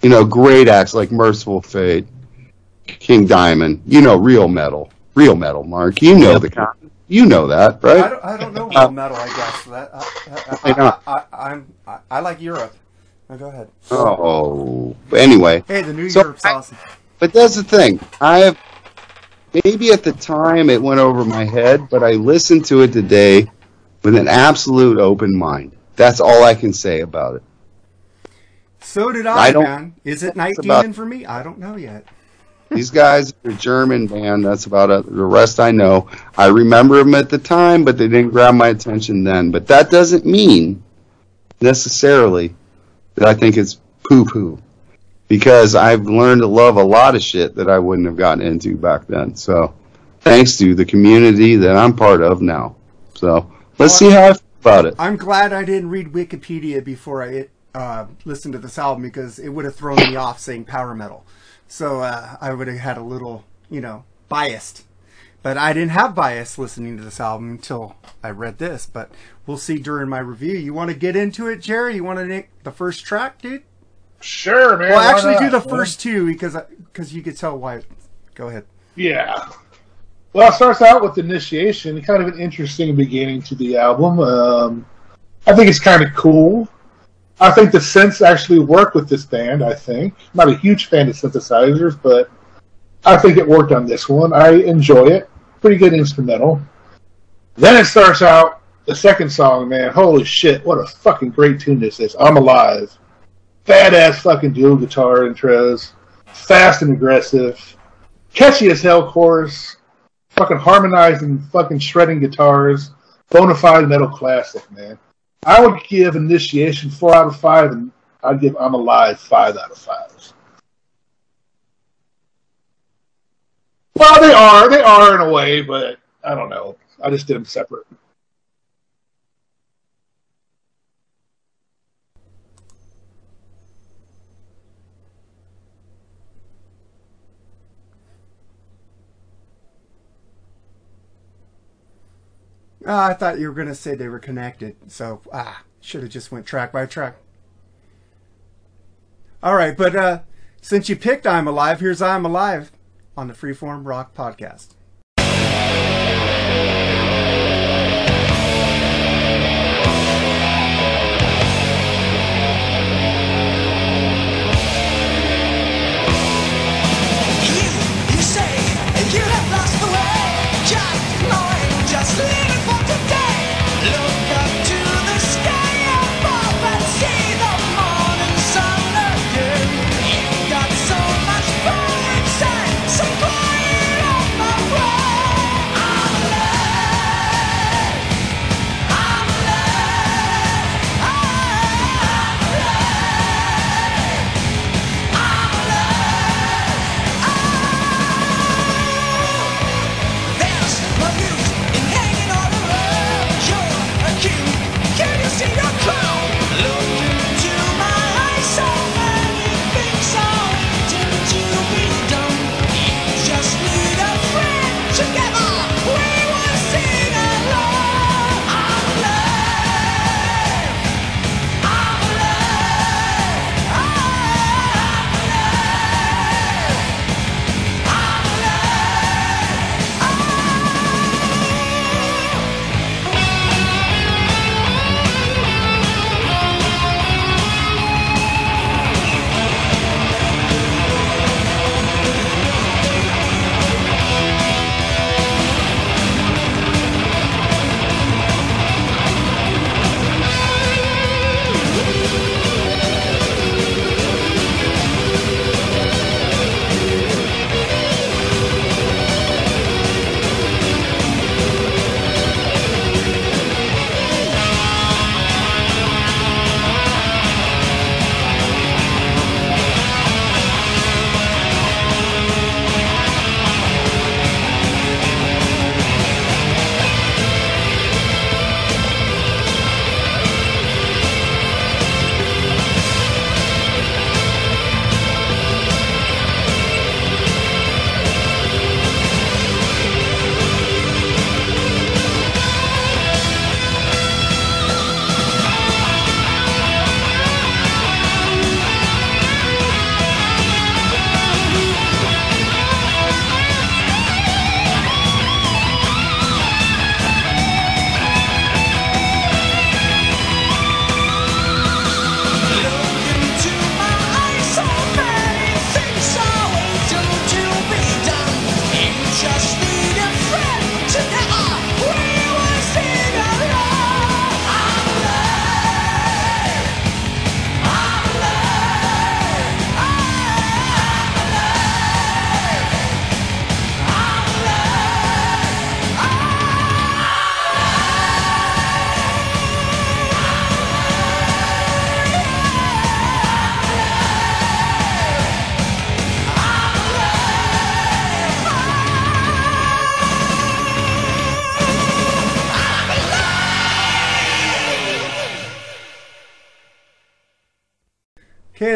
[SPEAKER 10] You know, great acts like Mercyful Fate, King Diamond. You know, real metal, real metal. Mark, you know the kind. You know that,
[SPEAKER 7] I
[SPEAKER 10] right?
[SPEAKER 7] don't, I don't know metal. I guess that I, I,
[SPEAKER 10] not?
[SPEAKER 7] I, I, I'm I, I like Europe. Now go ahead.
[SPEAKER 10] Oh, anyway.
[SPEAKER 7] Hey, the New
[SPEAKER 10] So
[SPEAKER 7] Europe's
[SPEAKER 10] I-
[SPEAKER 7] awesome.
[SPEAKER 10] But that's the thing. I have maybe at the time it went over my head, but I listened to it today with an absolute open mind. That's all I can say about it.
[SPEAKER 7] So did I,
[SPEAKER 10] I don't-
[SPEAKER 7] man. Is it Night
[SPEAKER 10] it's about-
[SPEAKER 7] Demon for me? I don't know yet.
[SPEAKER 10] These guys are a German band. That's about it. The rest I know. I remember them at the time, but they didn't grab my attention then. But that doesn't mean necessarily that I think it's poo poo. Because I've learned to love a lot of shit that I wouldn't have gotten into back then. So, thanks to the community that I'm part of now. So, let's see how I feel about it.
[SPEAKER 7] I'm glad I didn't read Wikipedia before I uh, listened to this album because it would have thrown me off saying power metal. So uh, I would have had a little, you know, biased. But I didn't have bias listening to this album until I read this. But we'll see during my review. You want to get into it, Jerry? You want to make the first track, dude?
[SPEAKER 8] Sure, man.
[SPEAKER 7] Well, actually, do the first two because because you could tell why. Go ahead.
[SPEAKER 8] Yeah. Well, it starts out with Initiation, kind of an interesting beginning to the album. Um, I think it's kind of cool. I think the synths actually work with this band, I think. I'm not a huge fan of synthesizers, but I think it worked on this one. I enjoy it. Pretty good instrumental. Then it starts out, the second song, man. Holy shit, what a fucking great tune this is. I'm Alive. Fat ass fucking dual guitar intros. Fast and aggressive. Catchy as hell chorus. Fucking harmonizing, fucking shredding guitars. Bonafide metal classic, man. I would give Initiation 4 out of 5, and I'd give I'm Alive 5 out of 5. Well, they are. They are in a way, but I don't know. I just did them separate.
[SPEAKER 7] Ah, I thought you were going to say they were connected. So, ah, should have just went track by track. All right, but uh, since you picked I'm Alive, here's I'm Alive on the Freeform Rock Podcast.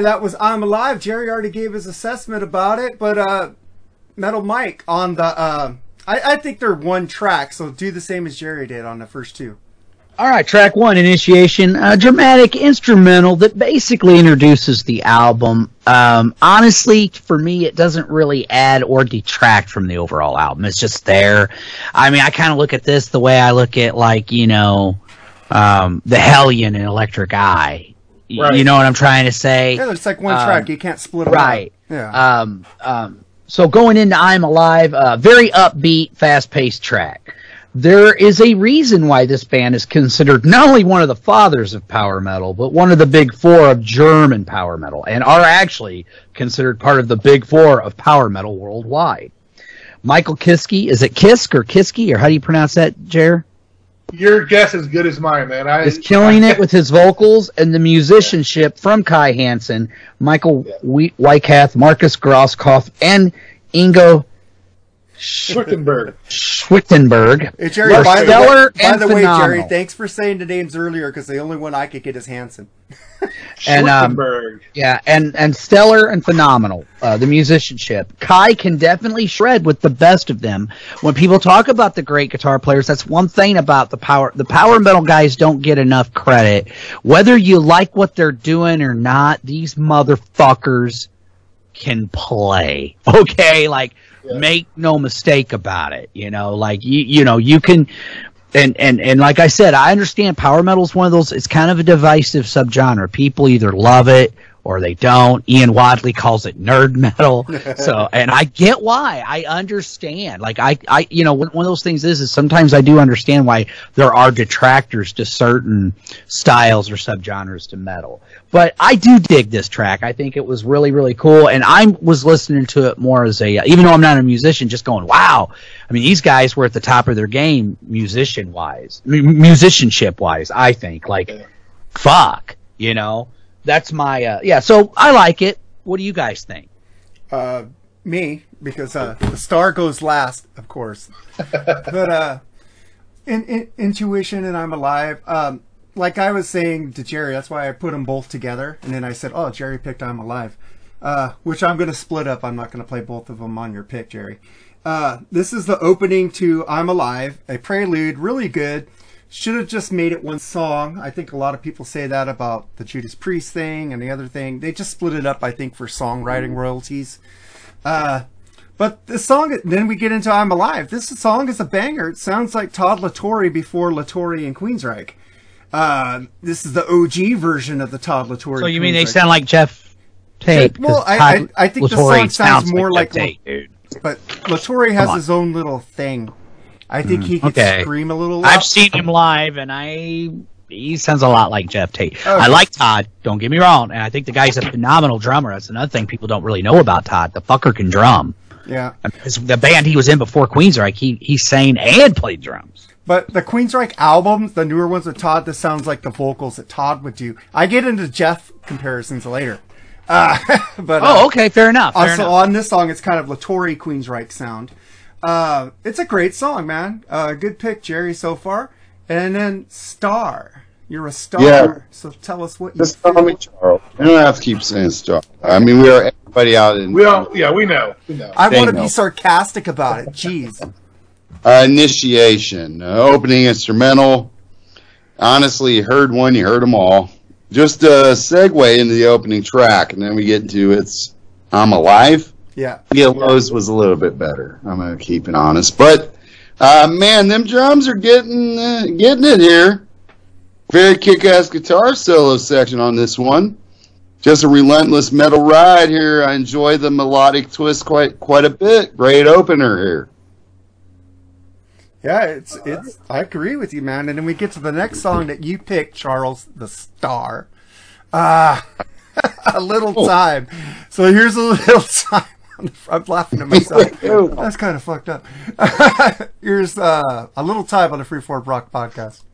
[SPEAKER 7] That was I'm Alive. Jerry already gave his assessment about it, but uh, Metal Mike on the. Uh, I, I think they're one track, so do the same as Jerry did on the first two.
[SPEAKER 9] All right, track one, Initiation, a dramatic instrumental that basically introduces the album. Um, honestly, for me, it doesn't really add or detract from the overall album. It's just there. I mean, I kind of look at this the way I look at, like, you know, um, the Hellion and Electric Eye.
[SPEAKER 7] Right.
[SPEAKER 9] You know what I'm trying to say?
[SPEAKER 7] Yeah, it's like one
[SPEAKER 9] Um,
[SPEAKER 7] track. You can't split it
[SPEAKER 9] right.
[SPEAKER 7] Up. Yeah.
[SPEAKER 9] Um, um, so going into I'm Alive, uh, very upbeat, fast paced track. There is a reason why this band is considered not only one of the fathers of power metal, but one of the big four of German power metal, and are actually considered part of the big four of power metal worldwide. Michael Kiske, is it Kisk or Kiske, or how do you pronounce that, Jer?
[SPEAKER 8] Your guess is good as mine, man. I,
[SPEAKER 9] is killing it with his vocals and the musicianship from Kai Hansen, Michael we- Weikath, Marcus Grosskopf, and Ingo
[SPEAKER 8] Schwickenberg.
[SPEAKER 9] Schwittenberg.
[SPEAKER 7] Hey, Jerry,
[SPEAKER 9] are
[SPEAKER 7] by the, way, by the way, Jerry, thanks for saying the names earlier because the only one I could get is Hansen.
[SPEAKER 9] and um, yeah, and and stellar and phenomenal. Uh, the musicianship, Kai can definitely shred with the best of them. When people talk about the great guitar players, that's one thing about the power. The power metal guys don't get enough credit. Whether you like what they're doing or not, these motherfuckers can play. Okay, like make no mistake about it. You know, like you you know you can. And, and and like I said, I understand power metal is one of those. It's kind of a divisive subgenre. People either love it or they don't. Ian Wadley calls it nerd metal. so, and I get why. I understand. Like I, I, you know, one of those things is, is sometimes I do understand why there are detractors to certain styles or subgenres to metal. But I do dig this track. I think it was really, really cool. And I was listening to it more as a, even though I'm not a musician, just going, wow. I mean, these guys were at the top of their game, musician wise, musicianship wise. I think, like, fuck, you know. That's my, uh, yeah. So I like it. What do you guys think?
[SPEAKER 7] Uh, me, because uh, the star goes last, of course. but uh, in, in, intuition and I'm alive. Um, like I was saying to Jerry, that's why I put them both together, and then I said, "Oh, Jerry picked I'm alive," uh, which I'm going to split up. I'm not going to play both of them on your pick, Jerry. Uh, this is the opening to I'm Alive, a prelude, really good. Should have just made it one song. I think a lot of people say that about the Judas Priest thing and the other thing. They just split it up, I think, for songwriting royalties. Uh, but the song, then we get into I'm Alive. This song is a banger. It sounds like Todd La Torre before La Torre and Queensryche. Uh, this is the OG version of the Todd La Torre.
[SPEAKER 9] So you mean they sound like Geoff Tate?
[SPEAKER 7] Well, I, I, I think the song sounds more like,
[SPEAKER 9] Geoff Tate, dude.
[SPEAKER 7] but La
[SPEAKER 9] Torre has
[SPEAKER 7] his own little thing. I think he can
[SPEAKER 9] Okay.
[SPEAKER 7] scream a little.
[SPEAKER 9] I've seen him live, and I he sounds a lot like Geoff Tate.
[SPEAKER 7] Okay.
[SPEAKER 9] I like Todd. Don't get me wrong, and I think the guy's a phenomenal drummer. That's another thing people don't really know about Todd. The fucker can drum.
[SPEAKER 7] Yeah.
[SPEAKER 9] I mean, 'cause the band he was in before Queensryche, he he sang and played drums.
[SPEAKER 7] But the Queensryche albums, the newer ones with Todd, this sounds like the vocals that Todd would do. I get into Geoff comparisons later. Uh, but
[SPEAKER 9] Oh,
[SPEAKER 7] uh,
[SPEAKER 9] okay, fair enough. Fair
[SPEAKER 7] also
[SPEAKER 9] enough.
[SPEAKER 7] on this song, it's kind of La Torre Queensryche sound. Uh, it's a great song, man. Uh, good pick, Jerry, so far. And then Star, you're a star.
[SPEAKER 10] Yeah.
[SPEAKER 7] So tell us what you.
[SPEAKER 10] Just call me Charles. You don't have to keep saying Star. I mean, we are everybody out in
[SPEAKER 8] We all, yeah, we know. We know.
[SPEAKER 7] I want to be sarcastic about it. Jeez.
[SPEAKER 10] uh, initiation, uh, opening instrumental. Honestly, you heard one, you heard them all. Just a segue into the opening track, and then we get into it's I'm Alive.
[SPEAKER 7] Yeah.
[SPEAKER 10] Yeah, Lowe's was a little bit better. I'm gonna keep it honest, but uh, man, them drums are getting uh, getting it here. Very kick-ass guitar solo section on this one. Just a relentless metal ride here. I enjoy the melodic twist quite quite a bit. Great opener here.
[SPEAKER 7] Yeah, it's it's. I agree with you, man. And then we get to the next song that you picked, Charles, the star. Ah, a little time. So here's a little time. I'm laughing at myself. That's kind of fucked up. here's uh, a little time on the Freeform Rock podcast.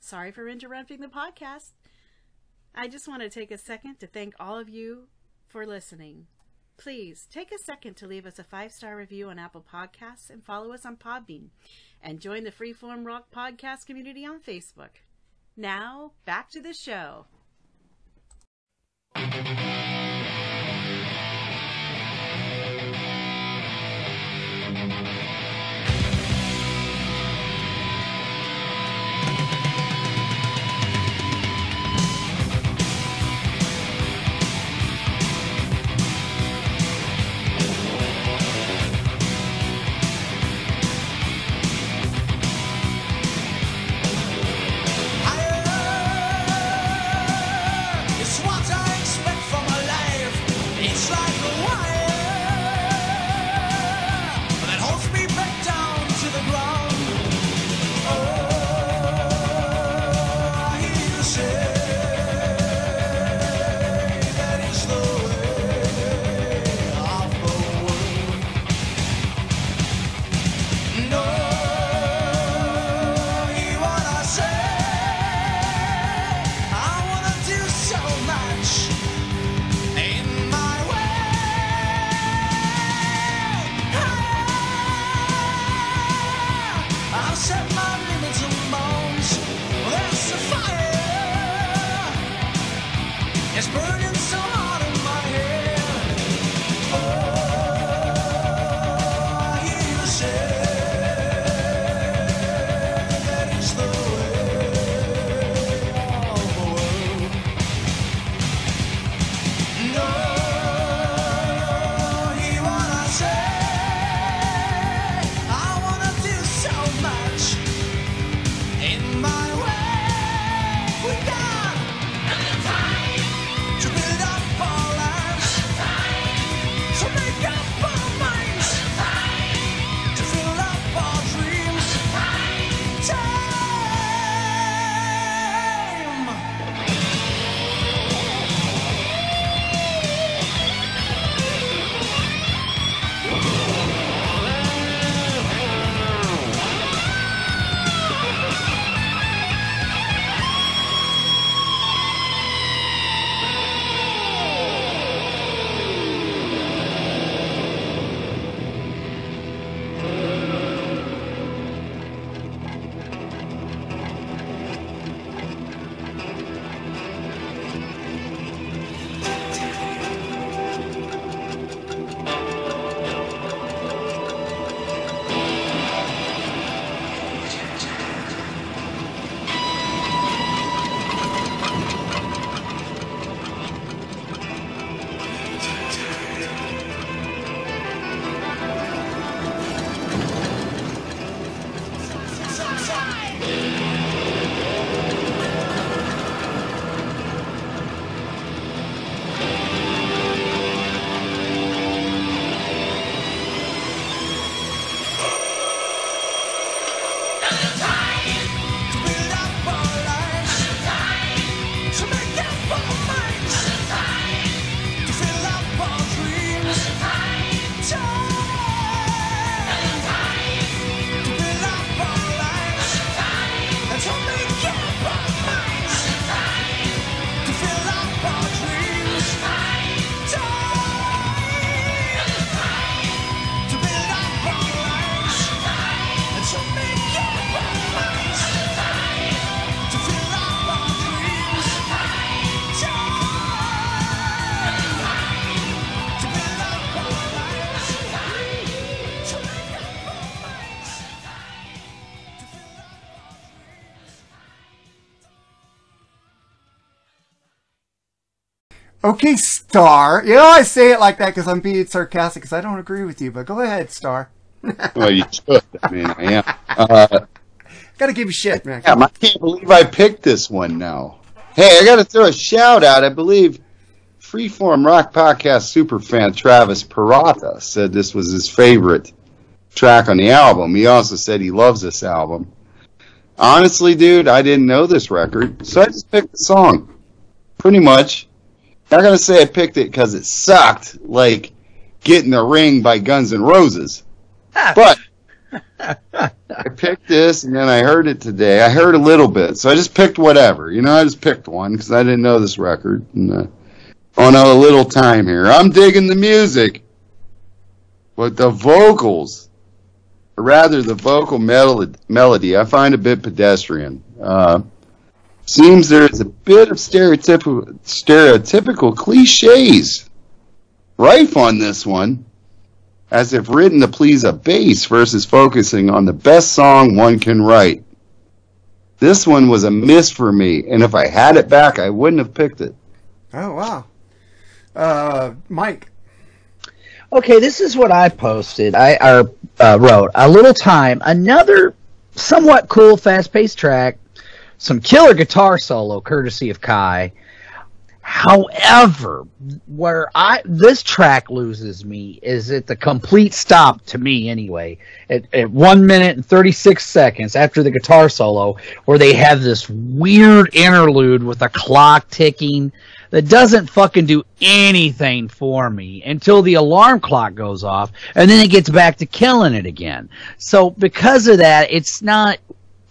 [SPEAKER 11] Sorry for interrupting the podcast. I just want to take a second to thank all of you for listening. Please take a second to leave us a five star review on Apple Podcasts and follow us on Podbean and join the Freeform Rock Podcast community on Facebook. Now, back to the show.
[SPEAKER 7] you Okay, Star. You know, I say it like that because I'm being sarcastic because I don't agree with you, but go ahead, Star.
[SPEAKER 10] well, you should. I mean, I am. Uh,
[SPEAKER 7] Gotta give you shit, man.
[SPEAKER 10] yeah, I can't believe I picked this one now. Hey, I got to throw a shout out. I believe Freeform Rock Podcast superfan Travis Peralta said this was his favorite track on the album. He also said he loves this album. Honestly, dude, I didn't know this record, so I just picked the song. Pretty much. I'm not gonna say I picked it because it sucked, like Get in the Ring by Guns N' Roses. But I picked this and then I heard it today. I heard a little bit, so I just picked whatever. You know, I just picked one because I didn't know this record. And, uh, on a little time here, I'm digging the music, but the vocals, or rather the vocal mel- melody, I find a bit pedestrian. Uh, seems there's a bit of stereotypical stereotypical cliches rife on this one as if written to please a base versus focusing on the best song one can write. This one was a miss for me, and if I had it back, I wouldn't have picked it.
[SPEAKER 7] Oh wow. Uh, Mike.
[SPEAKER 9] Okay, this is what I posted. I uh, wrote a little time, another somewhat cool, fast-paced track, some killer guitar solo, courtesy of Kai. However, where I this track loses me is at the complete stop to me anyway. At, at one minute and thirty six seconds after the guitar solo, where they have this weird interlude with a clock ticking that doesn't fucking do anything for me until the alarm clock goes off, and then it gets back to killing it again. So because of that, it's not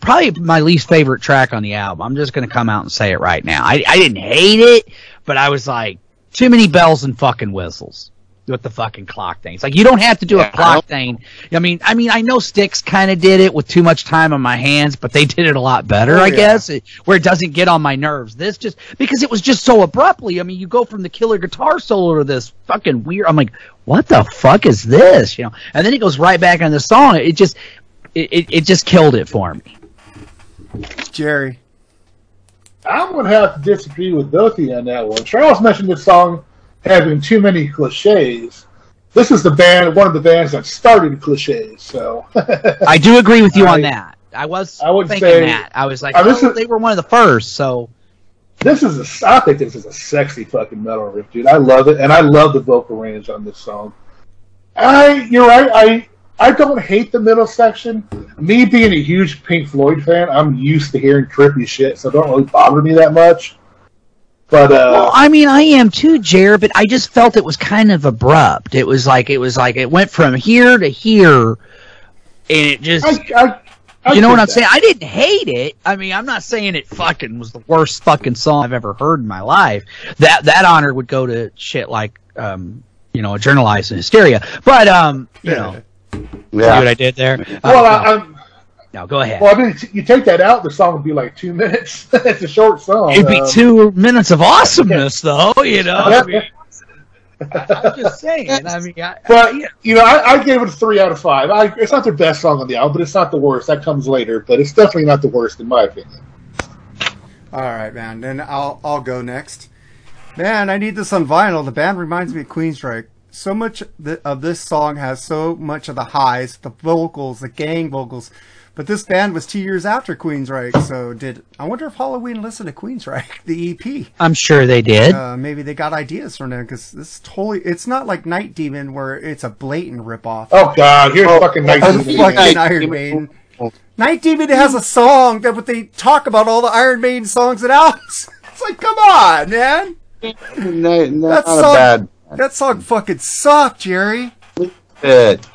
[SPEAKER 9] probably my least favorite track on the album. I'm just going to come out and say it right now. I, I didn't hate it, but I was like, too many bells and fucking whistles with the fucking clock thing. It's like you don't have to do a clock thing. I mean, I mean, I know Styx kind of did it with too much time on my hands, but they did it a lot better,
[SPEAKER 7] Oh,
[SPEAKER 9] I
[SPEAKER 7] yeah.
[SPEAKER 9] guess, it- where it doesn't get on my nerves. This just because it was just so abruptly. I mean, you go from the killer guitar solo to this fucking weird. I'm like, what the fuck is this? You know, and then it goes right back on the song. It just, it, it, it just killed it for me.
[SPEAKER 7] Jerry.
[SPEAKER 8] I'm going to have to disagree with both of you on that one. Charles mentioned this song having too many cliches. This is the band, one of the bands that started cliches. So
[SPEAKER 9] I do agree with you on that. I was
[SPEAKER 8] I would
[SPEAKER 9] thinking
[SPEAKER 8] say-
[SPEAKER 9] that. I was like,
[SPEAKER 8] Uh, this
[SPEAKER 9] oh,
[SPEAKER 8] is-
[SPEAKER 9] they were one of the first, so
[SPEAKER 8] this is a, I think this is a sexy fucking metal riff, dude. I love it, and I love the vocal range on this song. I, you're right. I, I don't hate the middle section. Me being a huge Pink Floyd fan, I'm used to hearing trippy shit, so it don't really bother me that much. But uh,
[SPEAKER 9] Well, I mean, I am too, Jared, but I just felt it was kind of abrupt. It was like it was like it went from here to here, and it just.
[SPEAKER 8] I, I
[SPEAKER 9] you know what I'm
[SPEAKER 8] that.
[SPEAKER 9] saying? I didn't hate it. I mean, I'm not saying it fucking was the worst fucking song I've ever heard in my life. That that honor would go to shit like, um, you know, journalized and hysteria. But um, you know, see what I did there?
[SPEAKER 8] well,
[SPEAKER 9] Uh,
[SPEAKER 8] I, I'm,
[SPEAKER 9] no, go ahead.
[SPEAKER 8] well, I mean, you take that out, the song would be like two minutes. it's a short song.
[SPEAKER 9] It'd be
[SPEAKER 8] Um,
[SPEAKER 9] two minutes of awesomeness, though. You know,
[SPEAKER 8] Yeah.
[SPEAKER 9] I mean, I'm just saying. I mean, I,
[SPEAKER 8] But you know, I, I gave it a three out of five. I, it's not the best song on the album, but it's not the worst. That comes later, but it's definitely not the worst in my opinion.
[SPEAKER 7] All right, man. Then I'll I'll go next. Man, I need this on vinyl. The band reminds me of Queensryche. So much of this song has so much of the highs, the vocals, the gang vocals. But this band was two years after Queensryche, so did I wonder if Helloween listened to Queensryche, the EP?
[SPEAKER 9] I'm sure they did.
[SPEAKER 7] Uh, maybe they got ideas from them because this is totally. It's not like Night Demon where it's a blatant ripoff.
[SPEAKER 8] Oh God, here's fucking Night
[SPEAKER 7] Of
[SPEAKER 8] Demon.
[SPEAKER 7] fucking
[SPEAKER 8] Night
[SPEAKER 7] Iron
[SPEAKER 8] Demon.
[SPEAKER 7] Maiden. Night Demon has a song that but they talk about all the Iron Maiden songs and albums. It's like, come on, man.
[SPEAKER 10] No, not
[SPEAKER 7] That
[SPEAKER 10] a
[SPEAKER 7] song,
[SPEAKER 10] bad
[SPEAKER 7] that song fucking sucked, Jerry.
[SPEAKER 10] bit.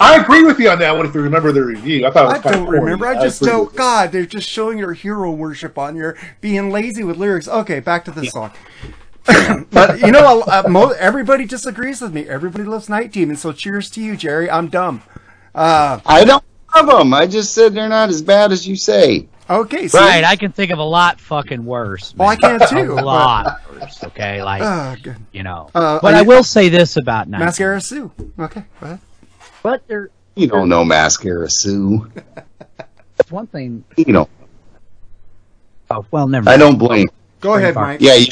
[SPEAKER 8] I agree with you on that one. If you remember the review, I thought it was
[SPEAKER 7] I don't remember. I just
[SPEAKER 8] agree
[SPEAKER 7] don't. God, they're just showing your hero worship on your being lazy with lyrics. Okay, back to this song. but you know, uh, mo- everybody disagrees with me. Everybody loves Night Demon. So cheers to you, Jerry. I'm dumb. Uh,
[SPEAKER 10] I don't love them. I just said they're not as bad as you say.
[SPEAKER 7] Okay, see?
[SPEAKER 9] Right, I can think of a lot fucking worse.
[SPEAKER 7] Well, I
[SPEAKER 9] man.
[SPEAKER 7] can too,
[SPEAKER 9] A lot worse. Okay, like
[SPEAKER 7] Oh, good.
[SPEAKER 9] you know.
[SPEAKER 7] Uh,
[SPEAKER 9] but
[SPEAKER 7] are
[SPEAKER 9] I
[SPEAKER 7] you-
[SPEAKER 9] will say this about Night.
[SPEAKER 7] Mascara Sue. Okay, go ahead.
[SPEAKER 9] But there,
[SPEAKER 10] You don't know Mascara Sue.
[SPEAKER 9] one thing.
[SPEAKER 10] You know.
[SPEAKER 9] Oh well, never.
[SPEAKER 10] I
[SPEAKER 9] mind.
[SPEAKER 10] don't blame.
[SPEAKER 7] Go ahead, Mike.
[SPEAKER 10] Yeah, you,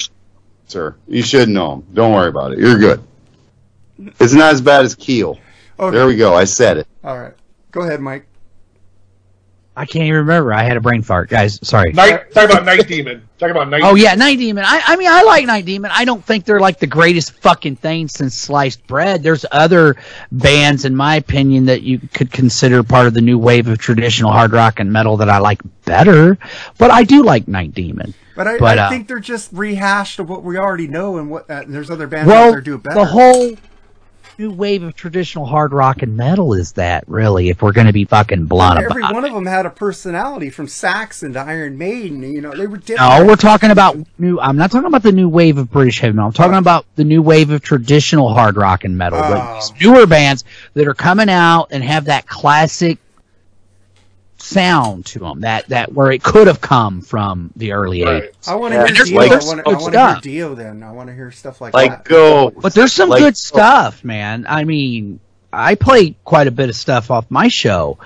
[SPEAKER 10] sir. You should know him. Don't worry about it. You're good. It's not as bad as Keel.
[SPEAKER 7] Okay.
[SPEAKER 10] There we go. I said it.
[SPEAKER 7] All right. Go ahead, Mike.
[SPEAKER 9] I can't even remember. I had a brain fart, guys. Sorry.
[SPEAKER 8] Night, talk about Night Demon. Talk about Night
[SPEAKER 9] Oh yeah, Night Demon. I, I mean, I like Night Demon. I don't think they're like the greatest fucking thing since sliced bread. There's other bands, in my opinion, that you could consider part of the new wave of traditional hard rock and metal that I like better. But I do like Night Demon.
[SPEAKER 7] But I,
[SPEAKER 9] But,
[SPEAKER 7] I
[SPEAKER 9] uh,
[SPEAKER 7] think they're just rehashed of what we already know, and what uh, there's other bands out there do it better.
[SPEAKER 9] the whole new wave of traditional hard rock and metal is that really? If we're going to be fucking blunt
[SPEAKER 7] Every
[SPEAKER 9] about
[SPEAKER 7] one of them had a personality, from Saxon to Iron Maiden. You know, they were different.
[SPEAKER 9] No, we're talking about new. I'm not talking about the new wave of British heavy metal. I'm talking oh. about the new wave of traditional hard rock and metal.
[SPEAKER 7] Oh.
[SPEAKER 9] Like these newer bands that are coming out and have that classic sound to them. That that where it could have come from the early '80s.
[SPEAKER 7] I want to
[SPEAKER 9] And
[SPEAKER 7] hear
[SPEAKER 9] there's-
[SPEAKER 7] Dio.
[SPEAKER 9] there's
[SPEAKER 7] I want to hear
[SPEAKER 9] stuff.
[SPEAKER 7] Dio. Then I want to hear stuff like,
[SPEAKER 10] Like
[SPEAKER 7] that.
[SPEAKER 10] go.
[SPEAKER 9] But there's some
[SPEAKER 10] Like-
[SPEAKER 9] good stuff, man. I mean, I play quite a bit of stuff off my show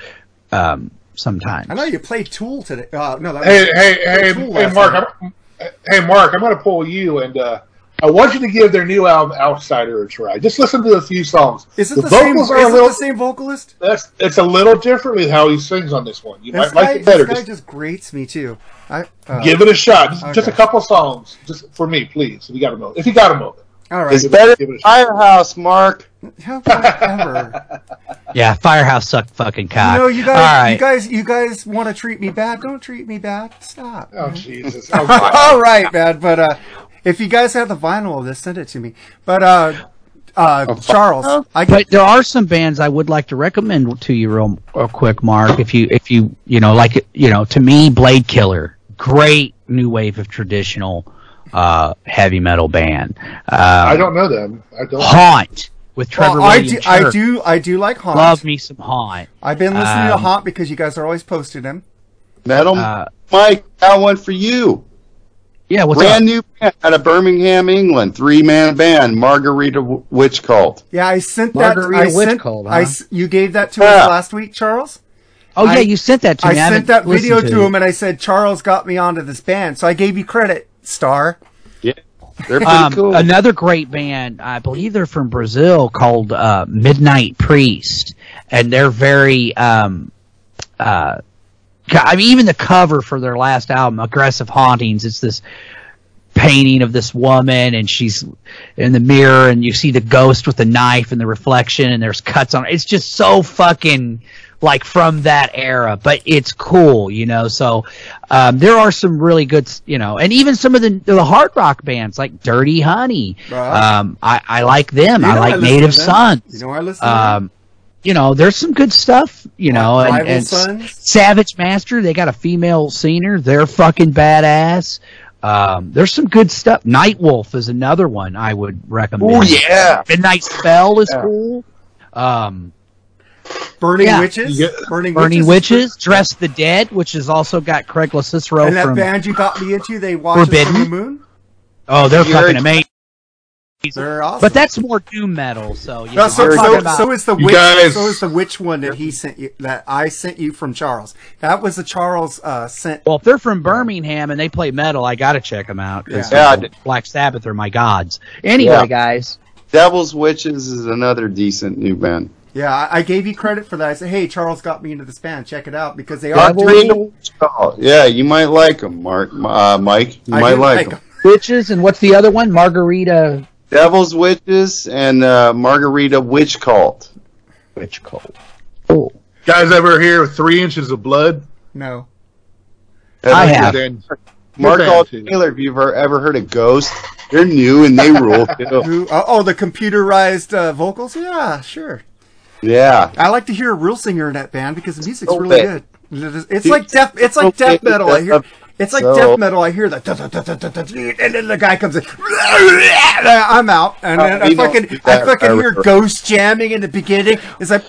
[SPEAKER 9] um, sometimes.
[SPEAKER 7] I know you played Tool today. Uh, no, that
[SPEAKER 8] Hey,
[SPEAKER 7] was,
[SPEAKER 8] hey,
[SPEAKER 7] played
[SPEAKER 8] hey,
[SPEAKER 7] Tool
[SPEAKER 8] hey, Mark. I'm, hey, Mark. I'm going to pull you, and uh, I want you to give their new album "Outsider" a try. Just listen to a few songs.
[SPEAKER 7] Is it
[SPEAKER 8] the,
[SPEAKER 7] the, same?
[SPEAKER 8] vocals
[SPEAKER 7] Is
[SPEAKER 8] are a
[SPEAKER 7] it
[SPEAKER 8] little.
[SPEAKER 7] the same vocalist?
[SPEAKER 8] That's it's a little different with how he sings on this one. You
[SPEAKER 7] This
[SPEAKER 8] might like
[SPEAKER 7] guy,
[SPEAKER 8] it better.
[SPEAKER 7] this guy
[SPEAKER 8] Just
[SPEAKER 7] just grates me too. I uh,
[SPEAKER 8] give it a shot. Just, just a couple songs, just for me, please. If you got a moment, if you got a moment.
[SPEAKER 7] All right.
[SPEAKER 10] It's
[SPEAKER 8] Give it-
[SPEAKER 10] better than
[SPEAKER 8] it.
[SPEAKER 10] Firehouse, Mark.
[SPEAKER 7] How ever?
[SPEAKER 9] Yeah, Firehouse sucked fucking cock.
[SPEAKER 7] You know, you guys,
[SPEAKER 9] right.
[SPEAKER 7] you guys, you guys want to treat me bad? Don't treat me bad. Stop.
[SPEAKER 8] Oh Jesus! Oh,
[SPEAKER 7] All right, man. But uh, if you guys have the vinyl of this, send it to me. But uh, uh, Charles, I
[SPEAKER 9] but there are some bands I would like to recommend to you real, real quick, Mark. If you if you you know like you know to me, Blade Killer, great new wave of traditional uh, heavy metal band. Um,
[SPEAKER 8] I don't know them. I don't.
[SPEAKER 9] Haunt with Trevor
[SPEAKER 7] Well, I
[SPEAKER 9] William
[SPEAKER 7] do, I do, I do like Haunt.
[SPEAKER 9] Love me some Haunt.
[SPEAKER 7] I've been listening to
[SPEAKER 9] Um,
[SPEAKER 7] Haunt because you guys are always posting them.
[SPEAKER 10] Metal
[SPEAKER 9] Uh,
[SPEAKER 10] Mike, got one for you.
[SPEAKER 9] Yeah, what's
[SPEAKER 10] Brand
[SPEAKER 9] up?
[SPEAKER 10] new band out of Birmingham, England. Three man band, Margarita W- Witch Cult.
[SPEAKER 7] Yeah, I sent that.
[SPEAKER 9] Margarita
[SPEAKER 7] I
[SPEAKER 9] Witch
[SPEAKER 7] sent,
[SPEAKER 9] Cult, huh?
[SPEAKER 7] s- you gave that to
[SPEAKER 10] Yeah.
[SPEAKER 7] us last week, Charles.
[SPEAKER 9] Oh
[SPEAKER 7] I-
[SPEAKER 9] yeah, you sent that to
[SPEAKER 7] I
[SPEAKER 9] me. I
[SPEAKER 7] sent that video
[SPEAKER 9] listened
[SPEAKER 7] to him, and I said Charles got me onto this band, so I gave you credit, Star.
[SPEAKER 10] Yeah, they're pretty
[SPEAKER 9] Um,
[SPEAKER 10] cool.
[SPEAKER 9] Another great band, I believe they're from Brazil, called uh, Midnight Priest, and they're very. Um, uh, ca- I mean, even the cover for their last album, Aggressive Hauntings, it's this painting of this woman, and she's in the mirror, and you see the ghost with the knife and the reflection, and there's cuts on it. It's just so fucking like from that era, but it's cool, you know. So um, there are some really good, you know, and even some of the the hard rock bands like Dirty Honey.
[SPEAKER 7] Right.
[SPEAKER 9] Um, I, I like them.
[SPEAKER 7] You
[SPEAKER 9] I like
[SPEAKER 7] listen
[SPEAKER 9] Native. Sons.
[SPEAKER 7] You know I listen.
[SPEAKER 9] Um, you know, there's some good stuff. You know, and,
[SPEAKER 7] Rival
[SPEAKER 9] and
[SPEAKER 7] Sons?
[SPEAKER 9] Savage Master. They got a female singer. They're fucking badass. Um, there's some good stuff. Night Wolf is another one I would recommend.
[SPEAKER 10] Oh yeah.
[SPEAKER 9] Midnight Spell is
[SPEAKER 10] Yeah.
[SPEAKER 9] cool. Um,
[SPEAKER 7] Burning
[SPEAKER 9] yeah.
[SPEAKER 7] Witches.
[SPEAKER 8] You
[SPEAKER 7] Burning,
[SPEAKER 9] Burning
[SPEAKER 7] Witches.
[SPEAKER 9] Witches, Dress the Dead, which has also got Craig Locicero
[SPEAKER 7] And that
[SPEAKER 9] from.
[SPEAKER 7] band you got me into, they watch
[SPEAKER 9] Forbidden?
[SPEAKER 7] the moon.
[SPEAKER 9] Oh, they're
[SPEAKER 10] You
[SPEAKER 9] fucking amazing.
[SPEAKER 7] They're awesome.
[SPEAKER 9] But that's more doom metal. So, you
[SPEAKER 7] No,
[SPEAKER 9] know,
[SPEAKER 7] so,
[SPEAKER 9] I'm
[SPEAKER 7] so,
[SPEAKER 9] about-
[SPEAKER 7] so is the
[SPEAKER 8] You
[SPEAKER 7] witch.
[SPEAKER 8] guys-
[SPEAKER 7] So is the witch one that he sent you. That I sent you from Charles. That was the Charles uh, sent.
[SPEAKER 9] Well, if they're from Birmingham and they play metal, I gotta check them out.
[SPEAKER 10] Yeah.
[SPEAKER 9] you know, Black Sabbath are my gods. Anyway,
[SPEAKER 10] Yeah.
[SPEAKER 9] guys,
[SPEAKER 10] Devil's Witches is another decent new band.
[SPEAKER 7] Yeah, I, I gave you credit for that. I said, "Hey, Charles got me into this band. Check it out because they are
[SPEAKER 10] Margarita
[SPEAKER 7] doing.
[SPEAKER 10] Yeah, you might like them, Mark. Uh, Mike, you
[SPEAKER 7] I
[SPEAKER 10] might like
[SPEAKER 7] like
[SPEAKER 10] them.
[SPEAKER 9] witches, and what's the other one? Margarita
[SPEAKER 10] Devil's Witches and uh, Margarita Witch Cult.
[SPEAKER 9] Witch Cult. Oh,
[SPEAKER 8] Guys, ever hear Three Inches of Blood?
[SPEAKER 7] No,
[SPEAKER 9] I have.
[SPEAKER 10] band. Mark Alt. Taylor, have you ever, ever heard of Ghost? They're new and they rule. too.
[SPEAKER 7] Who? Uh, oh, the computerized uh, vocals. Yeah, sure.
[SPEAKER 10] Yeah.
[SPEAKER 7] I like to hear a real singer in that band because the music's
[SPEAKER 10] So
[SPEAKER 7] really
[SPEAKER 10] bad.
[SPEAKER 7] good. It's like death. It's like death metal. I hear. It's like
[SPEAKER 10] So-
[SPEAKER 7] death metal. I hear that, and then the guy comes in. I'm out, and then I fucking, I fucking hear ghost jamming in the beginning. It's like.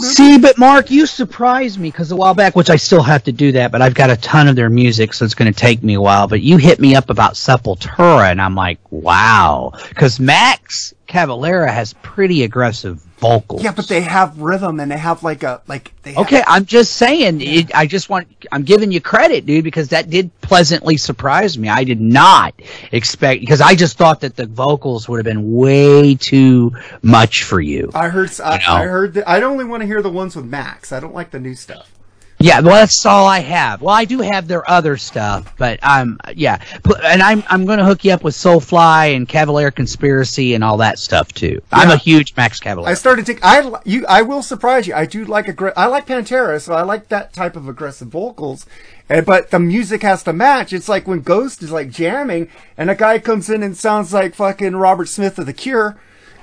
[SPEAKER 9] See, but Mark, you surprised me because a while back, which I still have to do that, but I've got a ton of their music, so it's going to take me a while. But you hit me up about Sepultura, and I'm like, wow, because Max Cavalera has pretty aggressive vocals.
[SPEAKER 7] Yeah, but they have rhythm and they have like a like they have,
[SPEAKER 9] Okay, I'm just saying. It, I just want. I'm giving you credit, dude, because that did pleasantly surprise me. I did not expect because I just thought that the vocals would have been way too much for you.
[SPEAKER 7] I heard I,
[SPEAKER 9] You know.
[SPEAKER 7] I heard that I only want to hear the ones with Max. I don't like the new stuff.
[SPEAKER 9] Yeah, well, that's all I have. Well, I do have their other stuff, but um, yeah, and I'm I'm going to hook you up with Soulfly and Cavalera Conspiracy and all that stuff too. I'm a huge Max Cavalera.
[SPEAKER 7] I started to I you I will surprise you. I do like aggr- I like Pantera, so I like that type of aggressive vocals. And, but the music has to match. It's like when Ghost is like jamming and a guy comes in and sounds like fucking Robert Smith of The Cure.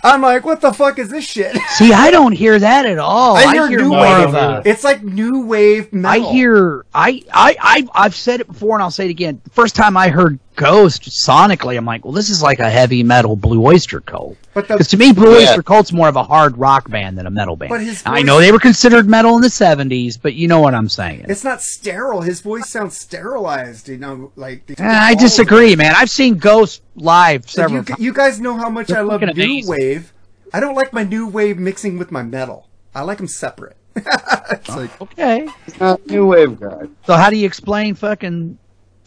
[SPEAKER 7] I'm like, what the fuck is this shit?
[SPEAKER 9] See, I don't hear that at all.
[SPEAKER 7] I hear, new wave.
[SPEAKER 9] of a.
[SPEAKER 7] It's like new wave metal.
[SPEAKER 9] I hear I I I I've said it before and I'll say it again. The first time I heard Ghost sonically, I'm like, well, this is like a heavy metal Blue Oyster Cult.
[SPEAKER 7] But
[SPEAKER 9] Because to me, Blue
[SPEAKER 7] Yeah.
[SPEAKER 9] Oyster Cult's more of a hard rock band than a metal band.
[SPEAKER 7] But his
[SPEAKER 9] I know they were considered metal in the '70s, but you know what I'm saying.
[SPEAKER 7] It's not sterile. His voice sounds sterilized. You know, like they took
[SPEAKER 9] Eh, I
[SPEAKER 7] balls
[SPEAKER 9] disagree, man. I've seen Ghost live several
[SPEAKER 7] you,
[SPEAKER 9] times.
[SPEAKER 7] you guys know how much
[SPEAKER 9] They're
[SPEAKER 7] I love
[SPEAKER 9] fucking
[SPEAKER 7] new
[SPEAKER 9] amazing.
[SPEAKER 7] wave. I don't like my new wave mixing with my metal. I like them separate. it's like
[SPEAKER 9] okay.
[SPEAKER 10] He's not new wave guy.
[SPEAKER 9] So how do you explain fucking?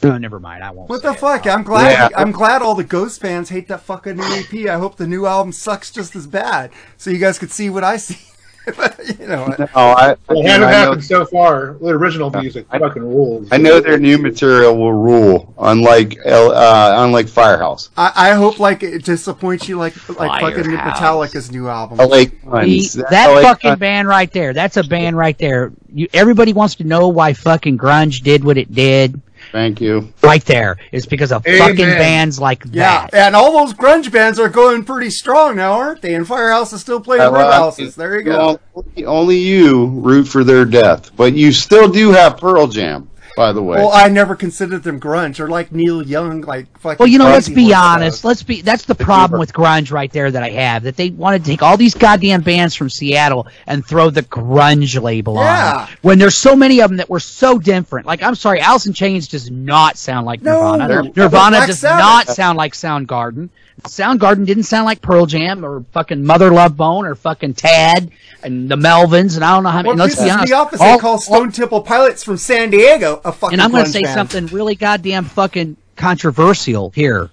[SPEAKER 9] No, never mind. I won't.
[SPEAKER 7] what the fuck? I'm glad.
[SPEAKER 10] Yeah.
[SPEAKER 7] I'm glad all the Ghost fans hate that fucking new EP. I hope the new album sucks just as bad, so you guys could see what I see. you know,
[SPEAKER 10] No, I,
[SPEAKER 8] Well, it hasn't happened so far. The original music fucking rules.
[SPEAKER 10] I know their new material will rule, unlike L- uh, unlike Firehouse.
[SPEAKER 7] I, I hope like it disappoints you like like fucking Metallica's new album.
[SPEAKER 10] LA
[SPEAKER 9] See, that
[SPEAKER 10] LA
[SPEAKER 9] fucking
[SPEAKER 10] Guns.
[SPEAKER 9] band right there. That's a band right there. You, everybody wants to know why fucking grunge did what it did.
[SPEAKER 10] Thank you.
[SPEAKER 9] Right there. It's because of
[SPEAKER 7] Amen.
[SPEAKER 9] fucking bands like
[SPEAKER 7] Yeah,
[SPEAKER 9] that.
[SPEAKER 7] Yeah, and all those grunge bands are going pretty strong now, aren't they? And Firehouse is still playing
[SPEAKER 10] Uh,
[SPEAKER 7] houses. There you go.
[SPEAKER 10] Only, only you root for their death, but you still do have Pearl Jam, by the way.
[SPEAKER 7] Well, I never considered them grunge. Or like Neil Young, like fucking.
[SPEAKER 9] Well, you know, let's be honest. Let's be. That's the problem with grunge right there that I have. That they wanted to take all these goddamn bands from Seattle and throw the grunge label
[SPEAKER 7] Yeah.
[SPEAKER 9] on. it. When there's so many of them that were so different. Like, I'm sorry, Alice in Chains does not sound like
[SPEAKER 7] No.
[SPEAKER 9] Nirvana.
[SPEAKER 7] They're-
[SPEAKER 9] Nirvana does
[SPEAKER 7] Sabbath.
[SPEAKER 9] not sound like Soundgarden. Soundgarden didn't sound like Pearl Jam or fucking Mother Love Bone or fucking Tad and the Melvins and I don't know how many.
[SPEAKER 7] What
[SPEAKER 9] let's
[SPEAKER 7] pisses
[SPEAKER 9] be honest.
[SPEAKER 7] me off is
[SPEAKER 9] all-
[SPEAKER 7] they call Stone Temple Pilots from San Diego a fucking.
[SPEAKER 9] and I'm going to say
[SPEAKER 7] band.
[SPEAKER 9] something really goddamn fucking controversial here.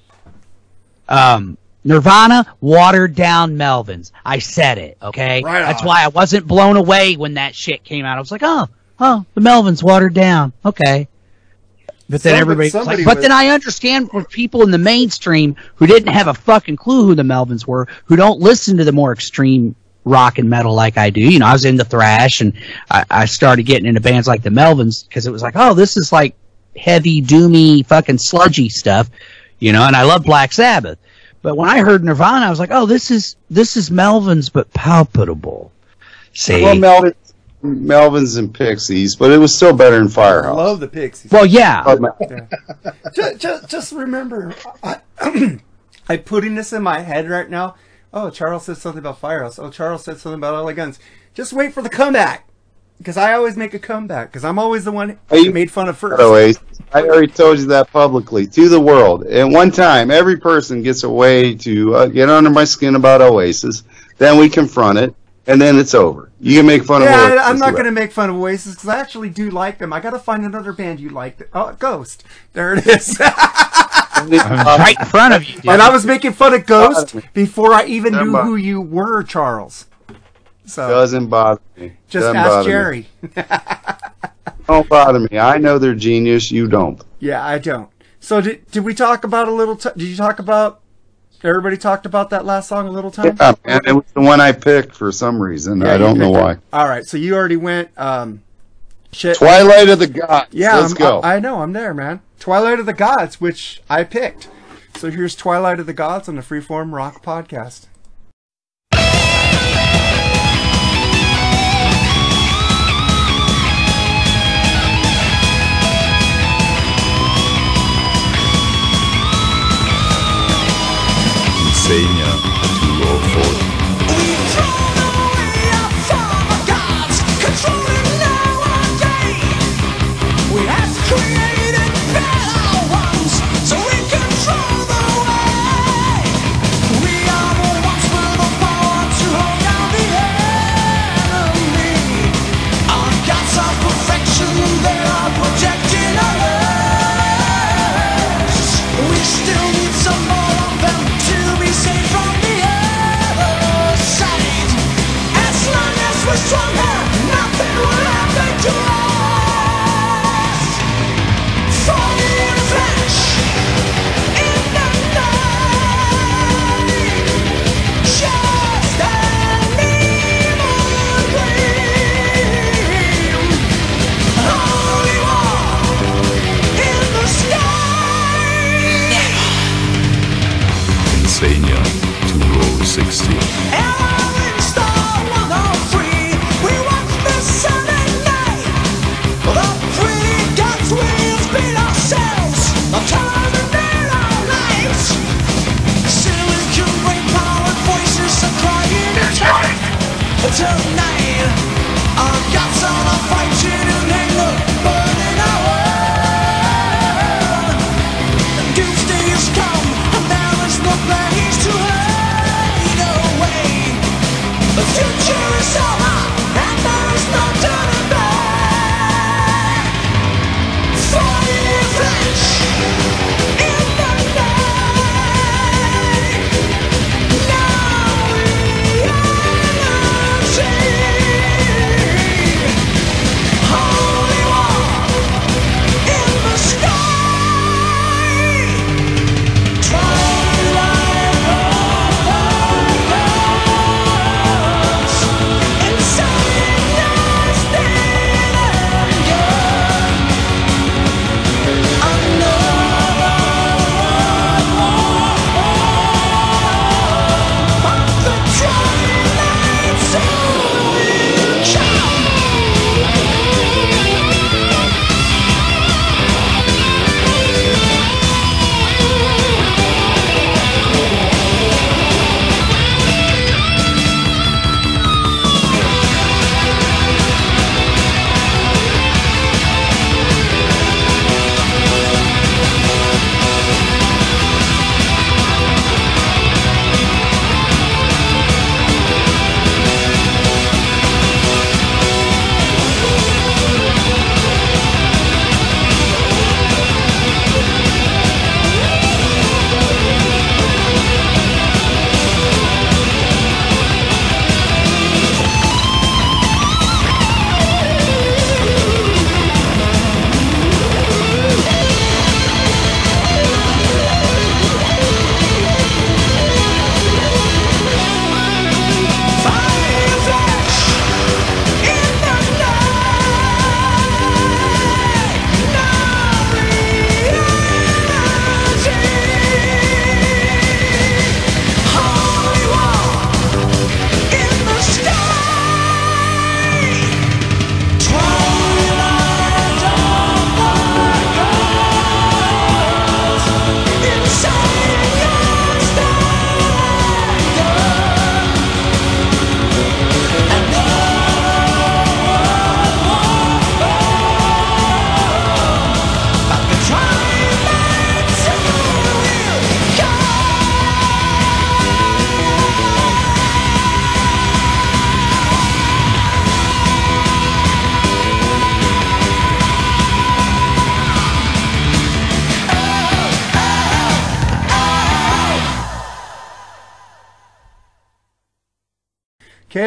[SPEAKER 9] Um, Nirvana watered down Melvins. I said it, okay?
[SPEAKER 7] Right
[SPEAKER 9] That's
[SPEAKER 7] on.
[SPEAKER 9] why I wasn't blown away when that shit came out. I was like, oh, oh, the Melvins watered down. Okay. But then
[SPEAKER 7] Somebody-
[SPEAKER 9] everybody,
[SPEAKER 7] somebody
[SPEAKER 9] like, but then I understand for people in the mainstream who didn't have a fucking clue who the Melvins were, who don't listen to the more extreme rock and metal like I do. You know, I was into thrash and I, I started getting into bands like the Melvins because it was like, oh, this is like heavy, doomy, fucking sludgy stuff, you know. And I love Black Sabbath, but when I heard Nirvana, I was like, oh, this is this is Melvins but palpable. See,
[SPEAKER 10] well, Melvin, Melvins and Pixies, but it was still better than Firehouse.
[SPEAKER 7] I love the Pixies.
[SPEAKER 9] well, yeah,
[SPEAKER 7] just, just, just remember, I, I'm putting this in my head right now. Oh, Charles said something about Firehouse. Oh, Charles said something about All the Guns. Just wait for the comeback. Because I always make a comeback. Because I'm always the one
[SPEAKER 10] Are you-
[SPEAKER 7] made fun of first.
[SPEAKER 10] By the way, I already told you that publicly to the world. At one time, every person gets a way to uh, get under my skin about Oasis. Then we confront it, and then it's over. You can make fun
[SPEAKER 7] yeah,
[SPEAKER 10] of Oasis.
[SPEAKER 7] I, I'm not going to make fun of Oasis because I actually do like them. I got to find another band you like. Oh, Ghost. There it is.
[SPEAKER 9] right in front of you. dude.
[SPEAKER 7] and I was making fun of Ghost before I even
[SPEAKER 10] Doesn't
[SPEAKER 7] knew
[SPEAKER 10] bother-
[SPEAKER 7] who you were, Charles. So
[SPEAKER 10] Doesn't bother me.
[SPEAKER 7] just
[SPEAKER 10] Doesn't
[SPEAKER 7] ask Jerry.
[SPEAKER 10] Don't bother me. I know they're genius. You don't.
[SPEAKER 7] Yeah, I don't. So did did we talk about a little? T- did you talk about? Everybody talked about that last song a little time.
[SPEAKER 10] Yeah, man, it was the one I picked for some reason.
[SPEAKER 7] Yeah,
[SPEAKER 10] I don't know why.
[SPEAKER 7] it. All right, so you already went. Um, shit.
[SPEAKER 10] Twilight of the Gods.
[SPEAKER 7] Yeah,
[SPEAKER 10] let's
[SPEAKER 7] I'm-
[SPEAKER 10] go.
[SPEAKER 7] I, I know. I'm there, man. Twilight of the Gods, which I picked. So here's Twilight of the Gods on the Freeform Rock Podcast.
[SPEAKER 12] 204.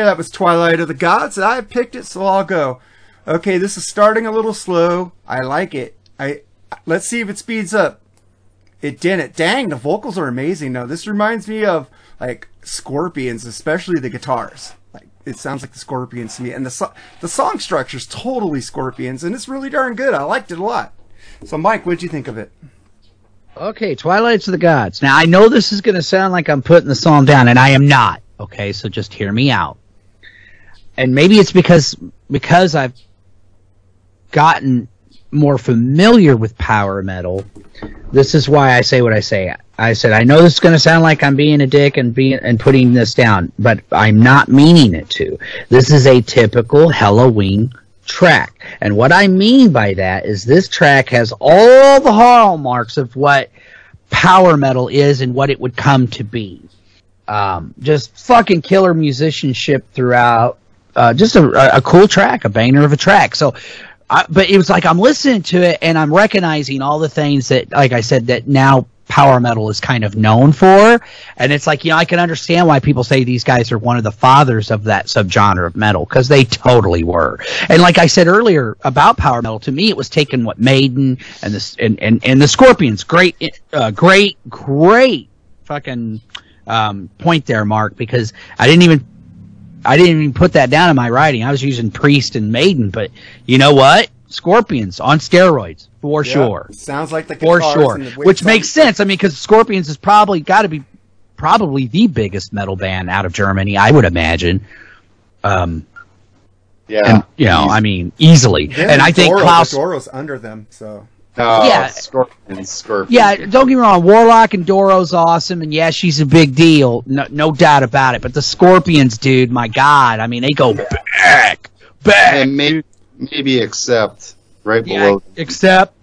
[SPEAKER 7] That was Twilight of the Gods. I picked it, so I'll go. Okay, this is starting a little slow. I like it. I let's see if it speeds up. It didn't. Dang, the vocals are amazing. Now this reminds me of like Scorpions, especially the guitars. Like it sounds like the Scorpions to me, and the so- the song structure is totally Scorpions, and it's really darn good. I liked it a lot. So, Mike, what'd you think of it?
[SPEAKER 9] Okay, Twilights of the Gods. Now I know this is going to sound like I'm putting the song down, and I am not. Okay, so just hear me out. And maybe it's because because I've gotten more familiar with power metal. This is why I say what I say. I said I know this is going to sound like I'm being a dick and being and putting this down, but I'm not meaning it to. This is a typical Helloween track. And what I mean by that is this track has all the hallmarks of what power metal is and what it would come to be. Um, just fucking killer musicianship throughout. Uh, just a, a cool track, a banger of a track. So, I, but it was like I'm listening to it and I'm recognizing all the things that, like I said, that now power metal is kind of known for. And it's like, you know, I can understand why people say these guys are one of the fathers of that subgenre of metal because they totally were. And like I said earlier about power metal, to me, it was taking what Maiden and this and, and, and the Scorpions, great, uh, great, great fucking um, point there, Mark, because I didn't even I didn't even put that down in my writing. I was using Priest and Maiden, but you know what? Scorpions on steroids for
[SPEAKER 7] Yeah,
[SPEAKER 9] sure.
[SPEAKER 7] Sounds like the
[SPEAKER 9] For sure,
[SPEAKER 7] the
[SPEAKER 9] which makes sense. I mean, because Scorpions is probably got to be probably the biggest metal band out of Germany, I would imagine. Um,
[SPEAKER 10] Yeah,
[SPEAKER 9] and, you know, I mean, easily.
[SPEAKER 7] Them
[SPEAKER 9] and I think
[SPEAKER 7] Doro,
[SPEAKER 9] Klaus.
[SPEAKER 7] the Doro's under them, so
[SPEAKER 10] No,
[SPEAKER 9] Yeah.
[SPEAKER 10] Scorpions, Scorpions.
[SPEAKER 9] Yeah, don't get me wrong. Warlock and Doro's awesome, and yeah, she's a big deal, no, no doubt about it. But the Scorpions, dude, my God, I mean, they go back, back.
[SPEAKER 10] and maybe, maybe accept right
[SPEAKER 9] Yeah,
[SPEAKER 10] below.
[SPEAKER 9] except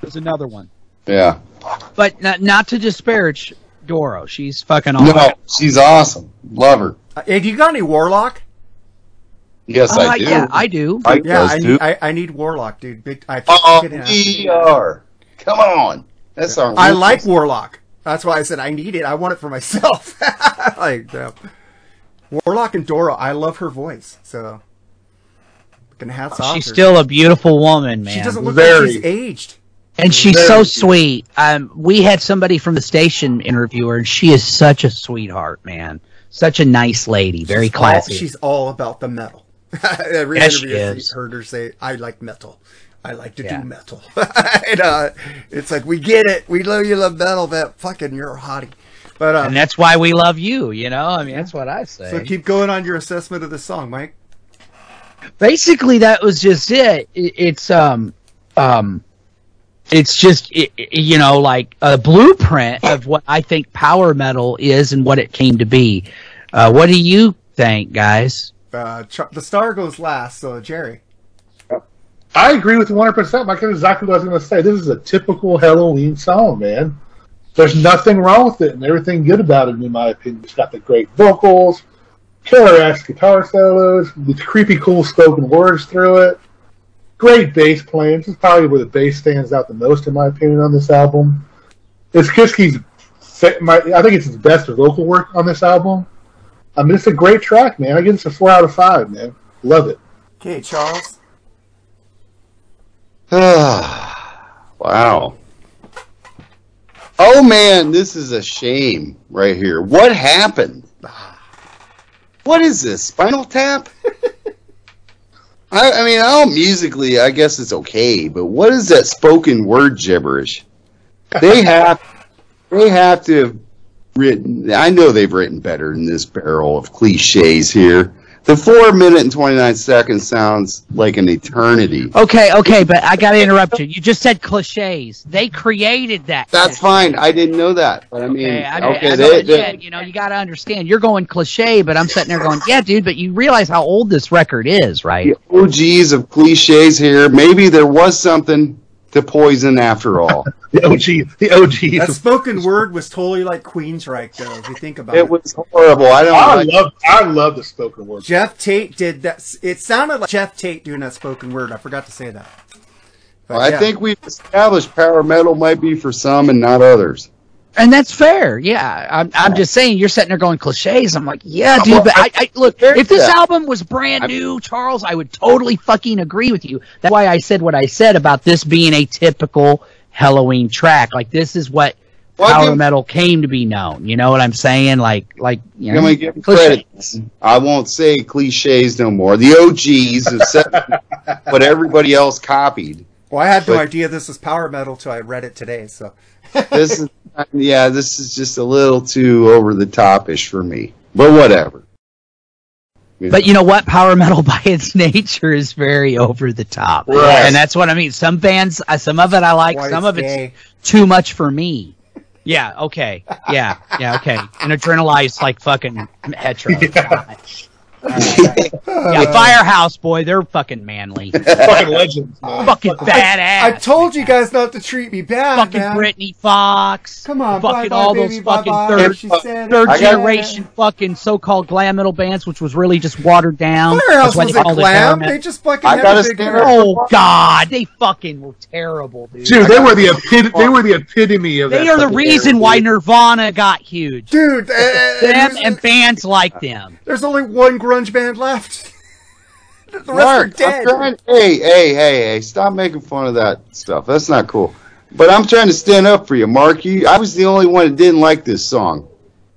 [SPEAKER 9] there's another one.
[SPEAKER 10] Yeah.
[SPEAKER 9] But not, not to disparage Doro, she's fucking awesome.
[SPEAKER 10] No, she's awesome. Love her.
[SPEAKER 7] Uh, hey, you got any Warlock?
[SPEAKER 10] Yes,
[SPEAKER 9] Uh,
[SPEAKER 10] I do.
[SPEAKER 9] yeah, I do.
[SPEAKER 10] Mike
[SPEAKER 7] yeah, I
[SPEAKER 10] too.
[SPEAKER 7] need, I, I need Warlock, dude. Big, I keep
[SPEAKER 10] Oh,
[SPEAKER 7] getting
[SPEAKER 10] we are. Come on. That's our.
[SPEAKER 7] I like Warlock. That's why I said I need it. I want it for myself. like damn. Warlock and Doro. I love her voice. So, fucking hats off.
[SPEAKER 9] She's still a beautiful woman, man.
[SPEAKER 7] She doesn't look
[SPEAKER 10] Very.
[SPEAKER 7] like she's aged.
[SPEAKER 9] and she's
[SPEAKER 10] very
[SPEAKER 9] so
[SPEAKER 10] cute.
[SPEAKER 9] sweet. Um, we had somebody from the station interview her, and she is such a sweetheart, man. Such a nice lady, very
[SPEAKER 7] She's all-
[SPEAKER 9] classy.
[SPEAKER 7] she's all about the metal.
[SPEAKER 9] Yes, she
[SPEAKER 7] interview
[SPEAKER 9] is.
[SPEAKER 7] Heard her say, "I like metal. I like to
[SPEAKER 9] Yeah.
[SPEAKER 7] do metal." and, uh, it's like we get it. We know you love metal, but fucking you're a hottie. But uh,
[SPEAKER 9] and that's why we love you. You know, I mean, that's what I say.
[SPEAKER 7] so keep going on your assessment of the song, Mike.
[SPEAKER 9] basically that was just it. It- It's um um it's just i i- you know like a blueprint of what I think power metal is and what it came to be. Uh, what do you think, guys?
[SPEAKER 7] Uh, Ch- the star goes last, so Jerry.
[SPEAKER 8] I agree with you 100%. Mike, exactly what I was going to say. This is a typical Helloween song, man. There's nothing wrong with it and everything good about it, in my opinion. It's got the great vocals, killer ass guitar solos, with creepy, cool spoken words through it. Great bass playing. This is probably where the bass stands out the most, in my opinion, on this album. It's Kiske's, I think it's his best vocal work on this album. I mean, it's a great track, man. I give this a 4 out of 5, man. Love it.
[SPEAKER 7] Okay, Charles.
[SPEAKER 10] wow. Oh man, this is a shame right here. What happened? What is this? Spinal Tap? I, I mean, all musically, I guess it's okay, but what is that spoken word gibberish? They have, they have to have written. I know they've written better than this barrel of cliches here. The four minute and twenty nine seconds sounds like an eternity.
[SPEAKER 9] Okay, okay, but I got to interrupt you. You just said cliches. They created that.
[SPEAKER 10] That's fine. I didn't know that, but I mean,
[SPEAKER 9] Okay, I,
[SPEAKER 10] okay,
[SPEAKER 9] I
[SPEAKER 10] they,
[SPEAKER 9] you
[SPEAKER 10] they-
[SPEAKER 9] said. You know, you got to understand. You're going cliche, but I'm sitting there going, "Yeah, dude." But you realize how old this record is, right?
[SPEAKER 10] the OGs of cliches here. Maybe there was something to poison after all.
[SPEAKER 8] The OG, the OG.
[SPEAKER 7] That spoken word was totally like Queensryche, though. If you think about it,
[SPEAKER 10] it was horrible. I don't
[SPEAKER 8] I
[SPEAKER 10] like
[SPEAKER 8] love, I love the spoken word.
[SPEAKER 7] Geoff Tate did that. It sounded like Geoff Tate doing that spoken word. I forgot to say that. But
[SPEAKER 10] I
[SPEAKER 7] yeah.
[SPEAKER 10] think we've established power metal might be for some and not others.
[SPEAKER 9] And that's fair. Yeah, I'm, I'm just saying. You're sitting there going cliches. I'm like, yeah, dude.
[SPEAKER 10] Well,
[SPEAKER 9] But I, I look. If this
[SPEAKER 10] Yeah.
[SPEAKER 9] album was brand new, Charles, I would totally fucking agree with you. That's why I said what I said about this being a typical Helloween track. Like this is what
[SPEAKER 10] Well,
[SPEAKER 9] power
[SPEAKER 10] give-
[SPEAKER 9] metal came to be known. You know what I'm saying? Like, like you know,
[SPEAKER 10] Let me give them
[SPEAKER 9] cliche.
[SPEAKER 10] credit. I won't say cliches no more. The OGs have said what everybody else copied.
[SPEAKER 7] Well, I had no idea this was power metal till I read it today. So
[SPEAKER 10] This is yeah, this is just a little too over the topish for me. But whatever.
[SPEAKER 9] But you know what? Power metal by its nature is very over the top,
[SPEAKER 10] Right.
[SPEAKER 9] and that's what I mean. Some bands, uh, some of it I like,
[SPEAKER 7] Why
[SPEAKER 9] some
[SPEAKER 7] it's
[SPEAKER 9] of it's
[SPEAKER 7] gay.
[SPEAKER 9] too much for me. Yeah. Okay. Yeah. Yeah. Okay. An adrenalized like fucking hetero. yeah, Firehouse boy, they're fucking manly.
[SPEAKER 8] Fucking legends. man.
[SPEAKER 9] fucking badass.
[SPEAKER 7] I told you guys not to treat me bad,
[SPEAKER 9] fucking
[SPEAKER 7] man.
[SPEAKER 9] Britny Fox.
[SPEAKER 7] Come on,
[SPEAKER 9] fucking
[SPEAKER 7] bye-bye,
[SPEAKER 9] all
[SPEAKER 7] baby,
[SPEAKER 9] those fucking
[SPEAKER 7] bye-bye.
[SPEAKER 9] third,
[SPEAKER 7] She
[SPEAKER 9] third
[SPEAKER 7] I got-
[SPEAKER 9] generation fucking so-called glam metal bands, which was really just watered down.
[SPEAKER 7] Firehouse
[SPEAKER 9] That's
[SPEAKER 7] wasn't
[SPEAKER 9] it
[SPEAKER 7] glam. They just fucking
[SPEAKER 10] I
[SPEAKER 7] had
[SPEAKER 10] gotta
[SPEAKER 7] a big
[SPEAKER 10] stand
[SPEAKER 7] hair.
[SPEAKER 10] up.
[SPEAKER 9] Oh God, they fucking were terrible, dude.
[SPEAKER 8] Dude, they were the epit- they were the epitome of
[SPEAKER 9] They
[SPEAKER 8] that
[SPEAKER 9] are the reason
[SPEAKER 8] era,
[SPEAKER 9] why. Nirvana got huge.
[SPEAKER 7] Dude, uh,
[SPEAKER 9] Them and bands like them.
[SPEAKER 7] there's only one grunge band left. the rest are
[SPEAKER 10] Mark, I'm
[SPEAKER 7] dead.
[SPEAKER 10] trying. Hey, hey, hey, hey! Stop making fun of that stuff. That's not cool. But I'm trying to stand up for you, Mark. You, I was the only one that didn't like this song.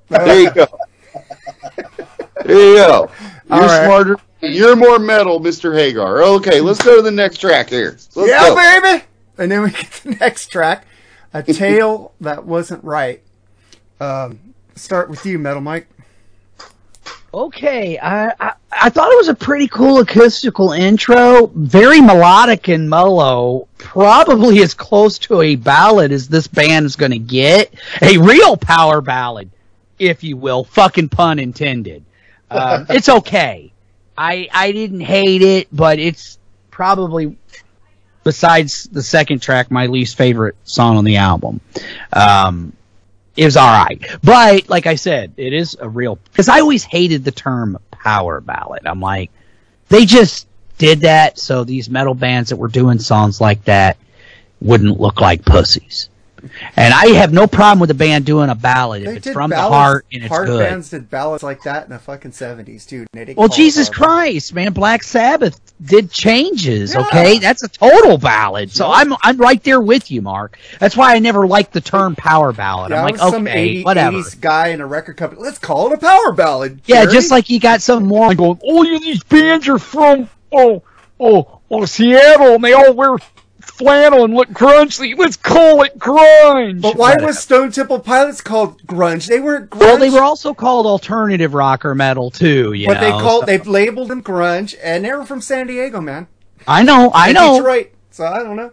[SPEAKER 10] There you go. There you go. You're
[SPEAKER 7] right.
[SPEAKER 10] smarter. You're more metal, Mr. Hagar. Okay, let's go to the next track here. Let's
[SPEAKER 7] yeah,
[SPEAKER 10] go.
[SPEAKER 7] baby. And then we get the next track, a tale that wasn't right. Um, start with you, Metal Mike.
[SPEAKER 9] Okay, I, I I thought it was a pretty cool acoustical intro, very melodic and mellow, probably as close to a ballad as this band is going to get. A real power ballad, if you will, fucking pun intended. Um, it's okay. I I didn't hate it, but it's probably besides the second track my least favorite song on the album. Um, it was all right. But like I said, it is a real because I always hated the term power ballad. I'm like, they just did that so these metal bands that were doing songs like that wouldn't look like pussies. And I have no problem with a band doing a ballad if it's from the heart and it's
[SPEAKER 7] hard
[SPEAKER 9] good.
[SPEAKER 7] bands did ballads like that in the fucking seventies, dude. they
[SPEAKER 9] Well, Jesus Christ, man! Black Sabbath did changes.
[SPEAKER 7] Yeah.
[SPEAKER 9] Okay, that's a total ballad. So I'm I'm right there with you, Mark. That's why I never liked the term power ballad.
[SPEAKER 7] Yeah,
[SPEAKER 9] I'm like, okay,
[SPEAKER 7] 80,
[SPEAKER 9] whatever.
[SPEAKER 7] 80s guy in a record company. Let's call it a power ballad.
[SPEAKER 9] Yeah, just like you got some more going. Oh, you these bands are from oh oh oh Seattle, and they all wear flannel and look grungy. Let's call it grunge.
[SPEAKER 7] But why
[SPEAKER 9] Whatever.
[SPEAKER 7] was Stone Temple Pilots called grunge? They weren't grunge.
[SPEAKER 9] well, they were also called alternative rock or metal too. You
[SPEAKER 7] but
[SPEAKER 9] know,
[SPEAKER 7] they called
[SPEAKER 9] so-
[SPEAKER 7] they labeled them grunge, and they were from San Diego, man.
[SPEAKER 9] I know, I
[SPEAKER 7] And
[SPEAKER 9] know.
[SPEAKER 7] Detroit. So I don't know.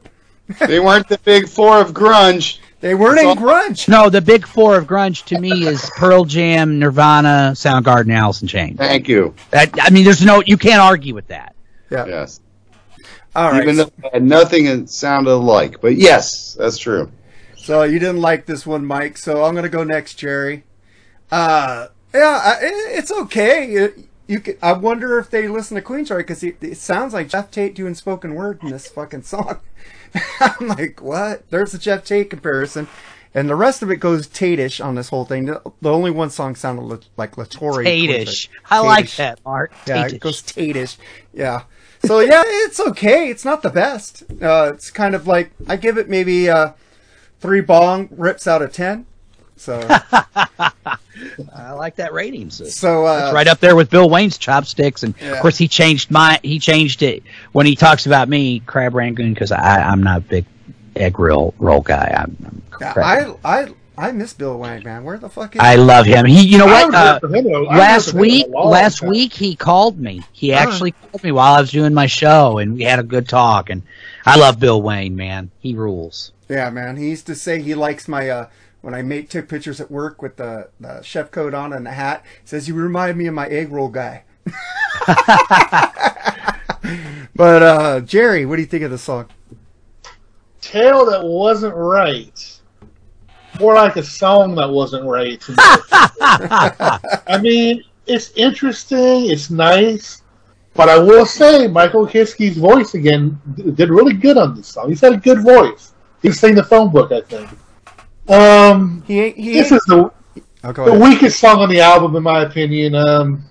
[SPEAKER 10] They weren't the big four of grunge.
[SPEAKER 7] They weren't in grunge.
[SPEAKER 9] No, the big four of grunge to me is Pearl Jam, Nirvana, Soundgarden, Alice in Chains.
[SPEAKER 10] Thank you.
[SPEAKER 9] That I mean, there's no you can't argue with that.
[SPEAKER 7] Yeah.
[SPEAKER 10] Yes.
[SPEAKER 7] All right.
[SPEAKER 10] Even though they had nothing that sounded alike, but yes, that's true.
[SPEAKER 7] So you didn't like this one, Mike. So I'm gonna go next, Jerry. Uh, yeah, I, it's okay. It- you could, I wonder if they listen to Queensrÿche because it, it sounds like Geoff Tate doing spoken word in this fucking song. I'm like, what? There's a Geoff Tate comparison, and the rest of it goes Tate-ish on this whole thing. The, the only one song sounded li- like La Torre.
[SPEAKER 9] Tate-ish. I like that, Mark.
[SPEAKER 7] Yeah,
[SPEAKER 9] Tate-ish.
[SPEAKER 7] it goes Tate-ish. Yeah. So yeah, it's okay. It's not the best. Uh, it's kind of like I give it maybe uh, three bong rips out of ten. So
[SPEAKER 9] I like that rating system.
[SPEAKER 7] so uh,
[SPEAKER 9] It's right up there with Bill Wayne's chopsticks, and
[SPEAKER 7] Yeah.
[SPEAKER 9] of course he changed my he changed it when he talks about me, crab rangoon, because I I'm not a big egg roll roll guy. I'm, I'm
[SPEAKER 7] yeah. I I I miss Bill Wang, man. Where the fuck is
[SPEAKER 9] I love him. He, you know what? Uh,
[SPEAKER 8] him in a- I haven't
[SPEAKER 9] last
[SPEAKER 8] heard from him in a
[SPEAKER 9] week, last
[SPEAKER 8] time.
[SPEAKER 9] week he called me. He actually called me while I was doing my show, and we had a good talk. And I love Bill Wayne, man. He rules.
[SPEAKER 7] Yeah, man. He used to say he likes my uh when I made took pictures at work with the, the chef coat on and the hat. He says you remind me of my egg roll guy. but uh Jerry, what do you think of the song?
[SPEAKER 8] Tale that wasn't right. More like a song that wasn't right. Me. I mean, it's interesting. It's nice. But I will say, Michael Kiske's voice again did really good on this song. He's got a good voice. He sang the phone book, I think. Um,
[SPEAKER 7] He ain't he
[SPEAKER 8] this
[SPEAKER 7] ain't,
[SPEAKER 8] is the,
[SPEAKER 7] oh,
[SPEAKER 8] the weakest song on the album, in my opinion. Um,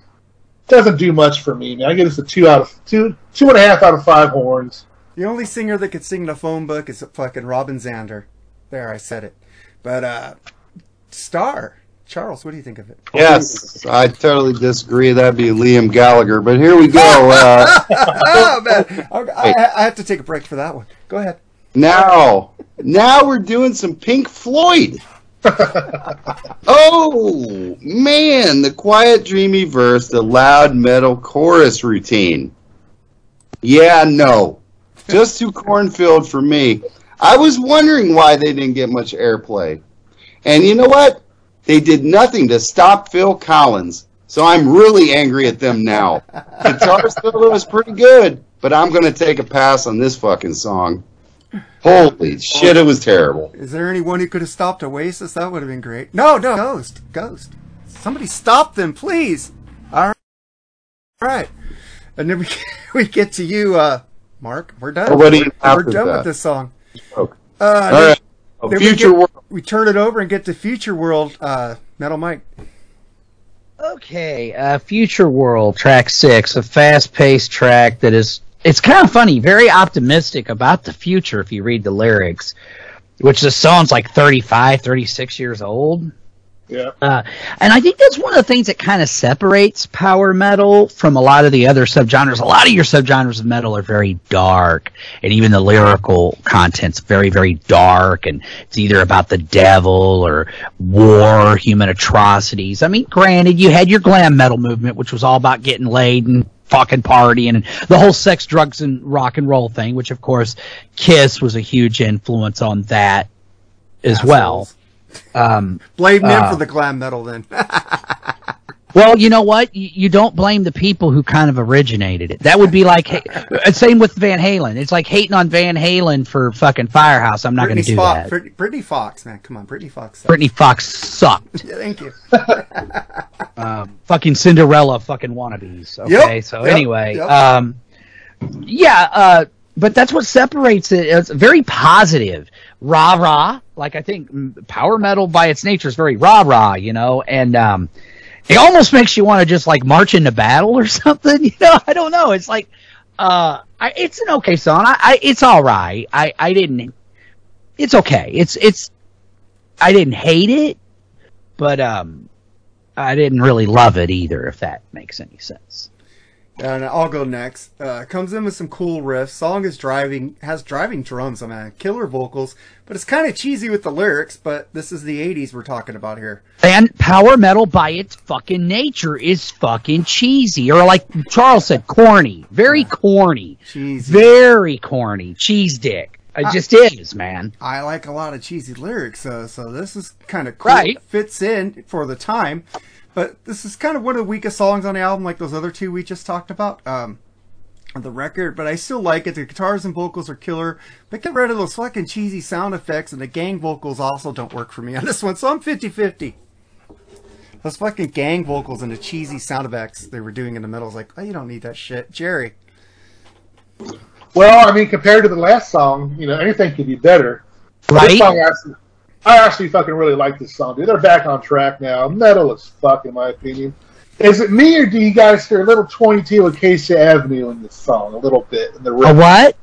[SPEAKER 8] doesn't do much for me. Man. I give this a two out of two, two and a half out of five horns.
[SPEAKER 7] The only singer that could sing the phone book is fucking Robin Zander. There, I said it. But uh Star, Charles, what do you think of it?
[SPEAKER 10] Yes, I totally disagree. That'd be Liam Gallagher. But here we go. Uh,
[SPEAKER 7] oh man, I, I, I have to take a break for that one. Go ahead.
[SPEAKER 10] now, now we're doing some Pink Floyd. oh man, the quiet, dreamy verse, the loud metal chorus routine. Yeah, no, just too cornfield for me. I was wondering why they didn't get much airplay, and you know what? They did nothing to stop Phil Collins. So I'm really angry at them now. Guitar solo is pretty good, but I'm going to take a pass on this fucking song. Holy shit, it was terrible.
[SPEAKER 7] Is there anyone who could have stopped Oasis? That would have been great. No, no, Ghost, Ghost. Somebody stop them, please. All right, all right. And then we we get to you, uh, Mark. We're done.
[SPEAKER 10] Nobody
[SPEAKER 7] we're, we're done
[SPEAKER 10] that.
[SPEAKER 7] with this song.
[SPEAKER 10] Okay.
[SPEAKER 7] Uh,
[SPEAKER 10] All
[SPEAKER 7] then-
[SPEAKER 10] right. Oh,
[SPEAKER 7] then we
[SPEAKER 10] Future
[SPEAKER 7] get-
[SPEAKER 10] World.
[SPEAKER 7] We turn it over and get to Future World. Uh, Metal Mike.
[SPEAKER 9] Okay, uh, Future World, track six, a fast paced track that is, it's kind of funny, very optimistic about the future if you read the lyrics, which the song's like 35, 36 years old.
[SPEAKER 8] Yeah.
[SPEAKER 9] Uh, and I think that's one of the things that kind of separates power metal from a lot of the other subgenres. A lot of your subgenres of metal are very dark, and even the lyrical content's very, very dark, and it's either about the devil or war, or human atrocities. I mean, granted, you had your glam metal movement, which was all about getting laid and fucking partying and the whole sex, drugs, and rock and roll thing, which of course Kiss was a huge influence on that as well. Um,
[SPEAKER 7] Blame them
[SPEAKER 9] uh,
[SPEAKER 7] for the glam metal then.
[SPEAKER 9] well, you know what? You, you don't blame the people who kind of originated it. That would be like, uh, same with Van Halen. It's like hating on Van Halen for fucking Firehouse. I'm not going to do
[SPEAKER 7] Fox,
[SPEAKER 9] that.
[SPEAKER 7] Britny Fox, man, come on, Britny Fox. sucks.
[SPEAKER 9] Britny Fox sucked.
[SPEAKER 7] Thank you.
[SPEAKER 9] um, fucking Cinderella fucking wannabes. Okay,
[SPEAKER 7] Yep,
[SPEAKER 9] so
[SPEAKER 7] yep,
[SPEAKER 9] anyway,
[SPEAKER 7] yep.
[SPEAKER 9] um, yeah, uh, but that's what separates it. It's very positive, rah rah. Like I think power metal by its nature is very rah rah, you know, and um, it almost makes you want to just like march into battle or something. You know, I don't know. It's like, uh, I, it's an okay song. I, I it's all right. I, I didn't. It's okay. It's it's. I didn't hate it, but um, I didn't really love it either. If that makes any sense.
[SPEAKER 7] And I'll go next. Uh, comes in with some cool riffs. Song is driving, has driving drums. I mean, killer vocals, but it's kind of cheesy with the lyrics. But this is the '80s we're talking about here.
[SPEAKER 9] And power metal by its fucking nature is fucking cheesy. Or like Charles said, corny. Very corny.
[SPEAKER 7] Cheesy.
[SPEAKER 9] Very corny. Cheese dick. It
[SPEAKER 7] I-
[SPEAKER 9] just is, man.
[SPEAKER 7] I like a lot of cheesy lyrics, uh, so this is kind of cool.
[SPEAKER 9] Right.
[SPEAKER 7] Fits in for the time, but this is kind of one of the weakest songs on the album, like those other two we just talked about. Um, on the record, but I still like it. The guitars and vocals are killer. But get rid of those fucking cheesy sound effects, and the gang vocals also don't work for me on this one. So I'm 50-50. Those fucking gang vocals and the cheesy sound effects they were doing in the middle is like, oh, you don't need that shit, Jerry.
[SPEAKER 8] Well, I mean, compared to the last song, you know, anything could be better.
[SPEAKER 9] Right?
[SPEAKER 8] This song actually, I actually fucking really like this song, dude. They're back on track now. Metal as fuck, in my opinion. Is it me or do you guys hear a little 22 Acacia Avenue in this song? A little bit in the
[SPEAKER 9] A what?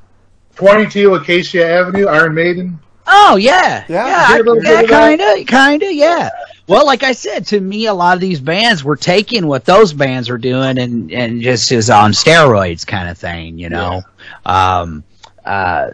[SPEAKER 8] 22 Acacia Avenue, Iron Maiden.
[SPEAKER 9] Oh yeah,
[SPEAKER 8] Yeah,
[SPEAKER 9] yeah,
[SPEAKER 8] hear a little
[SPEAKER 9] yeah,
[SPEAKER 8] of
[SPEAKER 9] kind of, kind of, yeah. Well, like I said, to me, a lot of these bands were taking what those bands were doing and and just is on steroids kind of thing, you know. Um, uh,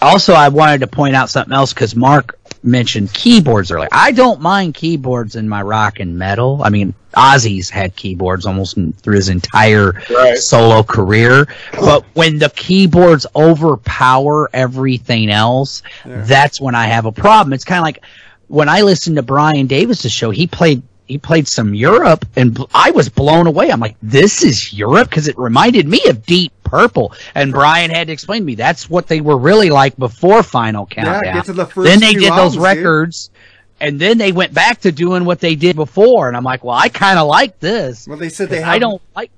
[SPEAKER 9] also, I wanted to point out something else because Mark mentioned keyboards earlier. I don't mind keyboards in my rock and metal. I mean, Ozzy's had keyboards almost through his entire
[SPEAKER 8] Right.
[SPEAKER 9] solo career. But when the keyboards overpower everything else, that's when I have a problem. It's kind of like when I listened to Brian Davis's show, he played he played some Europe, and I was blown away. I'm like, this is Europe because it reminded me of Deep Purple. And Brian had to explain to me that's what they were really like before Final Countdown.
[SPEAKER 7] get to the first
[SPEAKER 9] then they did
[SPEAKER 7] albums,
[SPEAKER 9] those
[SPEAKER 7] dude.
[SPEAKER 9] records. And then they went back to doing what they did before, and I'm like, well, I kind of like this.
[SPEAKER 7] Well, they said they.
[SPEAKER 9] I don't like.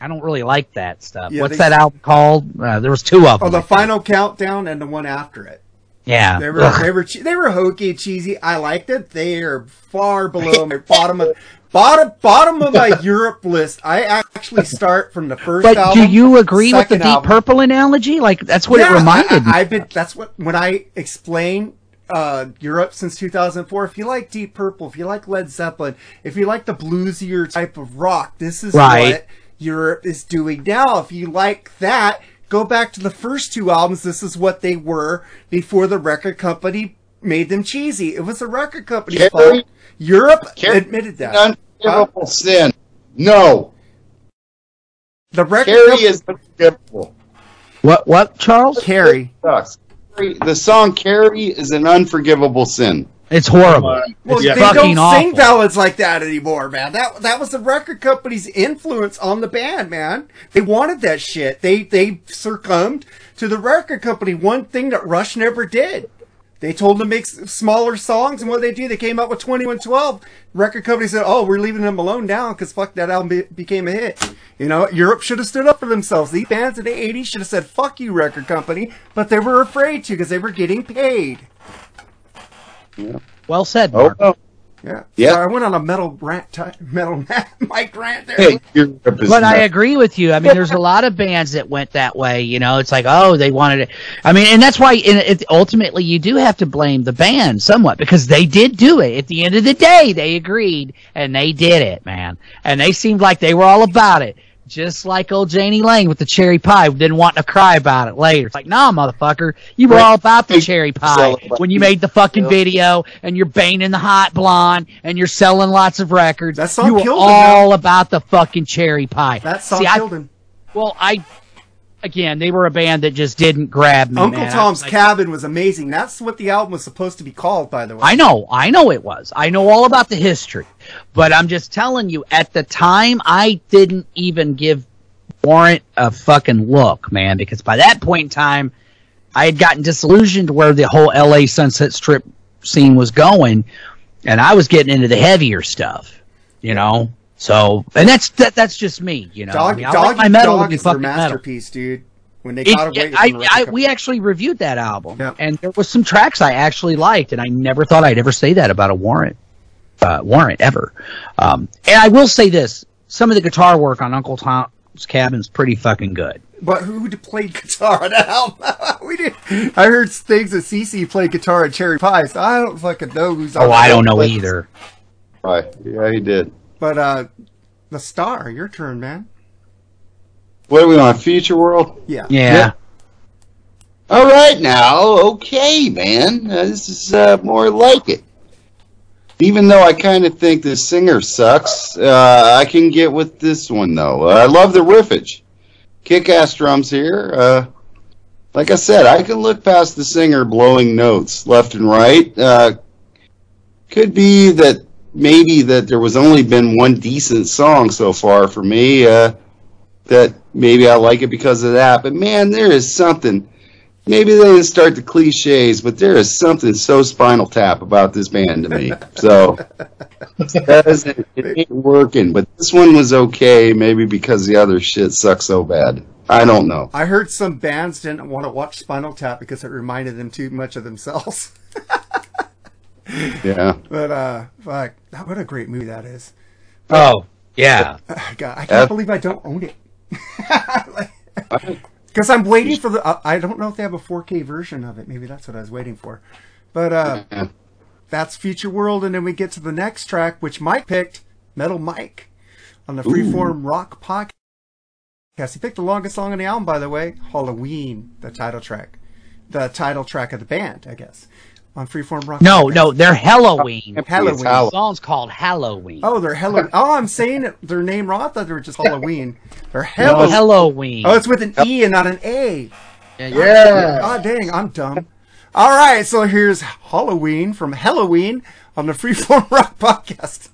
[SPEAKER 9] I don't really like that stuff.
[SPEAKER 7] Yeah,
[SPEAKER 9] What's
[SPEAKER 7] they-
[SPEAKER 9] that album called? Uh, there was two of
[SPEAKER 7] Oh,
[SPEAKER 9] them.
[SPEAKER 7] the final countdown and the one after it.
[SPEAKER 9] Yeah.
[SPEAKER 7] They were
[SPEAKER 9] Ugh.
[SPEAKER 7] they were they were hokey cheesy. I liked it. They are far below my bottom of bottom bottom of my Europe list. I actually start from the first
[SPEAKER 9] But
[SPEAKER 7] album.
[SPEAKER 9] do you agree with the Deep
[SPEAKER 7] album.
[SPEAKER 9] Purple analogy? Like that's what
[SPEAKER 7] Yeah,
[SPEAKER 9] it reminded me.
[SPEAKER 7] I, have been that's what when I explain uh, Europe since 2004. If you like Deep Purple, if you like Led Zeppelin, if you like the bluesier type of rock, this is
[SPEAKER 9] Right.
[SPEAKER 7] what Europe is doing now. If you like that, go back to the first two albums. This is what they were before the record company made them cheesy. It was the record company's
[SPEAKER 10] Carrie-
[SPEAKER 7] fault. Europe
[SPEAKER 10] Carrie-
[SPEAKER 7] admitted that.
[SPEAKER 10] Unforgivable sin. No.
[SPEAKER 7] The record
[SPEAKER 10] Carrie
[SPEAKER 7] company-
[SPEAKER 10] is unforgivable.
[SPEAKER 9] What? What? Charles?
[SPEAKER 7] Carrie.
[SPEAKER 10] Carrie- The song "Carrie" is an unforgivable sin.
[SPEAKER 9] It's horrible.
[SPEAKER 7] Well,
[SPEAKER 9] it's
[SPEAKER 7] they
[SPEAKER 9] fucking
[SPEAKER 7] don't
[SPEAKER 9] awful.
[SPEAKER 7] sing ballads like that anymore, man. That that was the record company's influence on the band, man. They wanted that shit. They they succumbed to the record company. One thing that Rush never did. They told them to make smaller songs, and what they do, they came out with 2112. Record company said, "Oh, we're leaving them alone now because fuck that album be- became a hit." You know, Europe should have stood up for themselves. These bands in the 80s should have said, "Fuck you, record company," but they were afraid to because they were getting paid.
[SPEAKER 9] Well said,
[SPEAKER 10] Oh,
[SPEAKER 9] Mark.
[SPEAKER 10] oh.
[SPEAKER 7] Yeah.
[SPEAKER 10] Yeah.
[SPEAKER 7] Sorry, I went on a metal rant, ti metal mic rant there.
[SPEAKER 10] Hey, you're
[SPEAKER 9] But I agree with you. I mean, there's a lot of bands that went that way. You know, it's like, oh, they wanted it. I mean, and that's why in, it, ultimately you do have to blame the band somewhat because they did do it. At the end of the day, they agreed and they did it, man. And they seemed like they were all about it. Just like old Jani Lane with the cherry pie, didn't want to cry about it later. It's like, nah, motherfucker, you were all about the cherry pie when you made the fucking video and you're banging the hot blonde and you're selling lots of records. That
[SPEAKER 7] song
[SPEAKER 9] you were
[SPEAKER 7] killed him,
[SPEAKER 9] all about the fucking cherry pie.
[SPEAKER 7] That song
[SPEAKER 9] See, I-
[SPEAKER 7] killed him.
[SPEAKER 9] well, I again, they were a band that just didn't grab me.
[SPEAKER 7] Uncle
[SPEAKER 9] man.
[SPEAKER 7] Tom's
[SPEAKER 9] like,
[SPEAKER 7] Cabin was amazing. That's what the album was supposed to be called, by the way.
[SPEAKER 9] I know, I know it was. I know all about the history, but I'm just telling you. At the time, I didn't even give Warrant a fucking look, man, because by that point in time, I had gotten disillusioned where the whole L.A. Sunset Strip scene was going, and I was getting into the heavier stuff, you know. So, and that's that, that's just me, you know.
[SPEAKER 7] Dog,
[SPEAKER 9] I mean, I
[SPEAKER 7] Dog
[SPEAKER 9] like my metal
[SPEAKER 7] Dog is their
[SPEAKER 9] fucking metal.
[SPEAKER 7] masterpiece, dude. When they
[SPEAKER 9] It-
[SPEAKER 7] got away
[SPEAKER 9] it-
[SPEAKER 7] from
[SPEAKER 9] I,
[SPEAKER 7] record
[SPEAKER 9] I, we actually reviewed that album, and there was some tracks I actually liked, and I never thought I'd ever say that about a Warrant, uh, Warrant ever. Um, and I will say this: some of the guitar work on Uncle Tom's Cabin's pretty fucking good.
[SPEAKER 7] But who played guitar on that album? we did. I heard things that CC played guitar at Cherry Pie, so I don't fucking know who's on
[SPEAKER 9] Oh, I don't know
[SPEAKER 7] But-
[SPEAKER 9] either.
[SPEAKER 10] Right. Yeah, he did.
[SPEAKER 7] But uh, the star, your turn, man.
[SPEAKER 10] What are we on? Future World?
[SPEAKER 7] Yeah.
[SPEAKER 9] Yeah.
[SPEAKER 10] All right now. Okay, man. Uh, this is uh, more like it. Even though I kind of think the singer sucks, uh, I can get with this one though. Uh, I love the riffage. Kick-ass drums here. Uh, like I said, I can look past the singer blowing notes left and right. Uh, could be that maybe that there was only been one decent song so far for me. Uh, that maybe I like it because of that. But man, there is something. Maybe they didn't start the cliches, but there is something so Spinal Tap about this band to me. So that isn't, it ain't working. But this one was okay, maybe because the other shit sucks so bad. I don't know.
[SPEAKER 7] I heard some bands didn't want to watch Spinal Tap because it reminded them too much of themselves.
[SPEAKER 10] Yeah.
[SPEAKER 7] But uh, fuck, what a great movie that is.
[SPEAKER 9] Oh, yeah.
[SPEAKER 7] God, I can't
[SPEAKER 10] Yeah.
[SPEAKER 7] believe I don't own it. Because I'm waiting for the. Uh, I don't know if they have a 4K version of it. Maybe that's what I was waiting for. But uh, that's Future World, and then we get to the next track, which Mike picked, Metal Mike, on the Freeform Rock podcast. He picked the longest song on the album, by the way, Halloween, the title track, the title track of the band, I guess, on Freeform Rock.
[SPEAKER 9] No, no, they're oh, Halloween.
[SPEAKER 7] Halloween.
[SPEAKER 9] The song's called Halloween.
[SPEAKER 7] Oh, they're Halloween. Oh, I'm saying it, their name wrong. I thought they were just Halloween. They're
[SPEAKER 9] No,
[SPEAKER 7] Halloween.
[SPEAKER 9] Halloween.
[SPEAKER 7] Oh, it's with an E and not an A.
[SPEAKER 8] Yeah.
[SPEAKER 7] Ah, God ah, dang, I'm dumb. All right, so here's Halloween from Helloween on the Freeform Rock Podcast.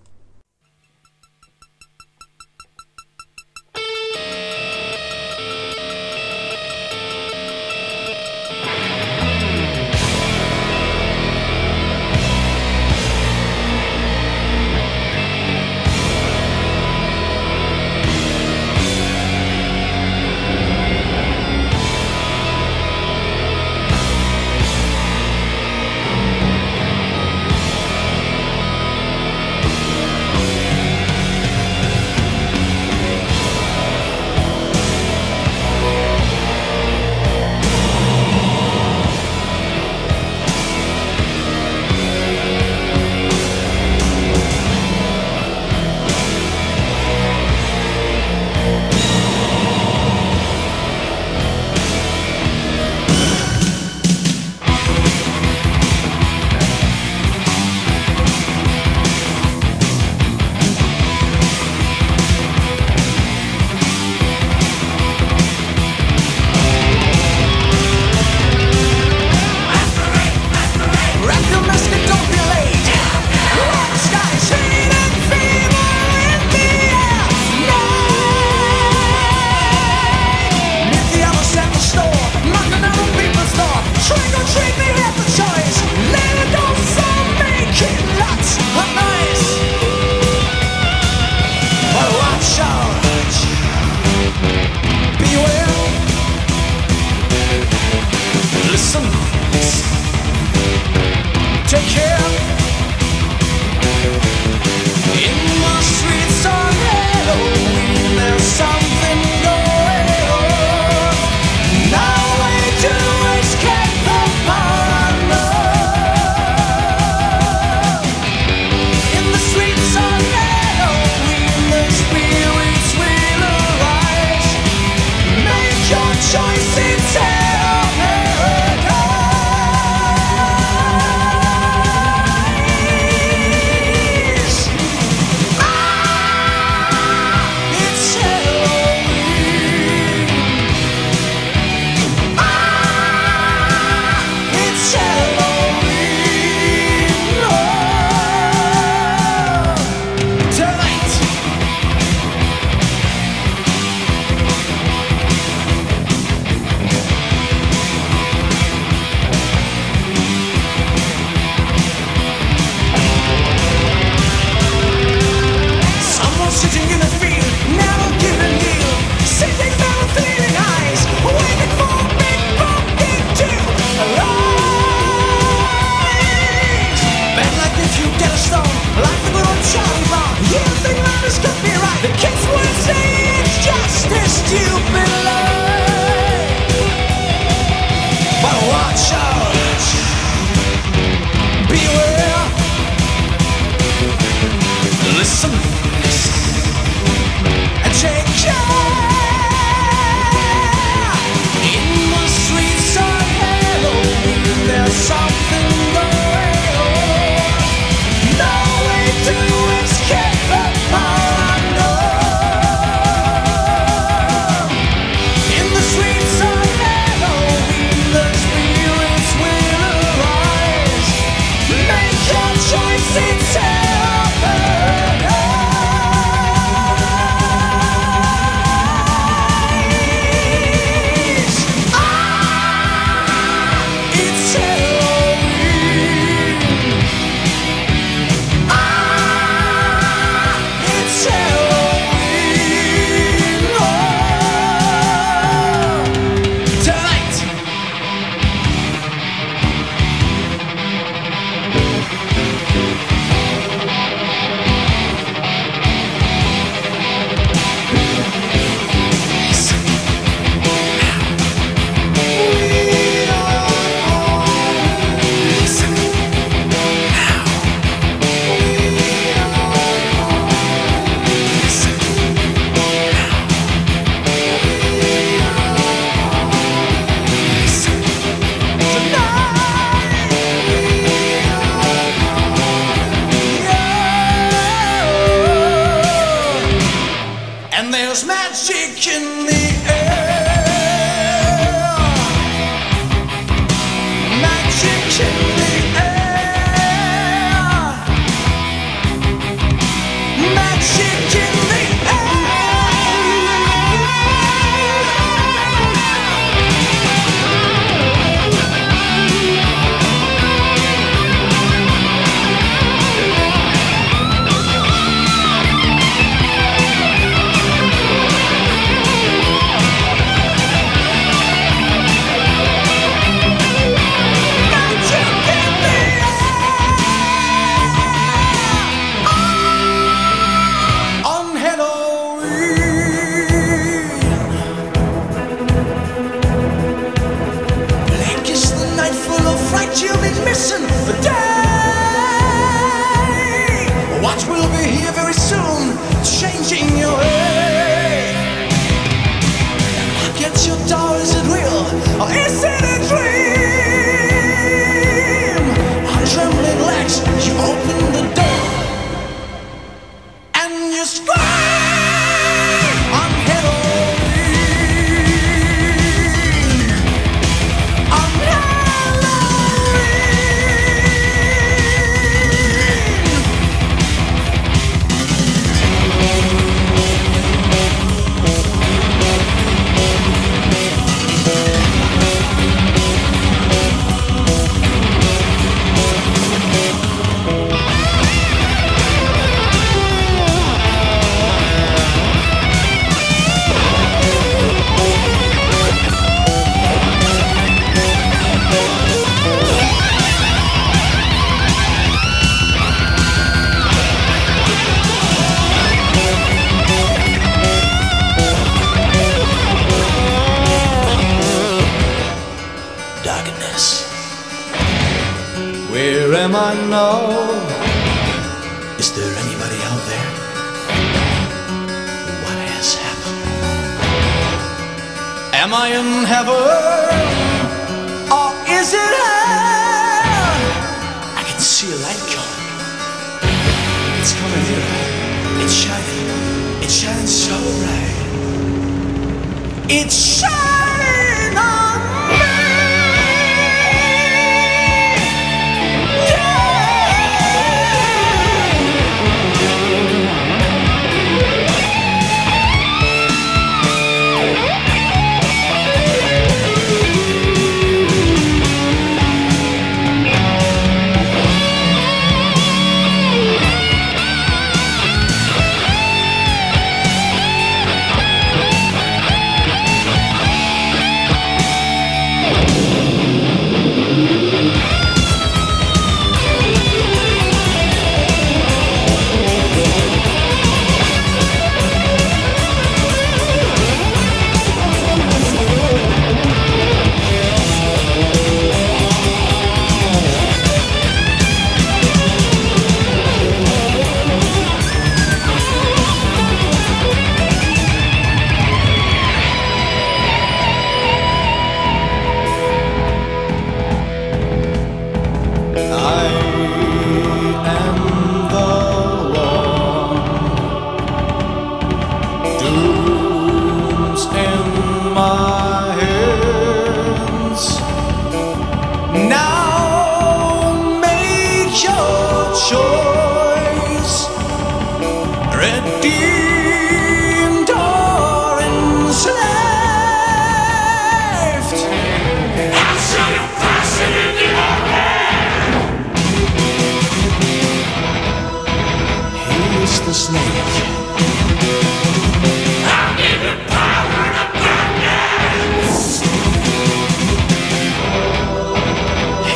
[SPEAKER 13] The snake.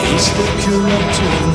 [SPEAKER 13] He's the corrupted man.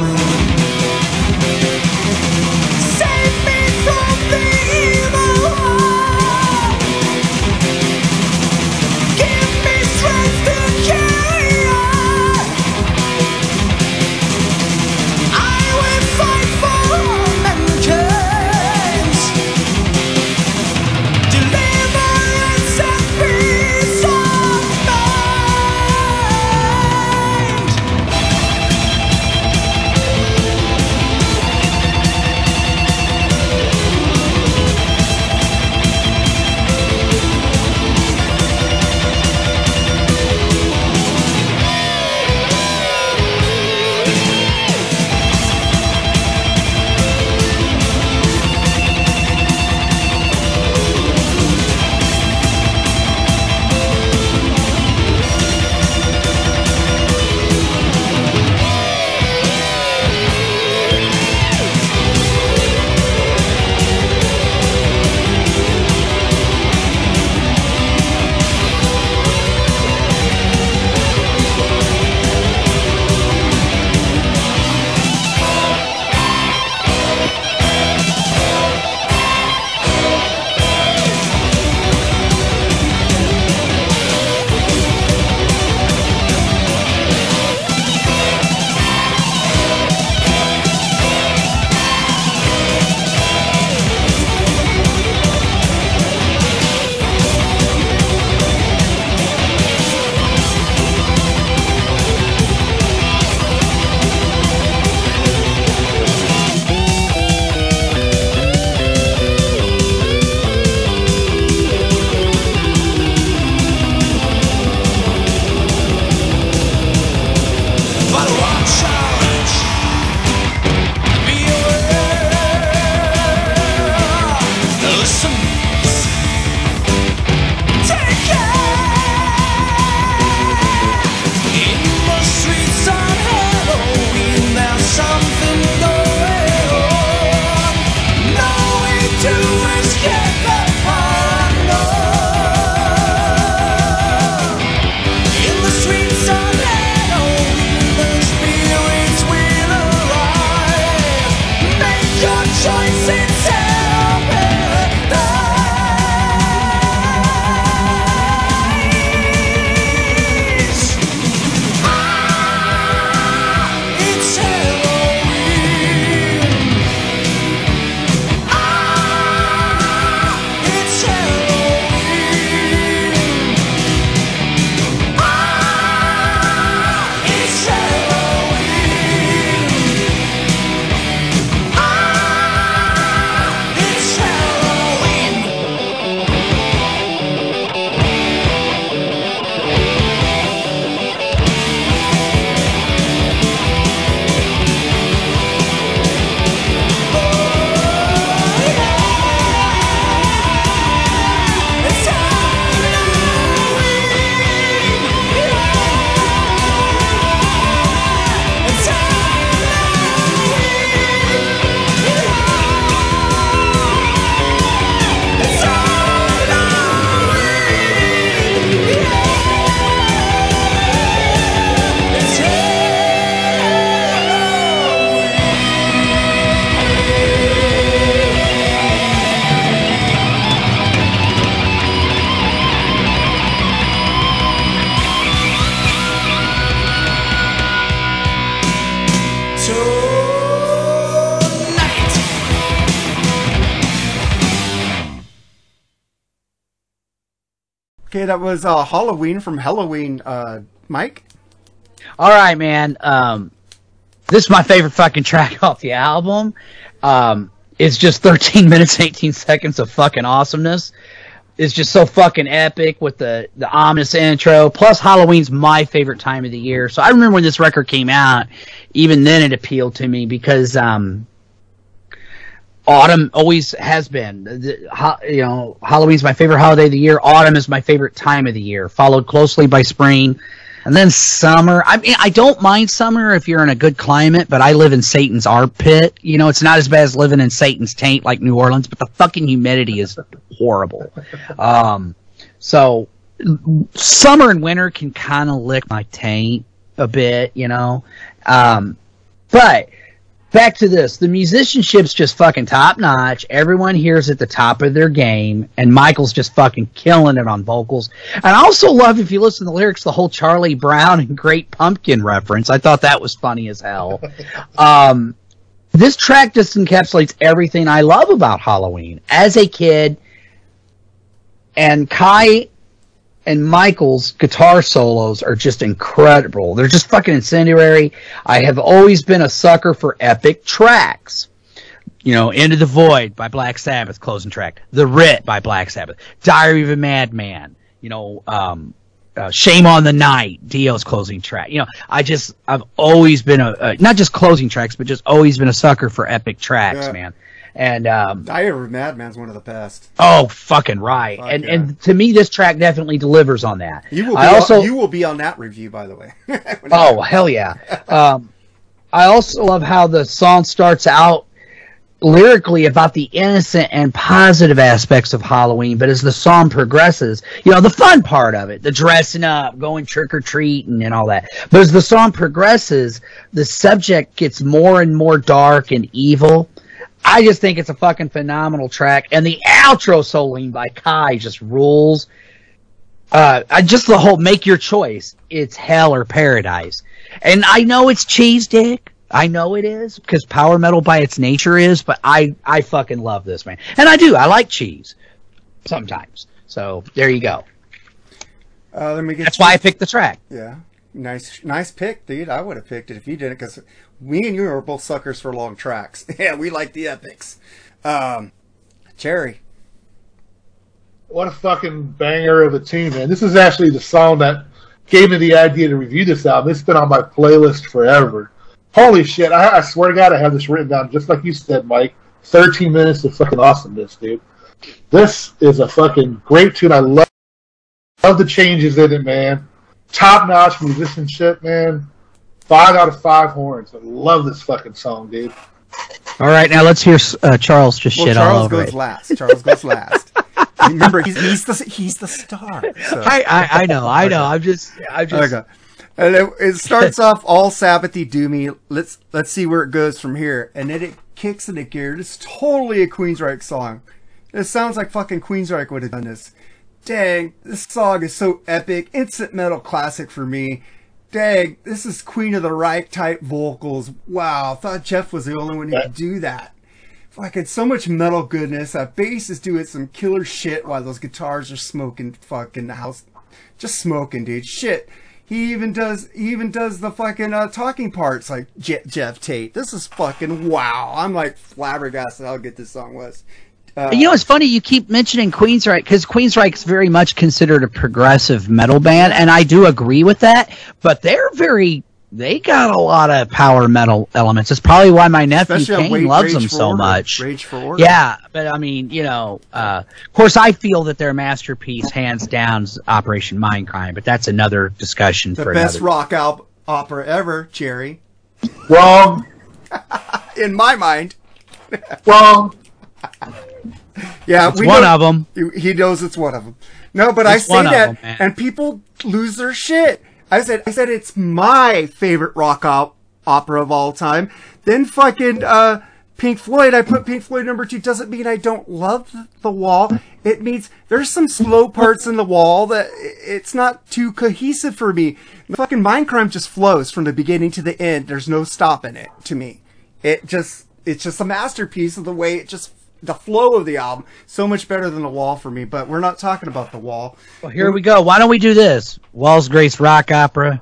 [SPEAKER 7] That was uh, Halloween from Helloween. Uh, Mike.
[SPEAKER 9] All right, man. Um, this is my favorite fucking track off the album. Um, it's just 13 minutes, 18 seconds of fucking awesomeness. It's just so fucking epic with the the ominous intro. Plus, Halloween's my favorite time of the year. So I remember when this record came out. Even then, it appealed to me because um, autumn always has been. The- you know, Halloween's my favorite holiday of the year. Autumn is my favorite time of the year, followed closely by spring, and then summer. I mean, I don't mind summer if you're in a good climate, but I live in Satan's armpit. You know, it's not as bad as living in Satan's taint like New Orleans, but the fucking humidity is horrible. Um, so summer and winter can kind of lick my taint a bit, you know. Um, but back to this the musicianship's just fucking top notch everyone here's at the top of their game and michael's just fucking killing it on vocals. And i also love if you listen to the lyrics the whole charlie brown and great pumpkin reference. I thought that was funny as hell. Um, this track just encapsulates everything i love about halloween. As a kid and kai and Michael's guitar solos are just incredible. They're just fucking incendiary. I have always been a sucker for epic tracks. You know, Into the Void by Black Sabbath, closing track. The Writ by Black Sabbath. Diary of a Madman. You know, um, uh, Shame on the Night, Dio's closing track. You know, I just, I've always been a, uh, not just closing tracks, but just always been a sucker for epic tracks,
[SPEAKER 7] Yeah.
[SPEAKER 9] man. And, um,
[SPEAKER 7] Diary of Madman's one of the best.
[SPEAKER 9] oh, fucking right.
[SPEAKER 7] Fuck
[SPEAKER 9] and,
[SPEAKER 7] yeah.
[SPEAKER 9] and to me, this track definitely delivers on that.
[SPEAKER 7] You will. Be
[SPEAKER 9] I also,
[SPEAKER 7] on, you will be on that review, by the way.
[SPEAKER 9] Oh hell yeah! Um, I also love how the song starts out lyrically about the innocent and positive aspects of Halloween, but as the song progresses, you know, the fun part of it, the dressing up, going trick or treating, and all that. But as the song progresses, the subject gets more and more dark and evil. I just think it's a fucking phenomenal track, and the outro soloing by Kai just rules uh, I just the whole make your choice. It's hell or paradise. And I know it's cheese dick. I know it is because power metal by its nature is, but I I fucking love this man, and I do. I like cheese sometimes. So there you go.
[SPEAKER 7] Uh, let me get.
[SPEAKER 9] That's why I picked the track.
[SPEAKER 7] Yeah, nice, nice pick, dude. I would have picked it if you didn't, because we and you are both suckers for long tracks. yeah, we like the epics. Um, Cherry.
[SPEAKER 8] What a fucking banger of a tune, man. This is actually the song that gave me the idea to review this album. It's been on my playlist forever. Holy shit, I, I swear to God, I have this written down just like you said, Mike. 13 minutes of fucking awesomeness, dude. This is a fucking great tune. I love, love the changes in it, man. Top notch musicianship, man. Five out of five horns. I love this fucking song, dude.
[SPEAKER 9] All right, now let's hear uh, Charles just
[SPEAKER 7] Well,
[SPEAKER 9] shit
[SPEAKER 7] Charles
[SPEAKER 9] all over
[SPEAKER 7] goes
[SPEAKER 9] it.
[SPEAKER 7] last. Charles goes last. Remember, he's, he's the he's the star. so-
[SPEAKER 9] I, I I know I know. I'm just I'm just
[SPEAKER 7] Okay. And it, it starts off all Sabbathy doomy. Let's let's see where it goes from here. And then it kicks into gear. It's totally a Queensryche song. It sounds like fucking Queensryche would have done this. Dang, this song is so epic. Instant metal classic for me. Dang, this is Queen of the Reich type vocals. Wow, thought Geoff was the only one who could do that. Fucking so much metal goodness. That bass is doing some killer shit while those guitars are smoking fucking the house. Just smoking, dude. Shit. He even does he even does the fucking uh, talking parts like Je- Geoff Tate. This is fucking wow. I'm like flabbergasted how good this song was. Uh,
[SPEAKER 9] you know, it's funny you keep mentioning Queensryche because Queensryche is very much considered a progressive metal band, and I do agree with that. But they're very, they got a lot of power metal elements. It's probably why my nephew
[SPEAKER 7] Especially
[SPEAKER 9] Kane
[SPEAKER 7] Wa-
[SPEAKER 9] loves
[SPEAKER 7] Rage
[SPEAKER 9] them so
[SPEAKER 7] Order.
[SPEAKER 9] much.
[SPEAKER 7] Rage for Order.
[SPEAKER 9] Yeah, but I mean, you know, uh, of course, I feel that their masterpiece, hands down, is Operation Mindcrime. But that's another discussion
[SPEAKER 7] the
[SPEAKER 9] for
[SPEAKER 7] best
[SPEAKER 9] another.
[SPEAKER 7] rock al- opera ever, Jerry.
[SPEAKER 8] Wrong.
[SPEAKER 7] In my mind.
[SPEAKER 8] Wrong.
[SPEAKER 7] Yeah,
[SPEAKER 9] It's one of them.
[SPEAKER 7] he knows it's one of them. No, but
[SPEAKER 9] It's
[SPEAKER 7] I say
[SPEAKER 9] that, of
[SPEAKER 7] that,
[SPEAKER 9] 'em, man.
[SPEAKER 7] and people lose their shit. I said, I said it's my favorite rock op- opera of all time. Then fucking uh, Pink Floyd. I put Pink Floyd number two. Doesn't mean I don't love the Wall. It means there's some slow parts in the Wall that it's not too cohesive for me. The fucking Mindcrime just flows from the beginning to the end. There's no stopping it to me. It just it's just a masterpiece of the way it just the flow of the album so much better than the Wall for me. But we're not talking about the Wall.
[SPEAKER 9] Well, here we go. Why don't we do this? Wall's greatest rock opera.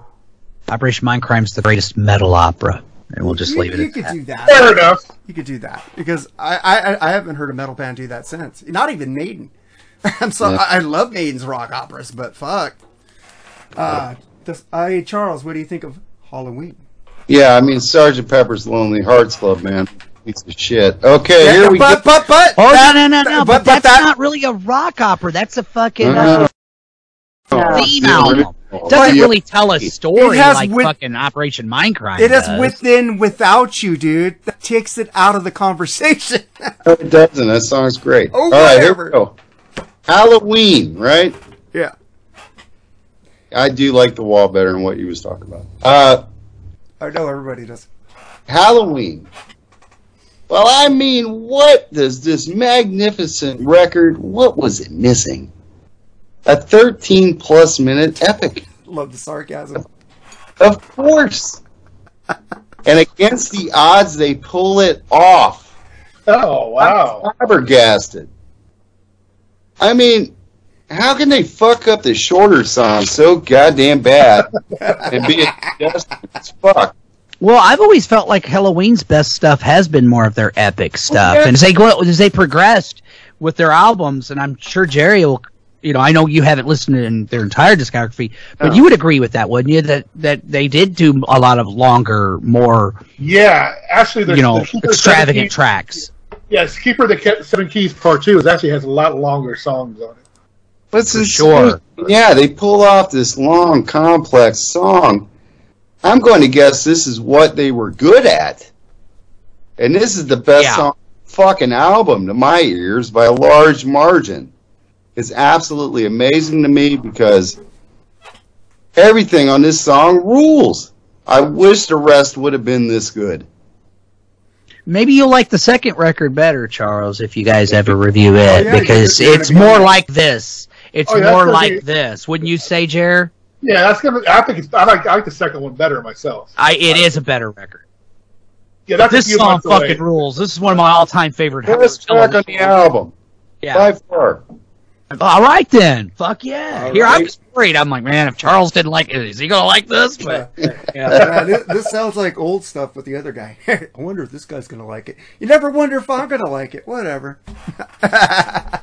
[SPEAKER 9] Operation Mindcrime's the greatest metal opera. And we'll just
[SPEAKER 7] you,
[SPEAKER 9] leave it
[SPEAKER 7] you
[SPEAKER 9] at
[SPEAKER 7] could
[SPEAKER 9] that.
[SPEAKER 7] do that.
[SPEAKER 8] Fair enough.
[SPEAKER 7] You could do that because I, I I haven't heard a metal band do that since. Not even Maiden. I'm sorry.
[SPEAKER 10] Yeah.
[SPEAKER 7] I, I love Maiden's rock operas, but fuck. Uh, this, I Charles, what do you think of Halloween?
[SPEAKER 10] Yeah, I mean Sergeant Pepper's Lonely Hearts Club, man. Piece of shit. Okay,
[SPEAKER 7] Yeah,
[SPEAKER 10] here we go.
[SPEAKER 7] but but
[SPEAKER 9] Oh
[SPEAKER 7] that-
[SPEAKER 9] no no no no! But,
[SPEAKER 7] but, but
[SPEAKER 9] that's
[SPEAKER 7] that
[SPEAKER 9] not really a rock opera. That's a fucking
[SPEAKER 10] Uh,
[SPEAKER 9] uh, theme
[SPEAKER 10] the
[SPEAKER 9] album.
[SPEAKER 10] original.
[SPEAKER 9] Doesn't really tell a story
[SPEAKER 7] has
[SPEAKER 9] like
[SPEAKER 7] with-
[SPEAKER 9] fucking Operation Mindcrime.
[SPEAKER 7] it has
[SPEAKER 9] does.
[SPEAKER 7] within without you, dude. That takes it out of the conversation.
[SPEAKER 10] No, it doesn't. That song's great.
[SPEAKER 7] Oh,
[SPEAKER 10] All right, here we go. Halloween, right?
[SPEAKER 7] yeah.
[SPEAKER 10] I do like the wall better than what you was talking about. Uh,
[SPEAKER 7] I know everybody does.
[SPEAKER 10] Halloween. Well, I mean, what does this magnificent record? What was it missing? A 13 plus minute epic.
[SPEAKER 7] Love the sarcasm.
[SPEAKER 10] Of course. and against the odds, they pull it off.
[SPEAKER 8] Oh wow!
[SPEAKER 10] I'm flabbergasted. I mean, how can they fuck up the shorter song so goddamn bad and be just as fuck?
[SPEAKER 9] Well, I've always felt like Helloween's best stuff has been more of their epic stuff,
[SPEAKER 10] yeah.
[SPEAKER 9] and as they go as they progressed with their albums, and I'm sure Jerry will. You know, I know you haven't listened to their entire discography, but
[SPEAKER 8] No.
[SPEAKER 9] you would agree with that, wouldn't you? That that they did do a lot of longer, more
[SPEAKER 8] Yeah, actually, the,
[SPEAKER 9] you know
[SPEAKER 8] the Keeper of Seven
[SPEAKER 9] extravagant
[SPEAKER 8] Keys-
[SPEAKER 9] tracks.
[SPEAKER 8] Yes, Keeper of the Seven Keys Part Two is actually has a lot longer songs on it.
[SPEAKER 10] What's
[SPEAKER 9] For sure.
[SPEAKER 10] Yeah, they pull off this long, complex song. I'm going to guess this is what they were good at. And this is the best
[SPEAKER 9] Yeah.
[SPEAKER 10] song fucking album to my ears by a large margin. It's absolutely amazing to me because everything on this song rules. I wish the rest would have been this good.
[SPEAKER 9] Maybe you'll like the second record better, Charles, if you guys ever review it,
[SPEAKER 7] Oh, yeah,
[SPEAKER 9] because
[SPEAKER 7] you're- you're
[SPEAKER 9] it's more like this. It's
[SPEAKER 8] Oh, yeah,
[SPEAKER 9] more like
[SPEAKER 8] be-
[SPEAKER 9] this, wouldn't you say, Jer?
[SPEAKER 8] Yeah, that's gonna. I think it's. I like. I like the second one better myself.
[SPEAKER 9] I it is a better record.
[SPEAKER 8] Yeah, that's
[SPEAKER 9] this
[SPEAKER 8] a few
[SPEAKER 9] song
[SPEAKER 8] months away.
[SPEAKER 9] fucking rules. This is one of my all-time favorite.
[SPEAKER 10] Best track on the album.
[SPEAKER 9] Yeah.
[SPEAKER 10] By far.
[SPEAKER 9] All right then. Fuck yeah.
[SPEAKER 10] All
[SPEAKER 9] Here I
[SPEAKER 10] right.
[SPEAKER 9] was worried. I'm like, man, if Charles didn't like it, is he gonna like this? But
[SPEAKER 7] Yeah, this, this sounds like old stuff with the other guy. I wonder if this guy's gonna like it. You never wonder if I'm gonna like it. Whatever.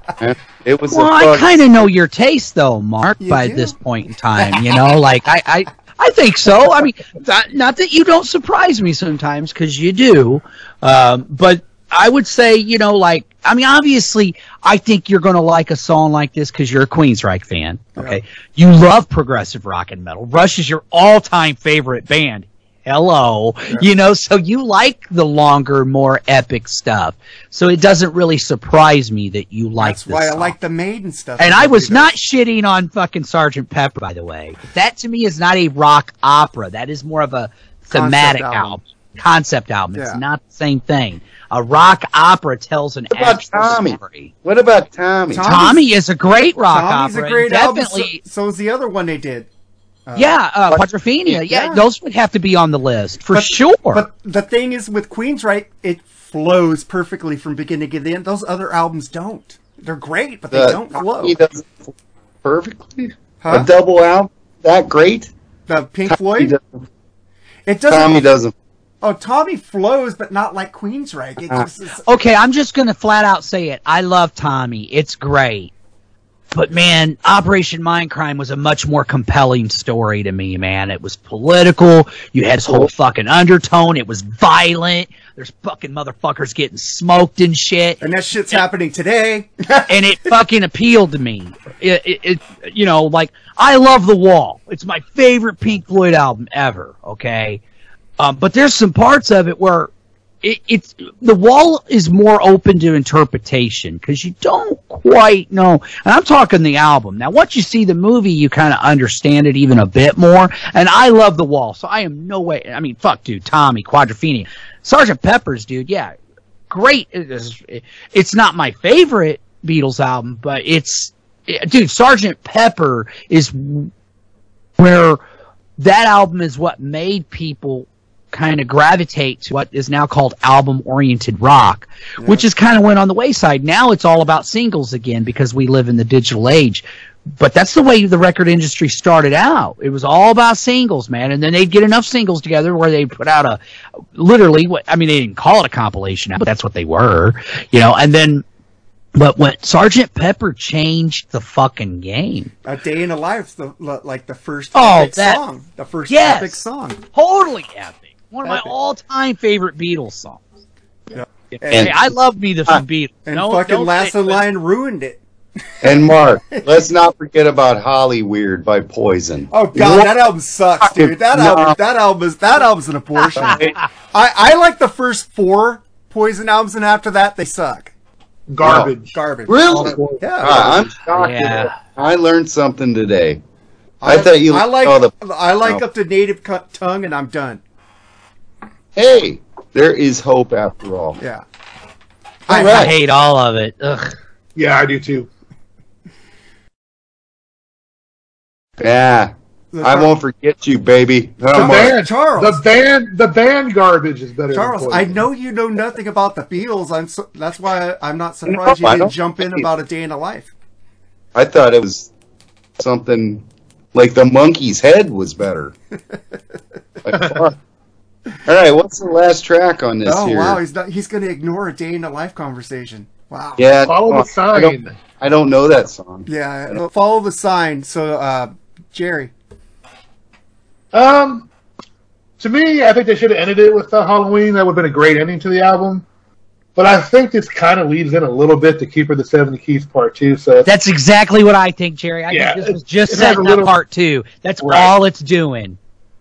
[SPEAKER 10] It was
[SPEAKER 9] well,
[SPEAKER 10] a
[SPEAKER 9] I kind of know your taste though, Mark.
[SPEAKER 7] You
[SPEAKER 9] by
[SPEAKER 7] do?
[SPEAKER 9] this point in time, you know, like I, I, I think so. I mean, that, not that you don't surprise me sometimes because you do, um, but I would say, you know, like I mean, obviously, I think you're going to like a song like this because you're a Queensryche fan. Okay, you love progressive rock and metal. Rush is your all-time favorite band. Hello, you know, so you like the longer, more epic stuff. So it doesn't really surprise me that you like
[SPEAKER 7] That's why I like the Maiden stuff.
[SPEAKER 9] And I was not shitting on fucking Sergeant Pepper, by the way. That to me is not a rock opera. That is more of a thematic
[SPEAKER 7] album.
[SPEAKER 9] album. concept album. It's not the same thing. A rock opera tells an
[SPEAKER 10] What about
[SPEAKER 9] actual
[SPEAKER 10] Tommy?
[SPEAKER 9] story.
[SPEAKER 10] What about Tommy?
[SPEAKER 7] Tommy's-
[SPEAKER 9] Tommy is a great rock
[SPEAKER 7] Tommy's
[SPEAKER 9] opera.
[SPEAKER 7] a great
[SPEAKER 9] and
[SPEAKER 7] album.
[SPEAKER 9] definitely.
[SPEAKER 7] So, so is the other one they did. Uh,
[SPEAKER 9] yeah, uh, Quadrophenia. Yeah,
[SPEAKER 7] Yeah.
[SPEAKER 9] those would have to be on the list for
[SPEAKER 7] but-
[SPEAKER 9] sure.
[SPEAKER 7] But the thing is, with Queens, right? it flows perfectly from beginning to end. Those other albums don't. They're great, but they
[SPEAKER 10] The-
[SPEAKER 7] don't flow.
[SPEAKER 10] He doesn't perfectly.
[SPEAKER 7] Huh?
[SPEAKER 10] A double album that great?
[SPEAKER 7] The Pink
[SPEAKER 10] Tommy
[SPEAKER 7] Floyd.
[SPEAKER 10] doesn't-
[SPEAKER 7] It doesn't.
[SPEAKER 10] Tommy doesn't.
[SPEAKER 7] Oh, Tommy flows, but not like Queensryche. It
[SPEAKER 10] Uh,
[SPEAKER 7] just is,
[SPEAKER 9] Okay, I'm just gonna flat out say it. I love Tommy. It's great. But man, Operation Mindcrime was a much more compelling story to me, man. It was political. You had this whole fucking undertone. It was violent. There's fucking motherfuckers getting smoked and shit.
[SPEAKER 7] and that shit's happening today.
[SPEAKER 9] and it fucking appealed to me. It, it, it, you know, like I love The Wall. It's my favorite Pink Floyd album ever. Okay, um, but there's some parts of it where it, it's The Wall is more open to interpretation because you don't quite know. And I'm talking the album. Now, once you see the movie, you kind of understand it even a bit more. And I love The Wall, so I am no way. I mean, fuck, dude, Tommy, Quadrophenia, Sergeant Pepper's, dude, yeah, great. It's not my favorite Beatles album, but it's dude. Sergeant Pepper is where that album is what made people kind of gravitate to what is now called album oriented rock, which is kind of went on the wayside. Now it's all about singles again because we live in the digital age. But that's the way the record industry started out. It was all about singles, man. And then they'd get enough singles together where they'd put out a, literally, what I mean, they didn't call it a compilation, but that's what they were, you know. And then, but when Sergeant Pepper changed the fucking game,
[SPEAKER 7] A Day in a Life, the like the first
[SPEAKER 9] Oh,
[SPEAKER 7] epic
[SPEAKER 9] that-
[SPEAKER 7] song, the first
[SPEAKER 9] Yes.
[SPEAKER 7] epic song.
[SPEAKER 9] totally epic, one of my all-time favorite Beatles songs.
[SPEAKER 7] Yeah.
[SPEAKER 9] Hey, I love me the some Beatles.
[SPEAKER 7] And
[SPEAKER 9] No-
[SPEAKER 7] fucking
[SPEAKER 9] don't
[SPEAKER 7] Last in Line ruined it.
[SPEAKER 10] And Mark, let's not forget about Hollyweird by Poison.
[SPEAKER 7] Oh god, that album sucks, dude. That
[SPEAKER 10] No.
[SPEAKER 7] album, that album is that album's an abortion. I I like the first four Poison albums, and after that they suck.
[SPEAKER 8] Garbage.
[SPEAKER 7] Garbage.
[SPEAKER 10] Really?
[SPEAKER 7] Yeah.
[SPEAKER 10] Ah, I'm shocked.
[SPEAKER 9] Yeah.
[SPEAKER 10] I learned something today. I, thought you
[SPEAKER 7] I like
[SPEAKER 10] saw the.
[SPEAKER 7] I like
[SPEAKER 10] Oh.
[SPEAKER 7] up to native cu- tongue, and I'm done.
[SPEAKER 10] Hey, there is hope after all.
[SPEAKER 7] Yeah.
[SPEAKER 9] I,
[SPEAKER 10] All right.
[SPEAKER 9] I hate all of it. Ugh.
[SPEAKER 8] Yeah, I do too.
[SPEAKER 10] Yeah, I won't forget you, baby.
[SPEAKER 8] Oh, the
[SPEAKER 10] Oh, Mark.
[SPEAKER 8] band,
[SPEAKER 7] Charles.
[SPEAKER 8] The band, the band garbage is better.
[SPEAKER 7] Charles,
[SPEAKER 8] than
[SPEAKER 7] I know you know nothing about the Beatles. I'm so, that's why I'm not surprised
[SPEAKER 10] No,
[SPEAKER 7] you
[SPEAKER 10] I
[SPEAKER 7] didn't jump in about a day in a life.
[SPEAKER 10] I thought it was something like the monkey's head was better. By far. All right, what's the last track on this
[SPEAKER 7] oh
[SPEAKER 10] here?
[SPEAKER 7] wow, he's not, he's going to ignore a day in the life conversation. Wow.
[SPEAKER 10] Yeah,
[SPEAKER 8] Follow
[SPEAKER 10] no,
[SPEAKER 8] the
[SPEAKER 10] I don't,
[SPEAKER 8] sign.
[SPEAKER 10] I don't know that song.
[SPEAKER 7] Yeah, uh, follow the sign. So, uh, Jerry.
[SPEAKER 8] Um, to me, I think they should have ended it with uh, Halloween. That would have been a great ending to the album. But I think this kind of leads in a little bit to Keeper of the Seven Keys Part Two. So
[SPEAKER 9] That's exactly what I think, Jerry. I
[SPEAKER 8] Yeah,
[SPEAKER 9] think this was just
[SPEAKER 8] it has
[SPEAKER 9] setting
[SPEAKER 8] little-
[SPEAKER 9] up part two. That's
[SPEAKER 8] Right.
[SPEAKER 9] all it's doing.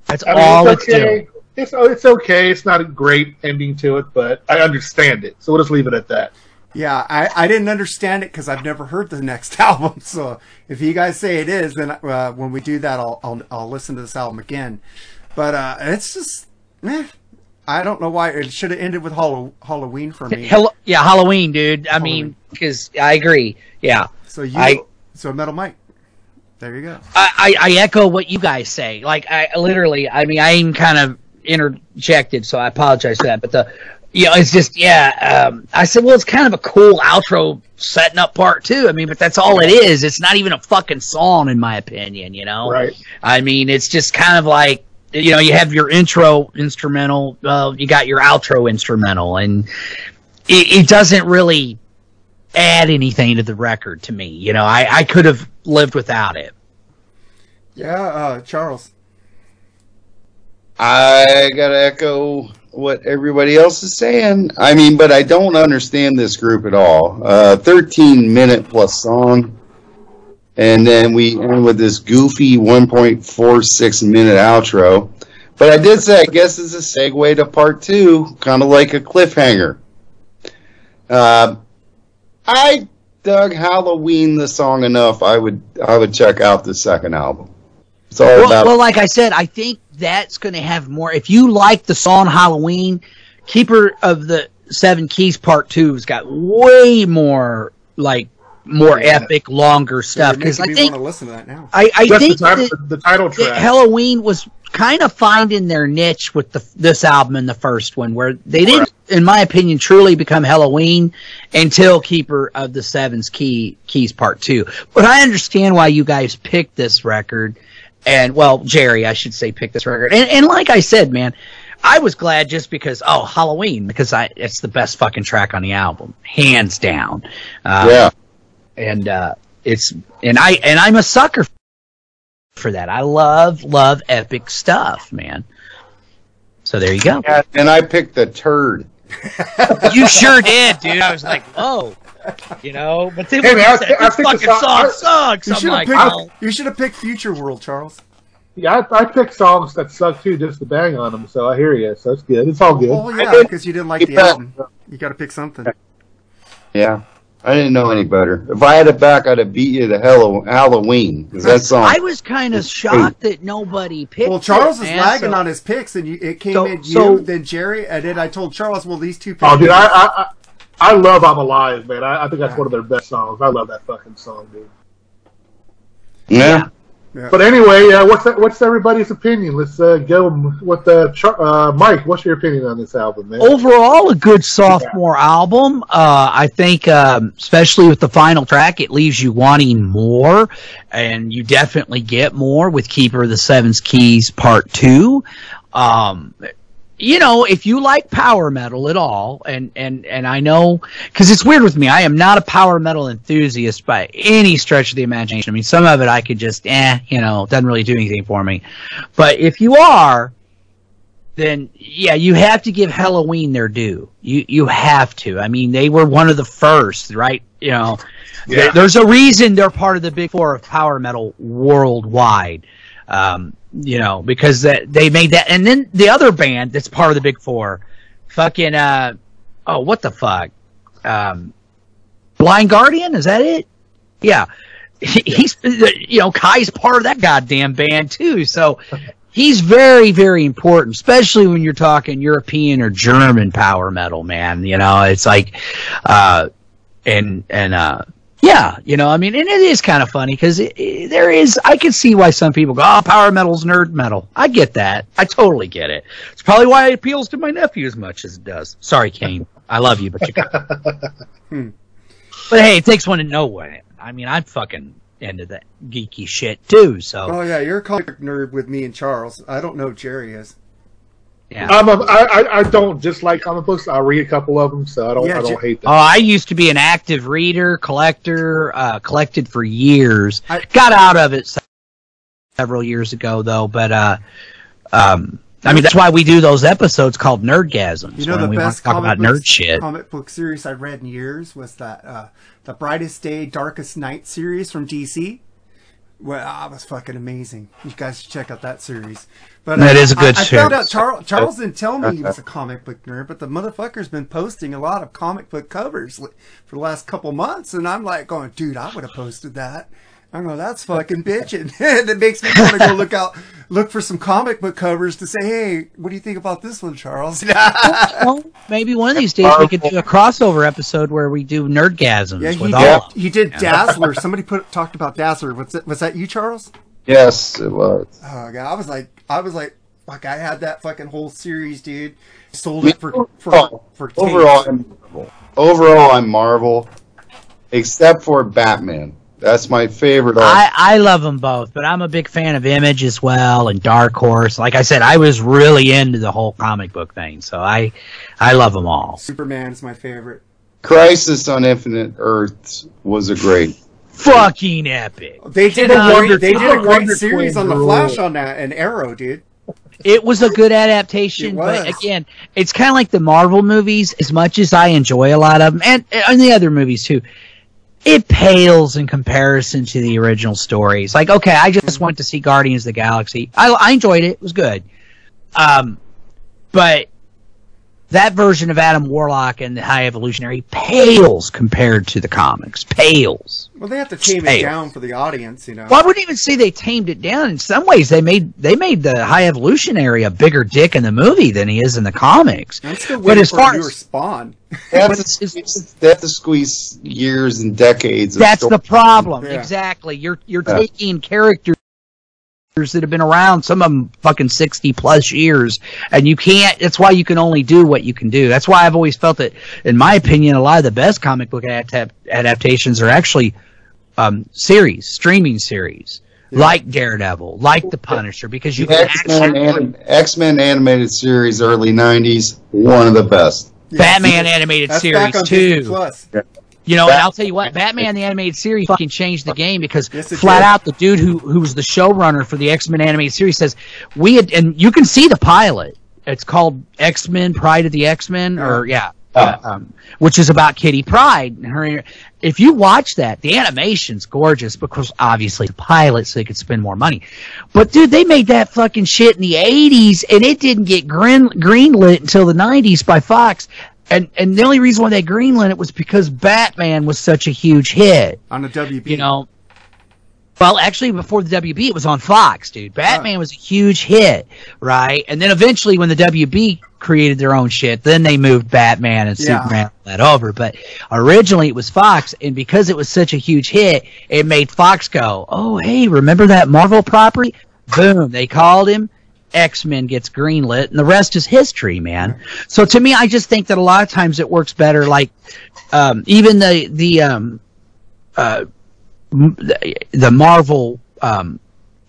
[SPEAKER 9] That's
[SPEAKER 8] I mean,
[SPEAKER 9] all
[SPEAKER 8] it's
[SPEAKER 9] it's, doing.
[SPEAKER 8] Okay. It's oh, it's okay. It's not a great ending to it, but I understand it. So we'll just leave it at that.
[SPEAKER 7] Yeah, I, I didn't understand it because I've never heard the next album. So if you guys say it is, then uh, when we do that, I'll, I'll I'll listen to this album again. But uh, it's just, eh, I don't know why it should have ended with Hallow- Halloween for me.
[SPEAKER 9] Hell, yeah, Halloween, dude. I mean, because I agree. Yeah.
[SPEAKER 7] So you,
[SPEAKER 9] I-
[SPEAKER 7] so Metal Mike. There you go.
[SPEAKER 9] I, I, I echo what you guys say. Like I literally, I mean, I'm kind of interjected, so I apologize for that. But the, you know, it's just yeah. Um, I said, well, it's kind of a cool outro setting up part two. I mean, but that's all it is. It's not even a fucking song, in my opinion. You know,
[SPEAKER 8] Right.
[SPEAKER 9] I mean, it's just kind of like you know, you have your intro instrumental, uh, you got your outro instrumental, and it, it doesn't really add anything to the record to me. You know, I, I could have lived without it.
[SPEAKER 7] Yeah, uh, Charles.
[SPEAKER 10] I gotta echo what everybody else is saying. I mean, but I don't understand this group at all. Uh, 13 minute plus song. And then we end with this goofy 1.46 minute outro. But I did say, I guess it's a segue to part two, kind of like a cliffhanger. Uh, I dug Halloween the song enough. I would I would check out the second album. It's all
[SPEAKER 9] Well,
[SPEAKER 10] about
[SPEAKER 9] well, like I said, I think that's going to have more. If you like the song Halloween, Keeper of the Seven Keys Part Two has got way more like more epic, longer stuff. Because
[SPEAKER 7] making
[SPEAKER 9] I think
[SPEAKER 7] want to listen to that now.
[SPEAKER 9] I, I
[SPEAKER 8] That's
[SPEAKER 9] think
[SPEAKER 8] the, title,
[SPEAKER 9] that,
[SPEAKER 8] the title track.
[SPEAKER 9] Helloween was kind of finding their niche with the this album and the first one, where they didn't, in my opinion, truly become Helloween until Keeper of the Seven's Key Keys Part Two. But I understand why you guys picked this record, and well, Jerry, I should say, picked this record. And, and like I said, man. I was glad just because oh Halloween because I it's the best fucking track on the album hands down uh,
[SPEAKER 10] yeah.
[SPEAKER 9] and uh, it's and I and I'm a sucker for that. I love love epic stuff, man. So there you go.
[SPEAKER 10] Yeah, and I picked the turd.
[SPEAKER 9] You sure did, dude. I was like, whoa, you know. But then
[SPEAKER 8] Hey,
[SPEAKER 9] when
[SPEAKER 8] man, I
[SPEAKER 9] you said,
[SPEAKER 8] thi- I
[SPEAKER 9] this
[SPEAKER 8] think
[SPEAKER 9] fucking
[SPEAKER 8] song-
[SPEAKER 9] song
[SPEAKER 8] I-
[SPEAKER 9] sucks,
[SPEAKER 7] You
[SPEAKER 9] I'm
[SPEAKER 7] should have
[SPEAKER 9] like,
[SPEAKER 7] picked.
[SPEAKER 9] well,
[SPEAKER 7] You should have picked Future World, Charles.
[SPEAKER 8] Yeah, I, I picked songs that suck too, just to bang on them. So I hear you. So it's good. It's all good.
[SPEAKER 7] Oh yeah, because you didn't like the
[SPEAKER 10] Yeah.
[SPEAKER 7] album. You got to pick something.
[SPEAKER 10] Yeah. I didn't know any better. If I had it back, I'd have beat you to Hello Halloween because that song.
[SPEAKER 9] I was kind of shocked that nobody picked.
[SPEAKER 7] Well, Charles
[SPEAKER 9] it,
[SPEAKER 7] is
[SPEAKER 9] man,
[SPEAKER 7] lagging
[SPEAKER 9] so-
[SPEAKER 7] on his picks, and you, it came
[SPEAKER 9] So-
[SPEAKER 7] in you,
[SPEAKER 9] so-
[SPEAKER 7] then Jerry, and then I told Charles, well, these two.
[SPEAKER 8] Oh, dude. I, I I- I love "I'm Alive," man. I, I think that's one of their best songs. I love that fucking song, dude.
[SPEAKER 10] yeah.
[SPEAKER 8] But anyway, uh, what's that, what's everybody's opinion? Let's uh, go with uh, Char- uh, Mike. What's your opinion on this album, man?
[SPEAKER 9] Overall, a good sophomore album. Uh, I think, um, especially with the final track, it leaves you wanting more, and you definitely get more with Keeper of the Seven's Keys Part Two. Um, you know, if you like power metal at all, and and and I know because it's weird with me, I am not a power metal enthusiast by any stretch of the imagination. I mean, some of it I could just, eh, you know, doesn't really do anything for me. But if you are, then yeah, you have to give Helloween their due. You you have to. I mean, they were one of the first, right? You know,
[SPEAKER 8] Yeah.
[SPEAKER 9] there- there's a reason they're part of the big four of power metal worldwide. Um, you know, because that they made that, and then the other band that's part of the big four, fucking uh, oh, what the fuck, um, Blind Guardian, is that it? Yeah, he, he's you know Kai's part of that goddamn band too, so he's very very important, especially when you're talking European or German power metal, man. You know, it's like, uh, and and uh. Yeah, you know, I mean, and it is kind of funny because there is. I can see why some people go, "Oh, power metal's nerd metal." I get that. I totally get it. It's probably why it appeals to my nephew as much as it does. Sorry, Kane. I love you, but you.
[SPEAKER 7] Hmm.
[SPEAKER 9] But hey, it takes one to know one. I mean, I'm fucking into that geeky shit too. So
[SPEAKER 7] Oh yeah, you're a comic nerd with me and Charles. I don't know Jerry is.
[SPEAKER 9] Yeah.
[SPEAKER 8] I'm a, I, I, I don't dislike comic books. I'll read a couple of them, so I don't
[SPEAKER 7] Yeah,
[SPEAKER 8] I don't
[SPEAKER 7] J-
[SPEAKER 8] hate
[SPEAKER 9] Oh. I used to be an active reader, collector, uh, collected for years. I, Got out of it several years ago, though. But uh, um, I mean, that's why we do those episodes called Nerdgasms
[SPEAKER 7] You know
[SPEAKER 9] when
[SPEAKER 7] the
[SPEAKER 9] we want
[SPEAKER 7] best
[SPEAKER 9] to talk
[SPEAKER 7] comic
[SPEAKER 9] about
[SPEAKER 7] books-
[SPEAKER 9] nerd shit.
[SPEAKER 7] comic book series I read in years was that uh, the Brightest Day, Darkest Night series from DC. Well, that was fucking amazing. You guys should check out that series. But
[SPEAKER 9] That
[SPEAKER 7] uh,
[SPEAKER 9] is a good
[SPEAKER 7] I, I found out. Charles, Charles didn't tell me he was a comic book nerd, but the motherfucker's been posting a lot of comic book covers for the last couple months, and I'm like going, dude, I would have posted that. I'm going, that's fucking bitching. and it makes me want to go look out, look for some comic book covers to say, hey, what do you think about this one, Charles?
[SPEAKER 9] well, maybe one of these days we could do a crossover episode where we do Nerdgasms
[SPEAKER 7] Yeah, he
[SPEAKER 9] with
[SPEAKER 7] did.
[SPEAKER 9] all.
[SPEAKER 7] He did Dazzler. Somebody put talked about Dazzler. Was that was that you, Charles?
[SPEAKER 10] Yes, it was.
[SPEAKER 7] Oh god, I was like, I was like, fuck, I had that fucking whole series, dude. Sold it for for
[SPEAKER 10] Oh,
[SPEAKER 7] for tapes.
[SPEAKER 10] overall, I'm Marvel. Overall, I'm Marvel, except for Batman. That's my favorite.
[SPEAKER 9] I, I love them both, but I'm a big fan of Image as well and Dark Horse. Like I said, I was really into the whole comic book thing, so I I love them all.
[SPEAKER 7] Superman is my favorite.
[SPEAKER 10] Crisis on Infinite Earths was a great.
[SPEAKER 9] Fucking epic.
[SPEAKER 7] They did
[SPEAKER 9] The
[SPEAKER 7] a
[SPEAKER 9] Wonder-
[SPEAKER 7] great, they did a great
[SPEAKER 9] Wonder
[SPEAKER 7] series on the. Flash on that and Arrow, dude.
[SPEAKER 9] It was a good adaptation, but again, it's kind of like the Marvel movies. As much as I enjoy a lot of them, and and the other movies too, it pales in comparison to the original stories. Like, okay, I just went to see Guardians of the Galaxy. I, I enjoyed it; it was good. Um, but that version of Adam Warlock and the High Evolutionary pales compared to the comics. Pales.
[SPEAKER 7] Well, they have to tame it down for the audience, you know.
[SPEAKER 9] Well, I wouldn't even say they tamed it down. In some ways, they made they made the High Evolutionary a bigger dick in the movie than he is in the comics.
[SPEAKER 7] I'm still
[SPEAKER 9] But as
[SPEAKER 7] for
[SPEAKER 9] far
[SPEAKER 7] a newer
[SPEAKER 9] as
[SPEAKER 7] Spawn.
[SPEAKER 10] They have, to squeeze, they have to squeeze years and decades. Of
[SPEAKER 9] that's the problem.
[SPEAKER 10] Yeah.
[SPEAKER 9] Exactly. You're you're
[SPEAKER 10] Yeah.
[SPEAKER 9] taking characters that have been around, some of them fucking sixty plus years, and you can't. That's why you can only do what you can do. That's why I've always felt that, in my opinion, a lot of the best comic book adap- adaptations are actually um, series, streaming series. Like Daredevil, like The Punisher, because you
[SPEAKER 10] The
[SPEAKER 9] can
[SPEAKER 10] X-Men,
[SPEAKER 9] actually
[SPEAKER 10] anim- X-Men animated series, early '90s, one of the best.
[SPEAKER 9] Batman animated
[SPEAKER 7] That's
[SPEAKER 9] series
[SPEAKER 7] back on Disney
[SPEAKER 9] too.
[SPEAKER 7] Plus.
[SPEAKER 9] You know, and I'll tell you what, Batman the animated series fucking changed the game because
[SPEAKER 7] Yes, it
[SPEAKER 9] flat
[SPEAKER 7] did.
[SPEAKER 9] out the dude who who was the showrunner for the X Men animated series says we had, and you can see the pilot. It's called X Men: Pride of the X Men, or yeah, um, which is about Kitty Pryde. And her, if you watch that, the animation's gorgeous because obviously the pilot, so they could spend more money. But dude, they made that fucking shit in the '80s, and it didn't get green greenlit until the '90s by Fox. And and the only reason why they greenlit it was because Batman was such a huge hit.
[SPEAKER 7] on the WB.
[SPEAKER 9] You know, Well, actually, before the WB, it was on Fox, dude. Batman was a huge hit, right? And then eventually, when the WB created their own shit, then they moved Batman and
[SPEAKER 7] Yeah.
[SPEAKER 9] Superman that over. But originally, it was Fox, and because it was such a huge hit, it made Fox go, "Oh, hey, remember that Marvel property?" Boom, they called him. X Men gets greenlit, and the rest is history, man. So to me, I just think that a lot of times it works better. Like um, even the the um, uh, the, the Marvel um,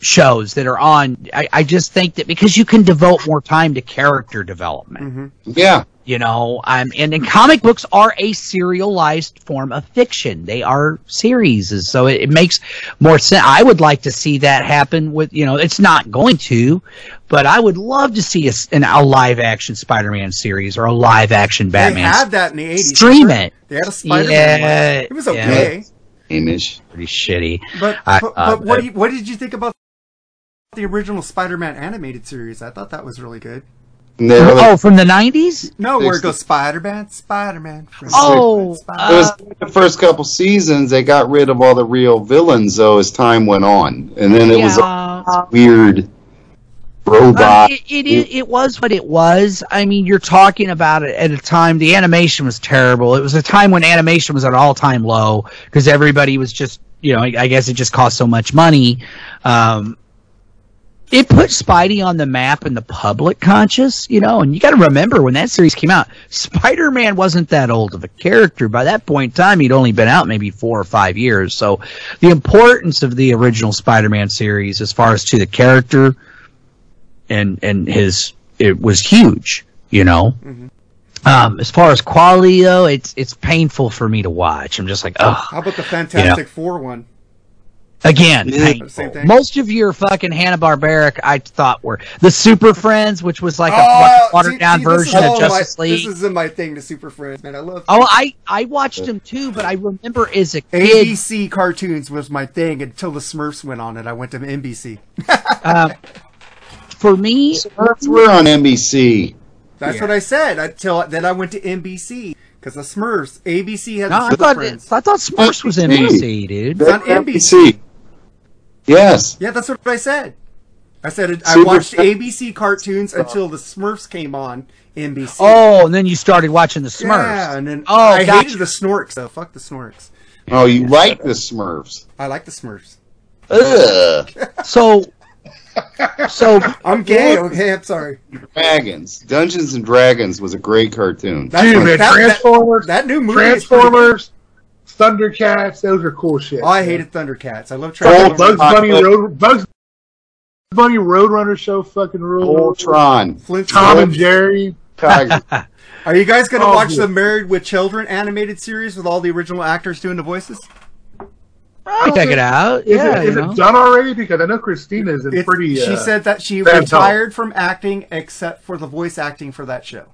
[SPEAKER 9] shows that are on, I, I just think that because you can devote more time to character development.
[SPEAKER 10] Yeah.
[SPEAKER 9] You know, um, and, and comic books are a serialized form of fiction. They are series, so it, it makes more sense. I would like to see that happen with, you know, it's not going to, but I would love to see a, s- an, a live action Spider-Man series or a live action Batman.
[SPEAKER 7] They had that in the eighties.
[SPEAKER 9] Stream it.
[SPEAKER 7] They had a Spider-Man.
[SPEAKER 9] Yeah.
[SPEAKER 7] It was okay.
[SPEAKER 10] Image.
[SPEAKER 9] Pretty shitty.
[SPEAKER 7] But
[SPEAKER 9] I-
[SPEAKER 7] but,
[SPEAKER 9] uh,
[SPEAKER 7] but what do you, what did you think about the original Spider-Man animated series? I thought that was really good.
[SPEAKER 9] oh, from the nineties?
[SPEAKER 7] No, where it goes Spider-Man, Spider-Man.
[SPEAKER 9] Oh,
[SPEAKER 10] It was the first couple seasons. They got rid of all the real villains, though, as time went on, and then it was
[SPEAKER 9] Yeah.
[SPEAKER 10] all weird robot.
[SPEAKER 9] It, it, it, it was what it was. I mean, you're talking about it at a time the animation was terrible. It was a time when animation was at all time low because everybody was just, you know, I, I guess it just cost so much money. Um, it put Spidey on the map in the public conscious, you know, and you got to remember when that series came out, Spider Man wasn't that old of a character. By that point in time, he'd only been out maybe four or five years. So the importance of the original Spider Man series, as far as to the character, and and his it was huge, you know. Um, as far as quality though, it's it's painful for me to watch. I'm just like, oh,
[SPEAKER 7] How about the Fantastic Four one?
[SPEAKER 9] again,
[SPEAKER 7] Yeah, same thing.
[SPEAKER 9] Most of your fucking Hanna Barbera, I thought were the Super Friends, which was like a
[SPEAKER 7] Oh,
[SPEAKER 9] fucking watered
[SPEAKER 7] see-
[SPEAKER 9] down
[SPEAKER 7] see,
[SPEAKER 9] version of Justice
[SPEAKER 7] my,
[SPEAKER 9] League.
[SPEAKER 7] This is my thing, the Super Friends, man. I love.
[SPEAKER 9] Oh, I I watched them too, but I remember as a kid.
[SPEAKER 7] ABC cartoons was my thing until the Smurfs went on it. I went to NBC.
[SPEAKER 9] for me,
[SPEAKER 10] Smurfs were on NBC.
[SPEAKER 7] That's what I said. Until then, I went to NBC because the Smurfs. ABC had
[SPEAKER 9] No,
[SPEAKER 7] the
[SPEAKER 9] I thought
[SPEAKER 7] Friends.
[SPEAKER 9] I thought Smurfs was NBC, dude.
[SPEAKER 7] It's on NBC.
[SPEAKER 10] Yes.
[SPEAKER 7] Yeah, that's what I said. I said it, I watched
[SPEAKER 10] Friends.
[SPEAKER 7] ABC cartoons until the Smurfs came on NBC.
[SPEAKER 9] Oh, and then you started watching the Smurfs.
[SPEAKER 7] Yeah, and then
[SPEAKER 9] oh,
[SPEAKER 7] I
[SPEAKER 9] gotcha.
[SPEAKER 7] hated the Snorks though. Fuck the Snorks.
[SPEAKER 10] Oh, you like the Smurfs?
[SPEAKER 7] I like the Smurfs.
[SPEAKER 10] Ugh.
[SPEAKER 9] So, so
[SPEAKER 7] I'm gay. Okay, I'm sorry.
[SPEAKER 10] Dragons. Dungeons and Dragons was a great cartoon.
[SPEAKER 7] That-
[SPEAKER 8] Dude, man,
[SPEAKER 7] that- that-
[SPEAKER 8] Transformers,
[SPEAKER 7] that new movie
[SPEAKER 8] Transformers, Thundercats, those are cool shit.
[SPEAKER 7] Oh, I hated Thundercats. I love
[SPEAKER 8] Oh,
[SPEAKER 7] Transformers.
[SPEAKER 8] Bugs Bunny Road Bugs Bunny Roadrunner show fucking rule.
[SPEAKER 10] Voltron.
[SPEAKER 8] Tom and Jerry.
[SPEAKER 10] Tiger.
[SPEAKER 7] Are you guys going to
[SPEAKER 8] Oh,
[SPEAKER 7] watch
[SPEAKER 8] dude.
[SPEAKER 7] the Married with Children animated series with all the original actors doing the voices?
[SPEAKER 9] I check it out.
[SPEAKER 8] Is,
[SPEAKER 9] yeah,
[SPEAKER 8] it, is it done already? Because I know Christina's in
[SPEAKER 7] It-
[SPEAKER 8] pretty.
[SPEAKER 7] she
[SPEAKER 8] uh,
[SPEAKER 7] said that she
[SPEAKER 8] bad
[SPEAKER 7] retired from acting except for the voice acting for that show.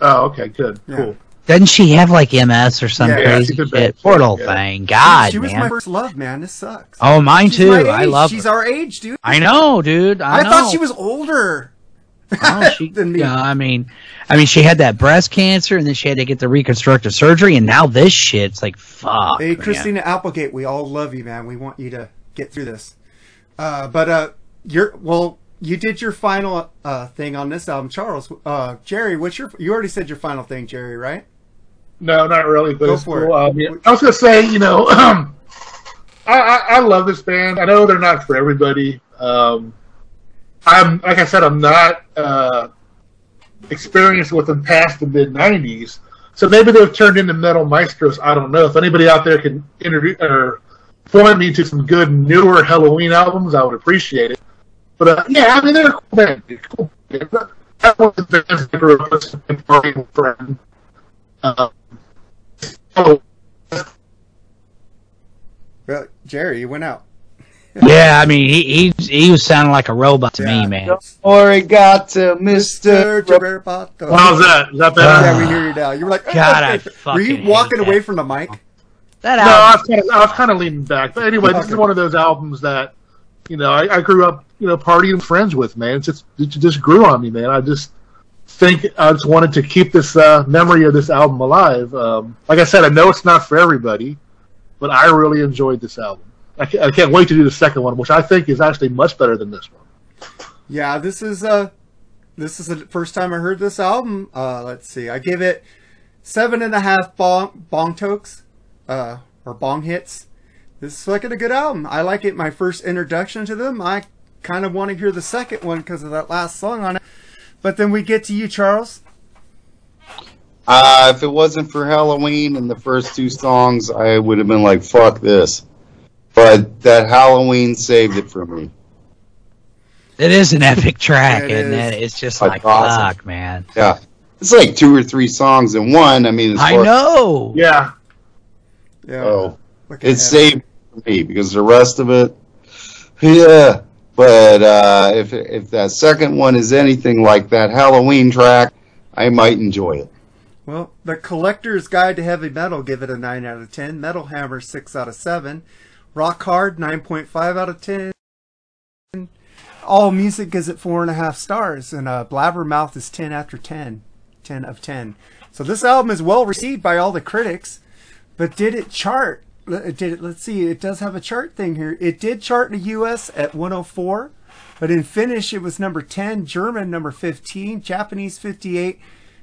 [SPEAKER 8] Oh, okay, good,
[SPEAKER 7] Yeah.
[SPEAKER 8] cool.
[SPEAKER 9] Doesn't she have like MS or some
[SPEAKER 7] Yeah,
[SPEAKER 9] crazy
[SPEAKER 8] she's been bad.
[SPEAKER 9] shit? Poor little
[SPEAKER 8] Yeah.
[SPEAKER 9] thing. God,
[SPEAKER 7] she was
[SPEAKER 9] man.
[SPEAKER 7] my first love, man. This sucks.
[SPEAKER 9] oh, mine
[SPEAKER 7] She's
[SPEAKER 9] too. I love
[SPEAKER 7] She's
[SPEAKER 9] her.
[SPEAKER 7] our age, dude.
[SPEAKER 9] I know, dude. I,
[SPEAKER 7] I,
[SPEAKER 9] know.
[SPEAKER 7] thought she was older.
[SPEAKER 9] Oh, she,
[SPEAKER 7] than me.
[SPEAKER 9] yeah, I mean, I mean, she had that breast cancer, and then she had to get the reconstructive surgery, and now this shit. It's like fuck.
[SPEAKER 7] Hey,
[SPEAKER 9] man.
[SPEAKER 7] Christina Applegate, we all love you, man. We want you to get through this. Uh, but uh, you're well. You did your final uh, thing on this album, Charles. Uh, Jerry, what's your? You already said your final thing, Jerry, right?
[SPEAKER 8] No, not really, but
[SPEAKER 7] Go for
[SPEAKER 8] cool.
[SPEAKER 7] it.
[SPEAKER 8] Um, yeah, I was gonna say, you know, I, I I love this band. I know they're not for everybody. Um, I'm like I said, I'm not uh, experienced with them past the mid '90s, so maybe they've turned into metal maestros. I don't know. If anybody out there can introduce or point me to some good newer Helloween albums, I would appreciate it. But uh, yeah, I mean they're a cool band. They're cool band. That was the band I grew up listening to, friend. Uh, oh,
[SPEAKER 7] Well, Jerry, you went out.
[SPEAKER 9] Yeah, I mean, he he he was sounding like a robot to me, man.
[SPEAKER 10] Origato, Mister.
[SPEAKER 7] Roboto.
[SPEAKER 8] how's that? Is that better?
[SPEAKER 7] Yeah, we hear you now. You were like,
[SPEAKER 9] God, I
[SPEAKER 7] Were you walking away
[SPEAKER 9] that.
[SPEAKER 7] from the mic?
[SPEAKER 9] That
[SPEAKER 8] No, I was kind of I was kind of leaning back. But anyway, this is one of those albums that you know I, I grew up you know partying friends with. Man, it's just it just grew on me, man. I just think I just wanted to keep this uh, memory of this album alive. Um, like I said, I know it's not for everybody, but I really enjoyed this album. I can't, I can't wait to do the second one, which I think is actually much better than this one.
[SPEAKER 7] Yeah, this is uh this is the first time I heard this album. Uh let's see. I give it seven and a half bong bong tokes, uh or bong hits. This is fucking a good album. I like it. My first introduction to them. I kind of want to hear the second one because of that last song on it. But then we get to you, Charles.
[SPEAKER 10] Uh, if it wasn't for Halloween and the first two songs, I would have been like, "Fuck this." But that Halloween saved it for me.
[SPEAKER 9] It is an epic track,
[SPEAKER 10] It
[SPEAKER 9] isn't
[SPEAKER 10] is.
[SPEAKER 9] it? It's just
[SPEAKER 10] Like
[SPEAKER 9] like,
[SPEAKER 10] awesome.
[SPEAKER 9] fuck, man.
[SPEAKER 10] Yeah, it's like two or three songs in one. I mean, as
[SPEAKER 9] I
[SPEAKER 10] far-
[SPEAKER 9] know.
[SPEAKER 8] Yeah.
[SPEAKER 7] Yeah.
[SPEAKER 10] So
[SPEAKER 7] Looking
[SPEAKER 10] it
[SPEAKER 7] at
[SPEAKER 10] saved for me because the rest of it, yeah. But uh, if if that second one is anything like that Halloween track, I might enjoy it.
[SPEAKER 7] Well, the Collector's Guide to Heavy Metal give it a 9 out of 10. Metal Hammer 6 out of 7. Rock Hard 9.5 out of 10. All Music gives it 4.5 stars. And uh, Blabbermouth is 10 after 10. 10 of 10. So this album is well received by all the critics. But did it chart? Did it, let's see, it does have a chart thing here. It did chart in the US at 104. But in Finnish, it was number 10. German, number 15. Japanese, 58.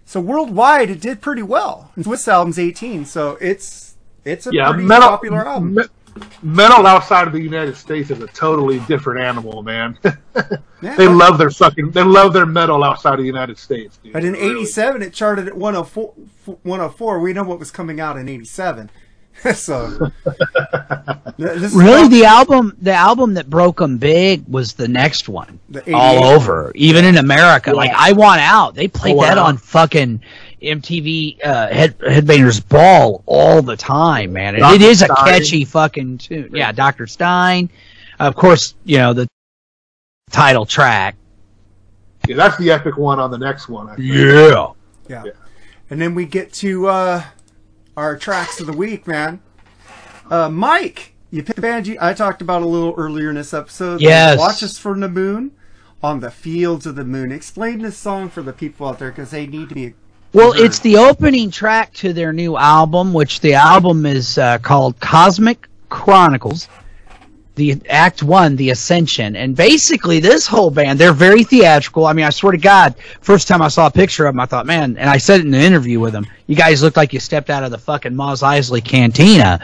[SPEAKER 7] So worldwide, it did pretty well. And Swiss album's 18, so it's it's a
[SPEAKER 8] yeah,
[SPEAKER 7] pretty
[SPEAKER 8] metal,
[SPEAKER 7] popular album.
[SPEAKER 8] me- metal outside of the United States is a totally different animal, man. they love their fucking, they love their metal outside of the United States. Dude.
[SPEAKER 7] But in '87, it charted at 104, 104. We know what was coming out in '87. so
[SPEAKER 9] Really, the album, the album that broke them big was the next one,
[SPEAKER 7] The
[SPEAKER 9] all over, even in America.
[SPEAKER 7] Yeah.
[SPEAKER 9] Like I Want Out, they played
[SPEAKER 7] I Want
[SPEAKER 9] that
[SPEAKER 7] Out.
[SPEAKER 9] on fucking MTV uh, Head, Headbangers Ball all the time, man. And it
[SPEAKER 8] Dr.
[SPEAKER 9] is a
[SPEAKER 8] Stein.
[SPEAKER 9] catchy fucking tune. Yeah, Doctor Stein, of course. You know the title track.
[SPEAKER 8] Yeah, that's the epic one on the next one. I think.
[SPEAKER 9] Yeah.
[SPEAKER 7] Yeah. And then we get to uh, our tracks of the week, man. Uh, Mike, you picked a band you, I talked about a little earlier in this episode.
[SPEAKER 9] Yes.
[SPEAKER 7] Watch Us from the Moon on the Fields of the Moon. Explain this song for the people out there because they need to be.
[SPEAKER 9] Well, it's the opening track to their new album, which the album is uh, called Cosmic Chronicles. The Act One, The Ascension, and basically this whole band, they're very theatrical. I mean, I swear to God, first time I saw a picture of them, I thought, man, and I said it in an interview with them, you guys look like you stepped out of the fucking Mos Eisley Cantina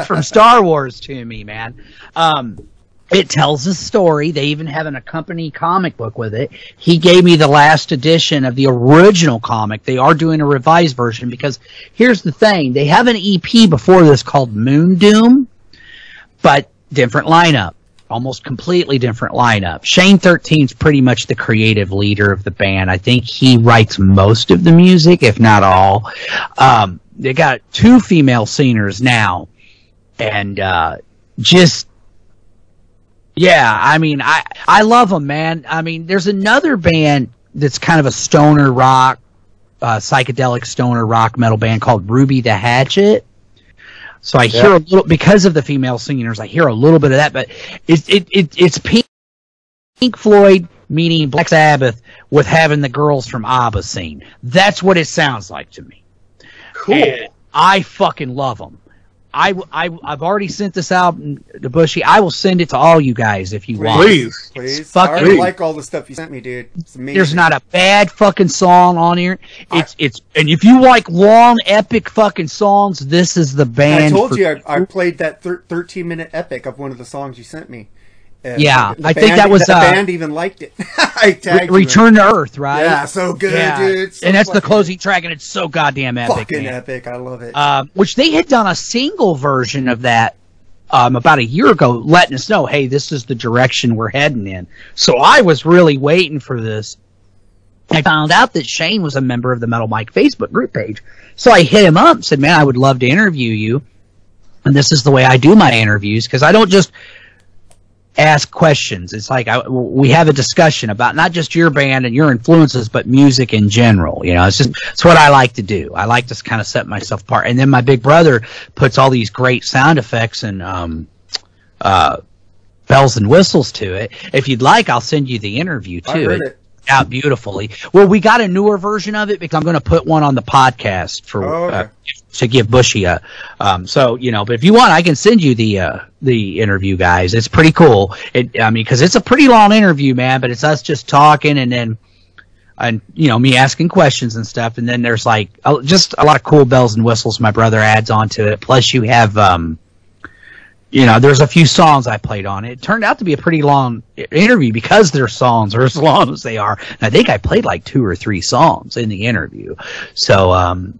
[SPEAKER 9] from Star Wars to me, man. Um, it tells a story. They even have an accompanying comic book with it. He gave me the last edition of the original comic. They are doing a revised version because here's the thing. They have an EP before this called Moon Doom, but different lineup. Almost completely different lineup. Shane 13's pretty much the creative leader of the band. I think he writes most of the music, if not all. Um, they got two female singers now, and uh, just yeah, I mean, I I love them, man. I mean, there's another band that's kind of a stoner rock, uh, psychedelic stoner rock metal band called Ruby the Hatchet. So I hear a little because of the female singers. I hear a little bit of that, but it it, it it's Pink, Pink Floyd meaning Black Sabbath with having the girls from ABBA sing. That's what it sounds like to me.
[SPEAKER 8] Cool.
[SPEAKER 9] I fucking love them. I, I, I've already sent this out to Bushy. I will send it to all you guys if you want.
[SPEAKER 7] Please.
[SPEAKER 9] It's
[SPEAKER 7] Please. I
[SPEAKER 9] fucking,
[SPEAKER 7] already like all the stuff you sent me, dude. It's amazing.
[SPEAKER 9] there's not a bad fucking song on here. It's it's and if you like long epic fucking songs, this is the band.
[SPEAKER 7] I told
[SPEAKER 9] for
[SPEAKER 7] you I, I played that thir- 13 minute epic of one of the songs you sent me. And
[SPEAKER 9] Yeah, I think that was,
[SPEAKER 7] the
[SPEAKER 9] uh,
[SPEAKER 7] band even liked it. I tagged.
[SPEAKER 9] Return to Earth, right?
[SPEAKER 7] Yeah, so good, dude. So
[SPEAKER 9] and that's the closing track, and it's so goddamn epic.
[SPEAKER 7] Fucking
[SPEAKER 9] man.
[SPEAKER 7] epic. I love it.
[SPEAKER 9] um, which they had done a single version of that um, about a year ago, letting us know, hey, this is the direction we're heading in. So I was really waiting for this. I found out that Shane was a member of the Metal Mike Facebook group page. So I hit him up and said, man, I would love to interview you. And this is the way I do my interviews because I don't just ask questions. It's like I, we have a discussion about not just your band and your influences, but music in general. You know, it's just it's what I like to do. I like to kind of set myself apart. And then my big brother puts all these great sound effects and um, uh, bells and whistles to it. If you'd like, I'll send you the interview too.
[SPEAKER 7] it.
[SPEAKER 9] out beautifully. Well, we got a newer version of it because I'm going to put one on the podcast for
[SPEAKER 7] Oh, okay.
[SPEAKER 9] uh, to give Bushy a. Um, so you know, but if you want, I can send you the uh, the interview, guys. It's pretty cool. It, I mean, because it's a pretty long interview, man. But it's us just talking and then. And you know me asking questions and stuff, and then there's like just a lot of cool bells and whistles my brother adds onto it. Plus, you have um, you know, there's a few songs I played on it. It turned out to be a pretty long interview because their songs are as long as they are. And I think I played like two or three songs in the interview. So, um,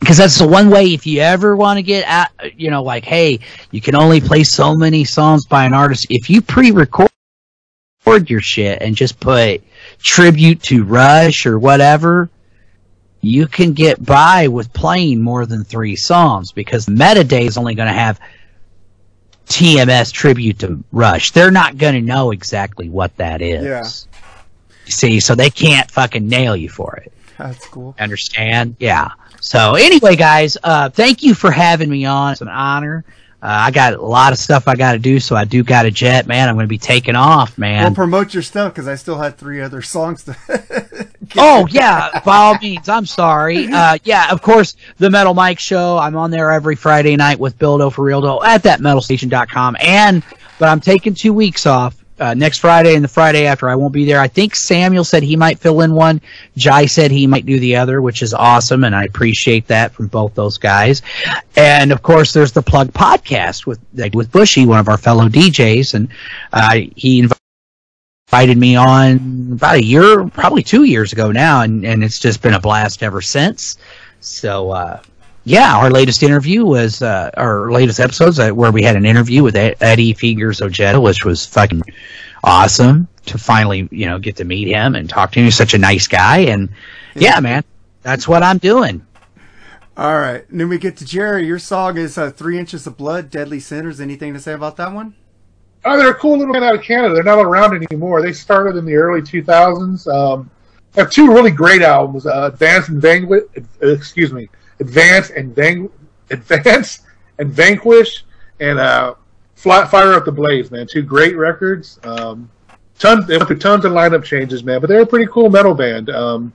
[SPEAKER 9] because that's the one way if you ever want to get at, you know, like, hey, you can only play so many songs by an artist. If you pre-record your shit and just put tribute to Rush or whatever, you can get by with playing more than three songs because metadata is only going to have TMS tribute to Rush. They're not going to know exactly what that is.
[SPEAKER 7] Yeah.
[SPEAKER 9] See, so they can't fucking nail you for it.
[SPEAKER 7] That's cool.
[SPEAKER 9] Understand? Yeah. So anyway, guys, uh, thank you for having me on. It's an honor. Uh, I got a lot of stuff I got to do, so I do got a jet, man. I'm going to be taking off, man.
[SPEAKER 7] Well, promote your stuff because I still had three other songs to.
[SPEAKER 9] Oh yeah, by all means. I'm sorry. Uh, yeah, of course, the Metal Mike Show. I'm on there every Friday night with Bildo for Real Dough at thatmetalstation.com. And but I'm taking two weeks off. Uh, next Friday and the Friday after, I won't be there. I think Samuel said he might fill in one. Jai said he might do the other, which is awesome, and I appreciate that from both those guys. And of course, there's the Plug podcast with with Bushy, one of our fellow DJs, and uh, he invited invited me on about a year, probably two years ago now, and, and it's just been a blast ever since. So, uh, yeah, our latest interview was, uh, our latest episodes uh, where we had an interview with Eddie Fingers Ojeda, which was fucking awesome to finally, you know, get to meet him and talk to him. He's such a nice guy. And yeah, man, that's what I'm doing.
[SPEAKER 7] All right. And then we get to Jerry. Your song is uh, Three Inches of Blood, Deadly Sinners. Anything to say about that one?
[SPEAKER 8] Oh, they're a cool little band out of Canada. They're not around anymore. They started in the early 2000s. Um, they have two really great albums: uh, Advance and Vanquish. Uh, excuse me, Advance and Van- Advance and Vanquish, and uh, Fly, Fire Up the Blades. Man, two great records. Um, tons. They went through tons of lineup changes, man. But they're a pretty cool metal band. Um,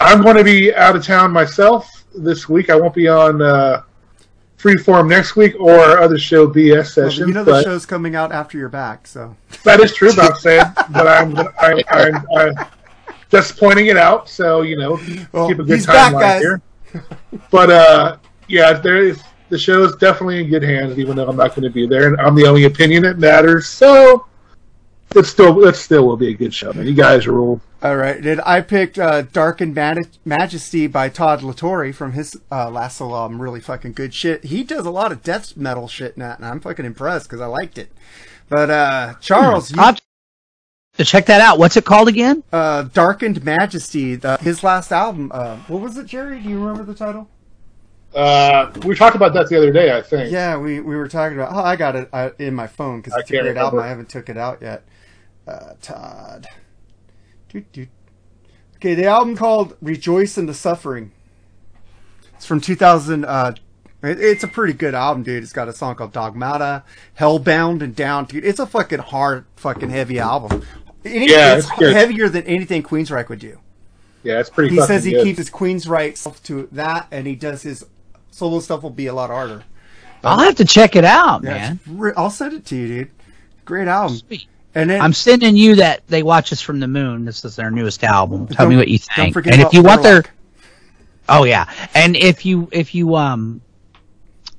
[SPEAKER 8] I'm going to be out of town myself this week. I won't be on uh, Freeform next week or other show BS
[SPEAKER 7] Well,
[SPEAKER 8] session.
[SPEAKER 7] you know the show's coming out after you're back, so.
[SPEAKER 8] that is true, I'm saying, but I'm, I'm, I'm, I'm just pointing it out. So you know, keep a good
[SPEAKER 7] he's back,
[SPEAKER 8] timeline
[SPEAKER 7] guys.
[SPEAKER 8] here. But uh, yeah, there is the show is definitely in good hands, even though I'm not going to be there, and I'm the only opinion that matters. So it still, it still will be a good show. Man. You guys are rule.
[SPEAKER 7] All right. Then I picked uh, Dark and Maj- Majesty by Todd La Torre from his uh, last solo album. Really fucking good shit. He does a lot of death metal shit now, and I'm fucking impressed because I liked it. But uh, Charles, you,
[SPEAKER 9] I'll have to check that out. What's it called again?
[SPEAKER 7] uh, Darkened Majesty, the, his last album. Uh, what was it, Jerry? Do you remember the title?
[SPEAKER 8] Uh, we talked about that the other day, I think.
[SPEAKER 7] Yeah, we, we were talking about. Oh, I got it uh, in my phone because
[SPEAKER 8] I
[SPEAKER 7] it's a
[SPEAKER 8] can't
[SPEAKER 7] great album. I haven't took it out yet. Uh, Todd. Doot, doot. Okay, the album called "Rejoice in the Suffering." It's from 2000. Uh, it, it's a pretty good album, dude. It's got a song called "Dogmata," "Hellbound," and "Down." Dude, it's a fucking hard, fucking heavy album. Any-
[SPEAKER 8] Yeah,
[SPEAKER 7] it's,
[SPEAKER 8] it's
[SPEAKER 7] heavier than anything Queensryche would do.
[SPEAKER 8] Yeah, it's pretty.
[SPEAKER 7] He says he
[SPEAKER 8] good.
[SPEAKER 7] keeps his Queensryche stuff to that, and he does his solo stuff will be a lot harder.
[SPEAKER 9] I'll have to check it out,
[SPEAKER 7] Yeah,
[SPEAKER 9] man.
[SPEAKER 7] re- I'll send it to you, dude. Great album. And then
[SPEAKER 9] I'm sending you that they watch us from the moon. This is their newest album. Tell me what you
[SPEAKER 7] don't
[SPEAKER 9] think.
[SPEAKER 7] forget
[SPEAKER 9] And if
[SPEAKER 7] about
[SPEAKER 9] you want their, oh yeah, and if you if you um,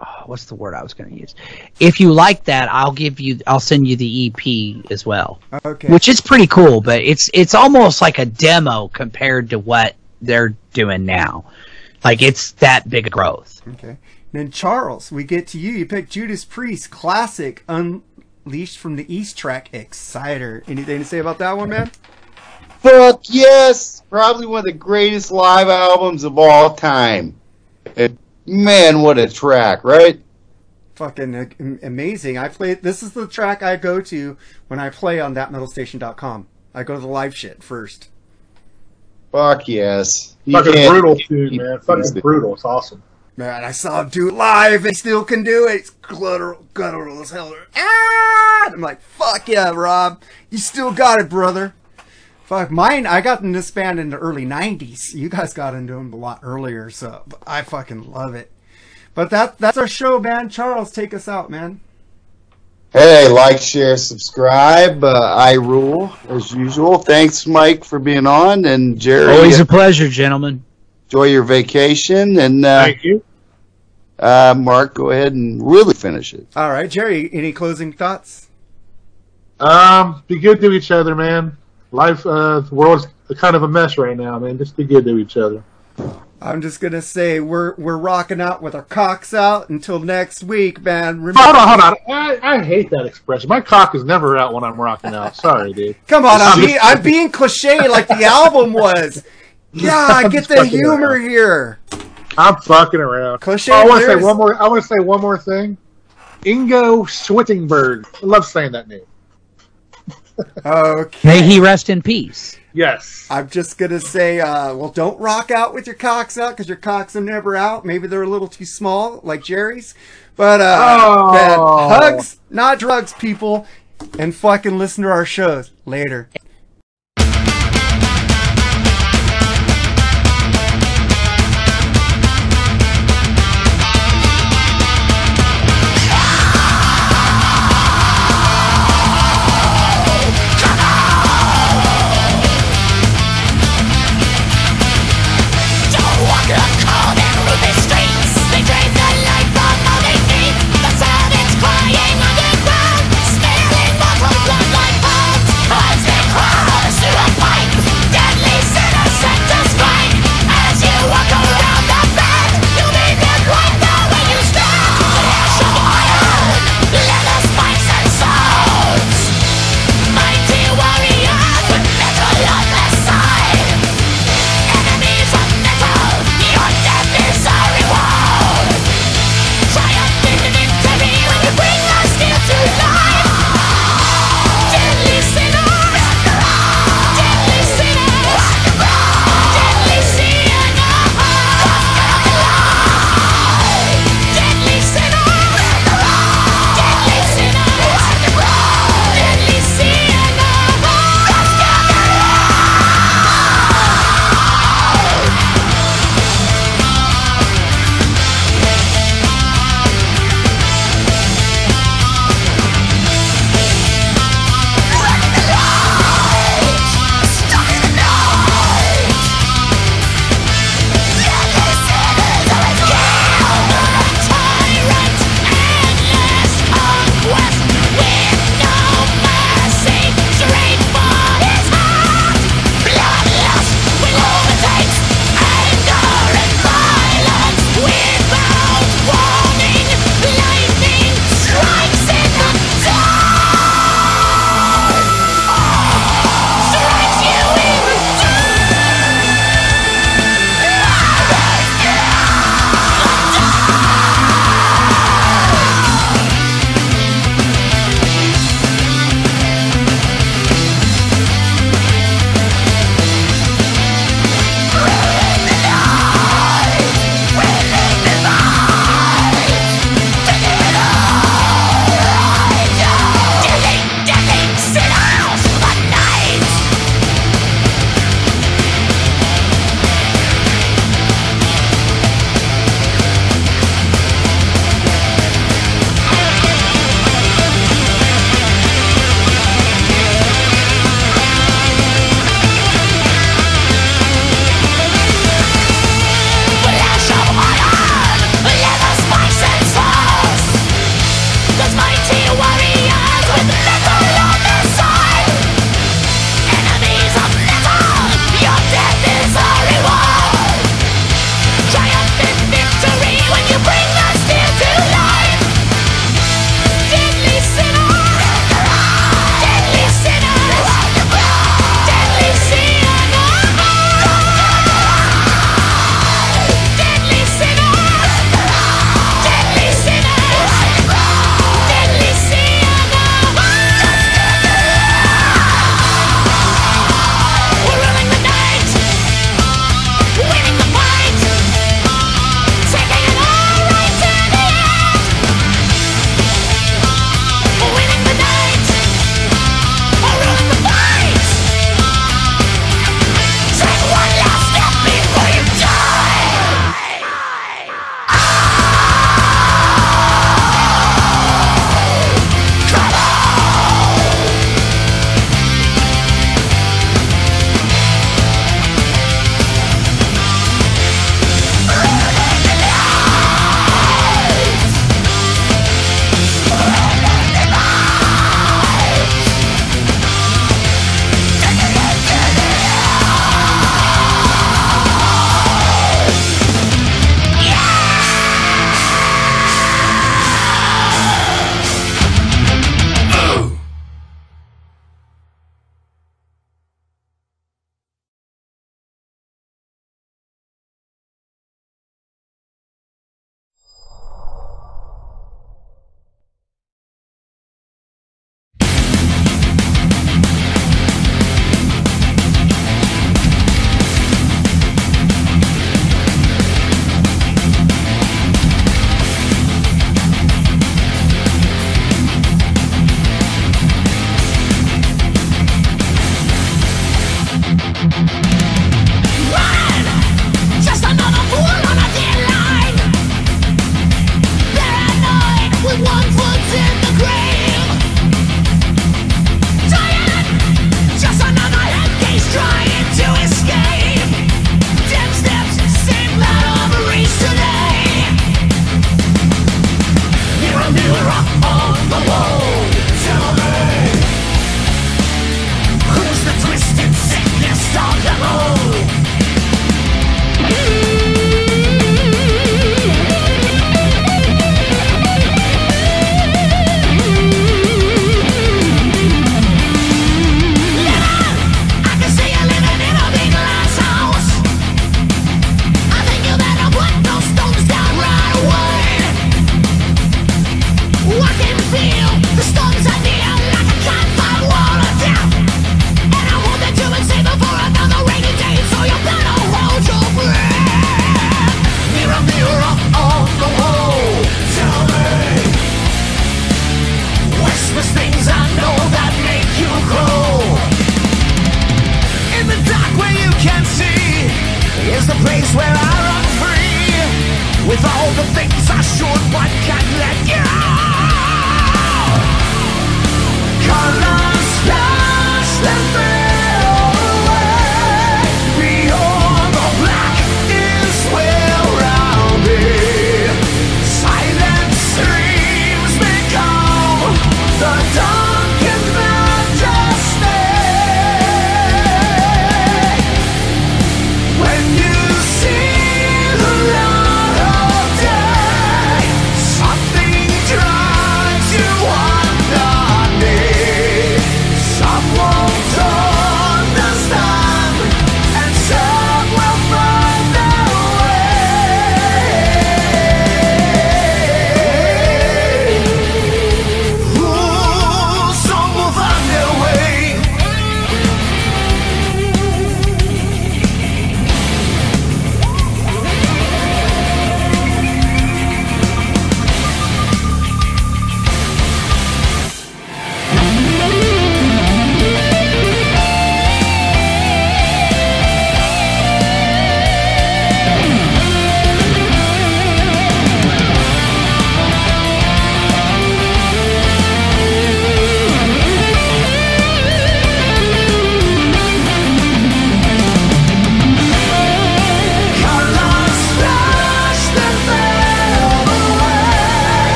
[SPEAKER 9] oh, what's the word I was going to use? If you like that, I'll give you. I'll send you the EP as well.
[SPEAKER 7] Okay.
[SPEAKER 9] Which is pretty cool, but it's it's almost like a demo compared to what they're doing now. Like it's that big a growth.
[SPEAKER 7] Okay. Then Charles, we get to you. You picked Judas Priest, classic, Unleashed from the East track, Exciter. Anything to say about that one, man?
[SPEAKER 10] Fuck yes! Probably one of the greatest live albums of all time. And man, what a track, right?
[SPEAKER 7] Fucking amazing. I play. This is the track I go to when I play on thatmetalstation.com. I go to the live shit first.
[SPEAKER 10] Fuck yes. You
[SPEAKER 8] Fucking brutal too, man. Fucking brutal. It's awesome.
[SPEAKER 7] Man, I saw him do it live. He still can do it. It's guttural, guttural as hell. Ah! I'm like, fuck yeah, Rob. You still got it, brother. Fuck, mine, I got in this band in the early 90s. You guys got into them a lot earlier, so I fucking love it. But that that's our show, man. Charles, take us out, man.
[SPEAKER 10] Hey, like, share, subscribe. Uh, I rule as usual. Thanks, Mike, for being on, and Jerry.
[SPEAKER 9] Always a pleasure, gentlemen.
[SPEAKER 10] enjoy your vacation, and uh,
[SPEAKER 8] Thank you.
[SPEAKER 10] uh, Mark, go ahead and really finish it.
[SPEAKER 7] All right, Jerry, any closing thoughts?
[SPEAKER 8] Um, be good to each other, man. Life, uh, the world's kind of a mess right now, man. Just be good to each other.
[SPEAKER 7] I'm just gonna say we're we're rocking out with our cocks out until next week, man. Remember-
[SPEAKER 8] Hold on, hold on. I, I hate that expression. My cock is never out when I'm rocking out. Sorry, dude.
[SPEAKER 7] Come on, I'm
[SPEAKER 8] I'm
[SPEAKER 7] being, I'm being cliche like the album was. Yeah, get the humor
[SPEAKER 8] around.
[SPEAKER 7] here.
[SPEAKER 8] I'm fucking around.
[SPEAKER 7] Cliche
[SPEAKER 8] Oh, I want to say one more. I want to say one more thing. Ingo Schwichtenberg. I love saying that name.
[SPEAKER 7] Okay.
[SPEAKER 9] May he rest in peace.
[SPEAKER 8] Yes.
[SPEAKER 7] I'm just gonna say, uh, well, don't rock out with your cocks out because your cocks are never out. Maybe they're a little too small, like Jerry's. But uh,
[SPEAKER 8] Oh.
[SPEAKER 7] man, hugs, not drugs, people, and fucking listen to our shows later.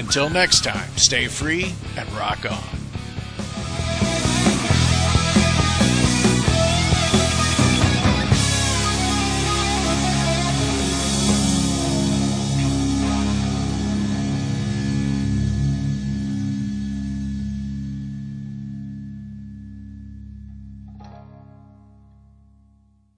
[SPEAKER 2] Until next time, stay free and rock on.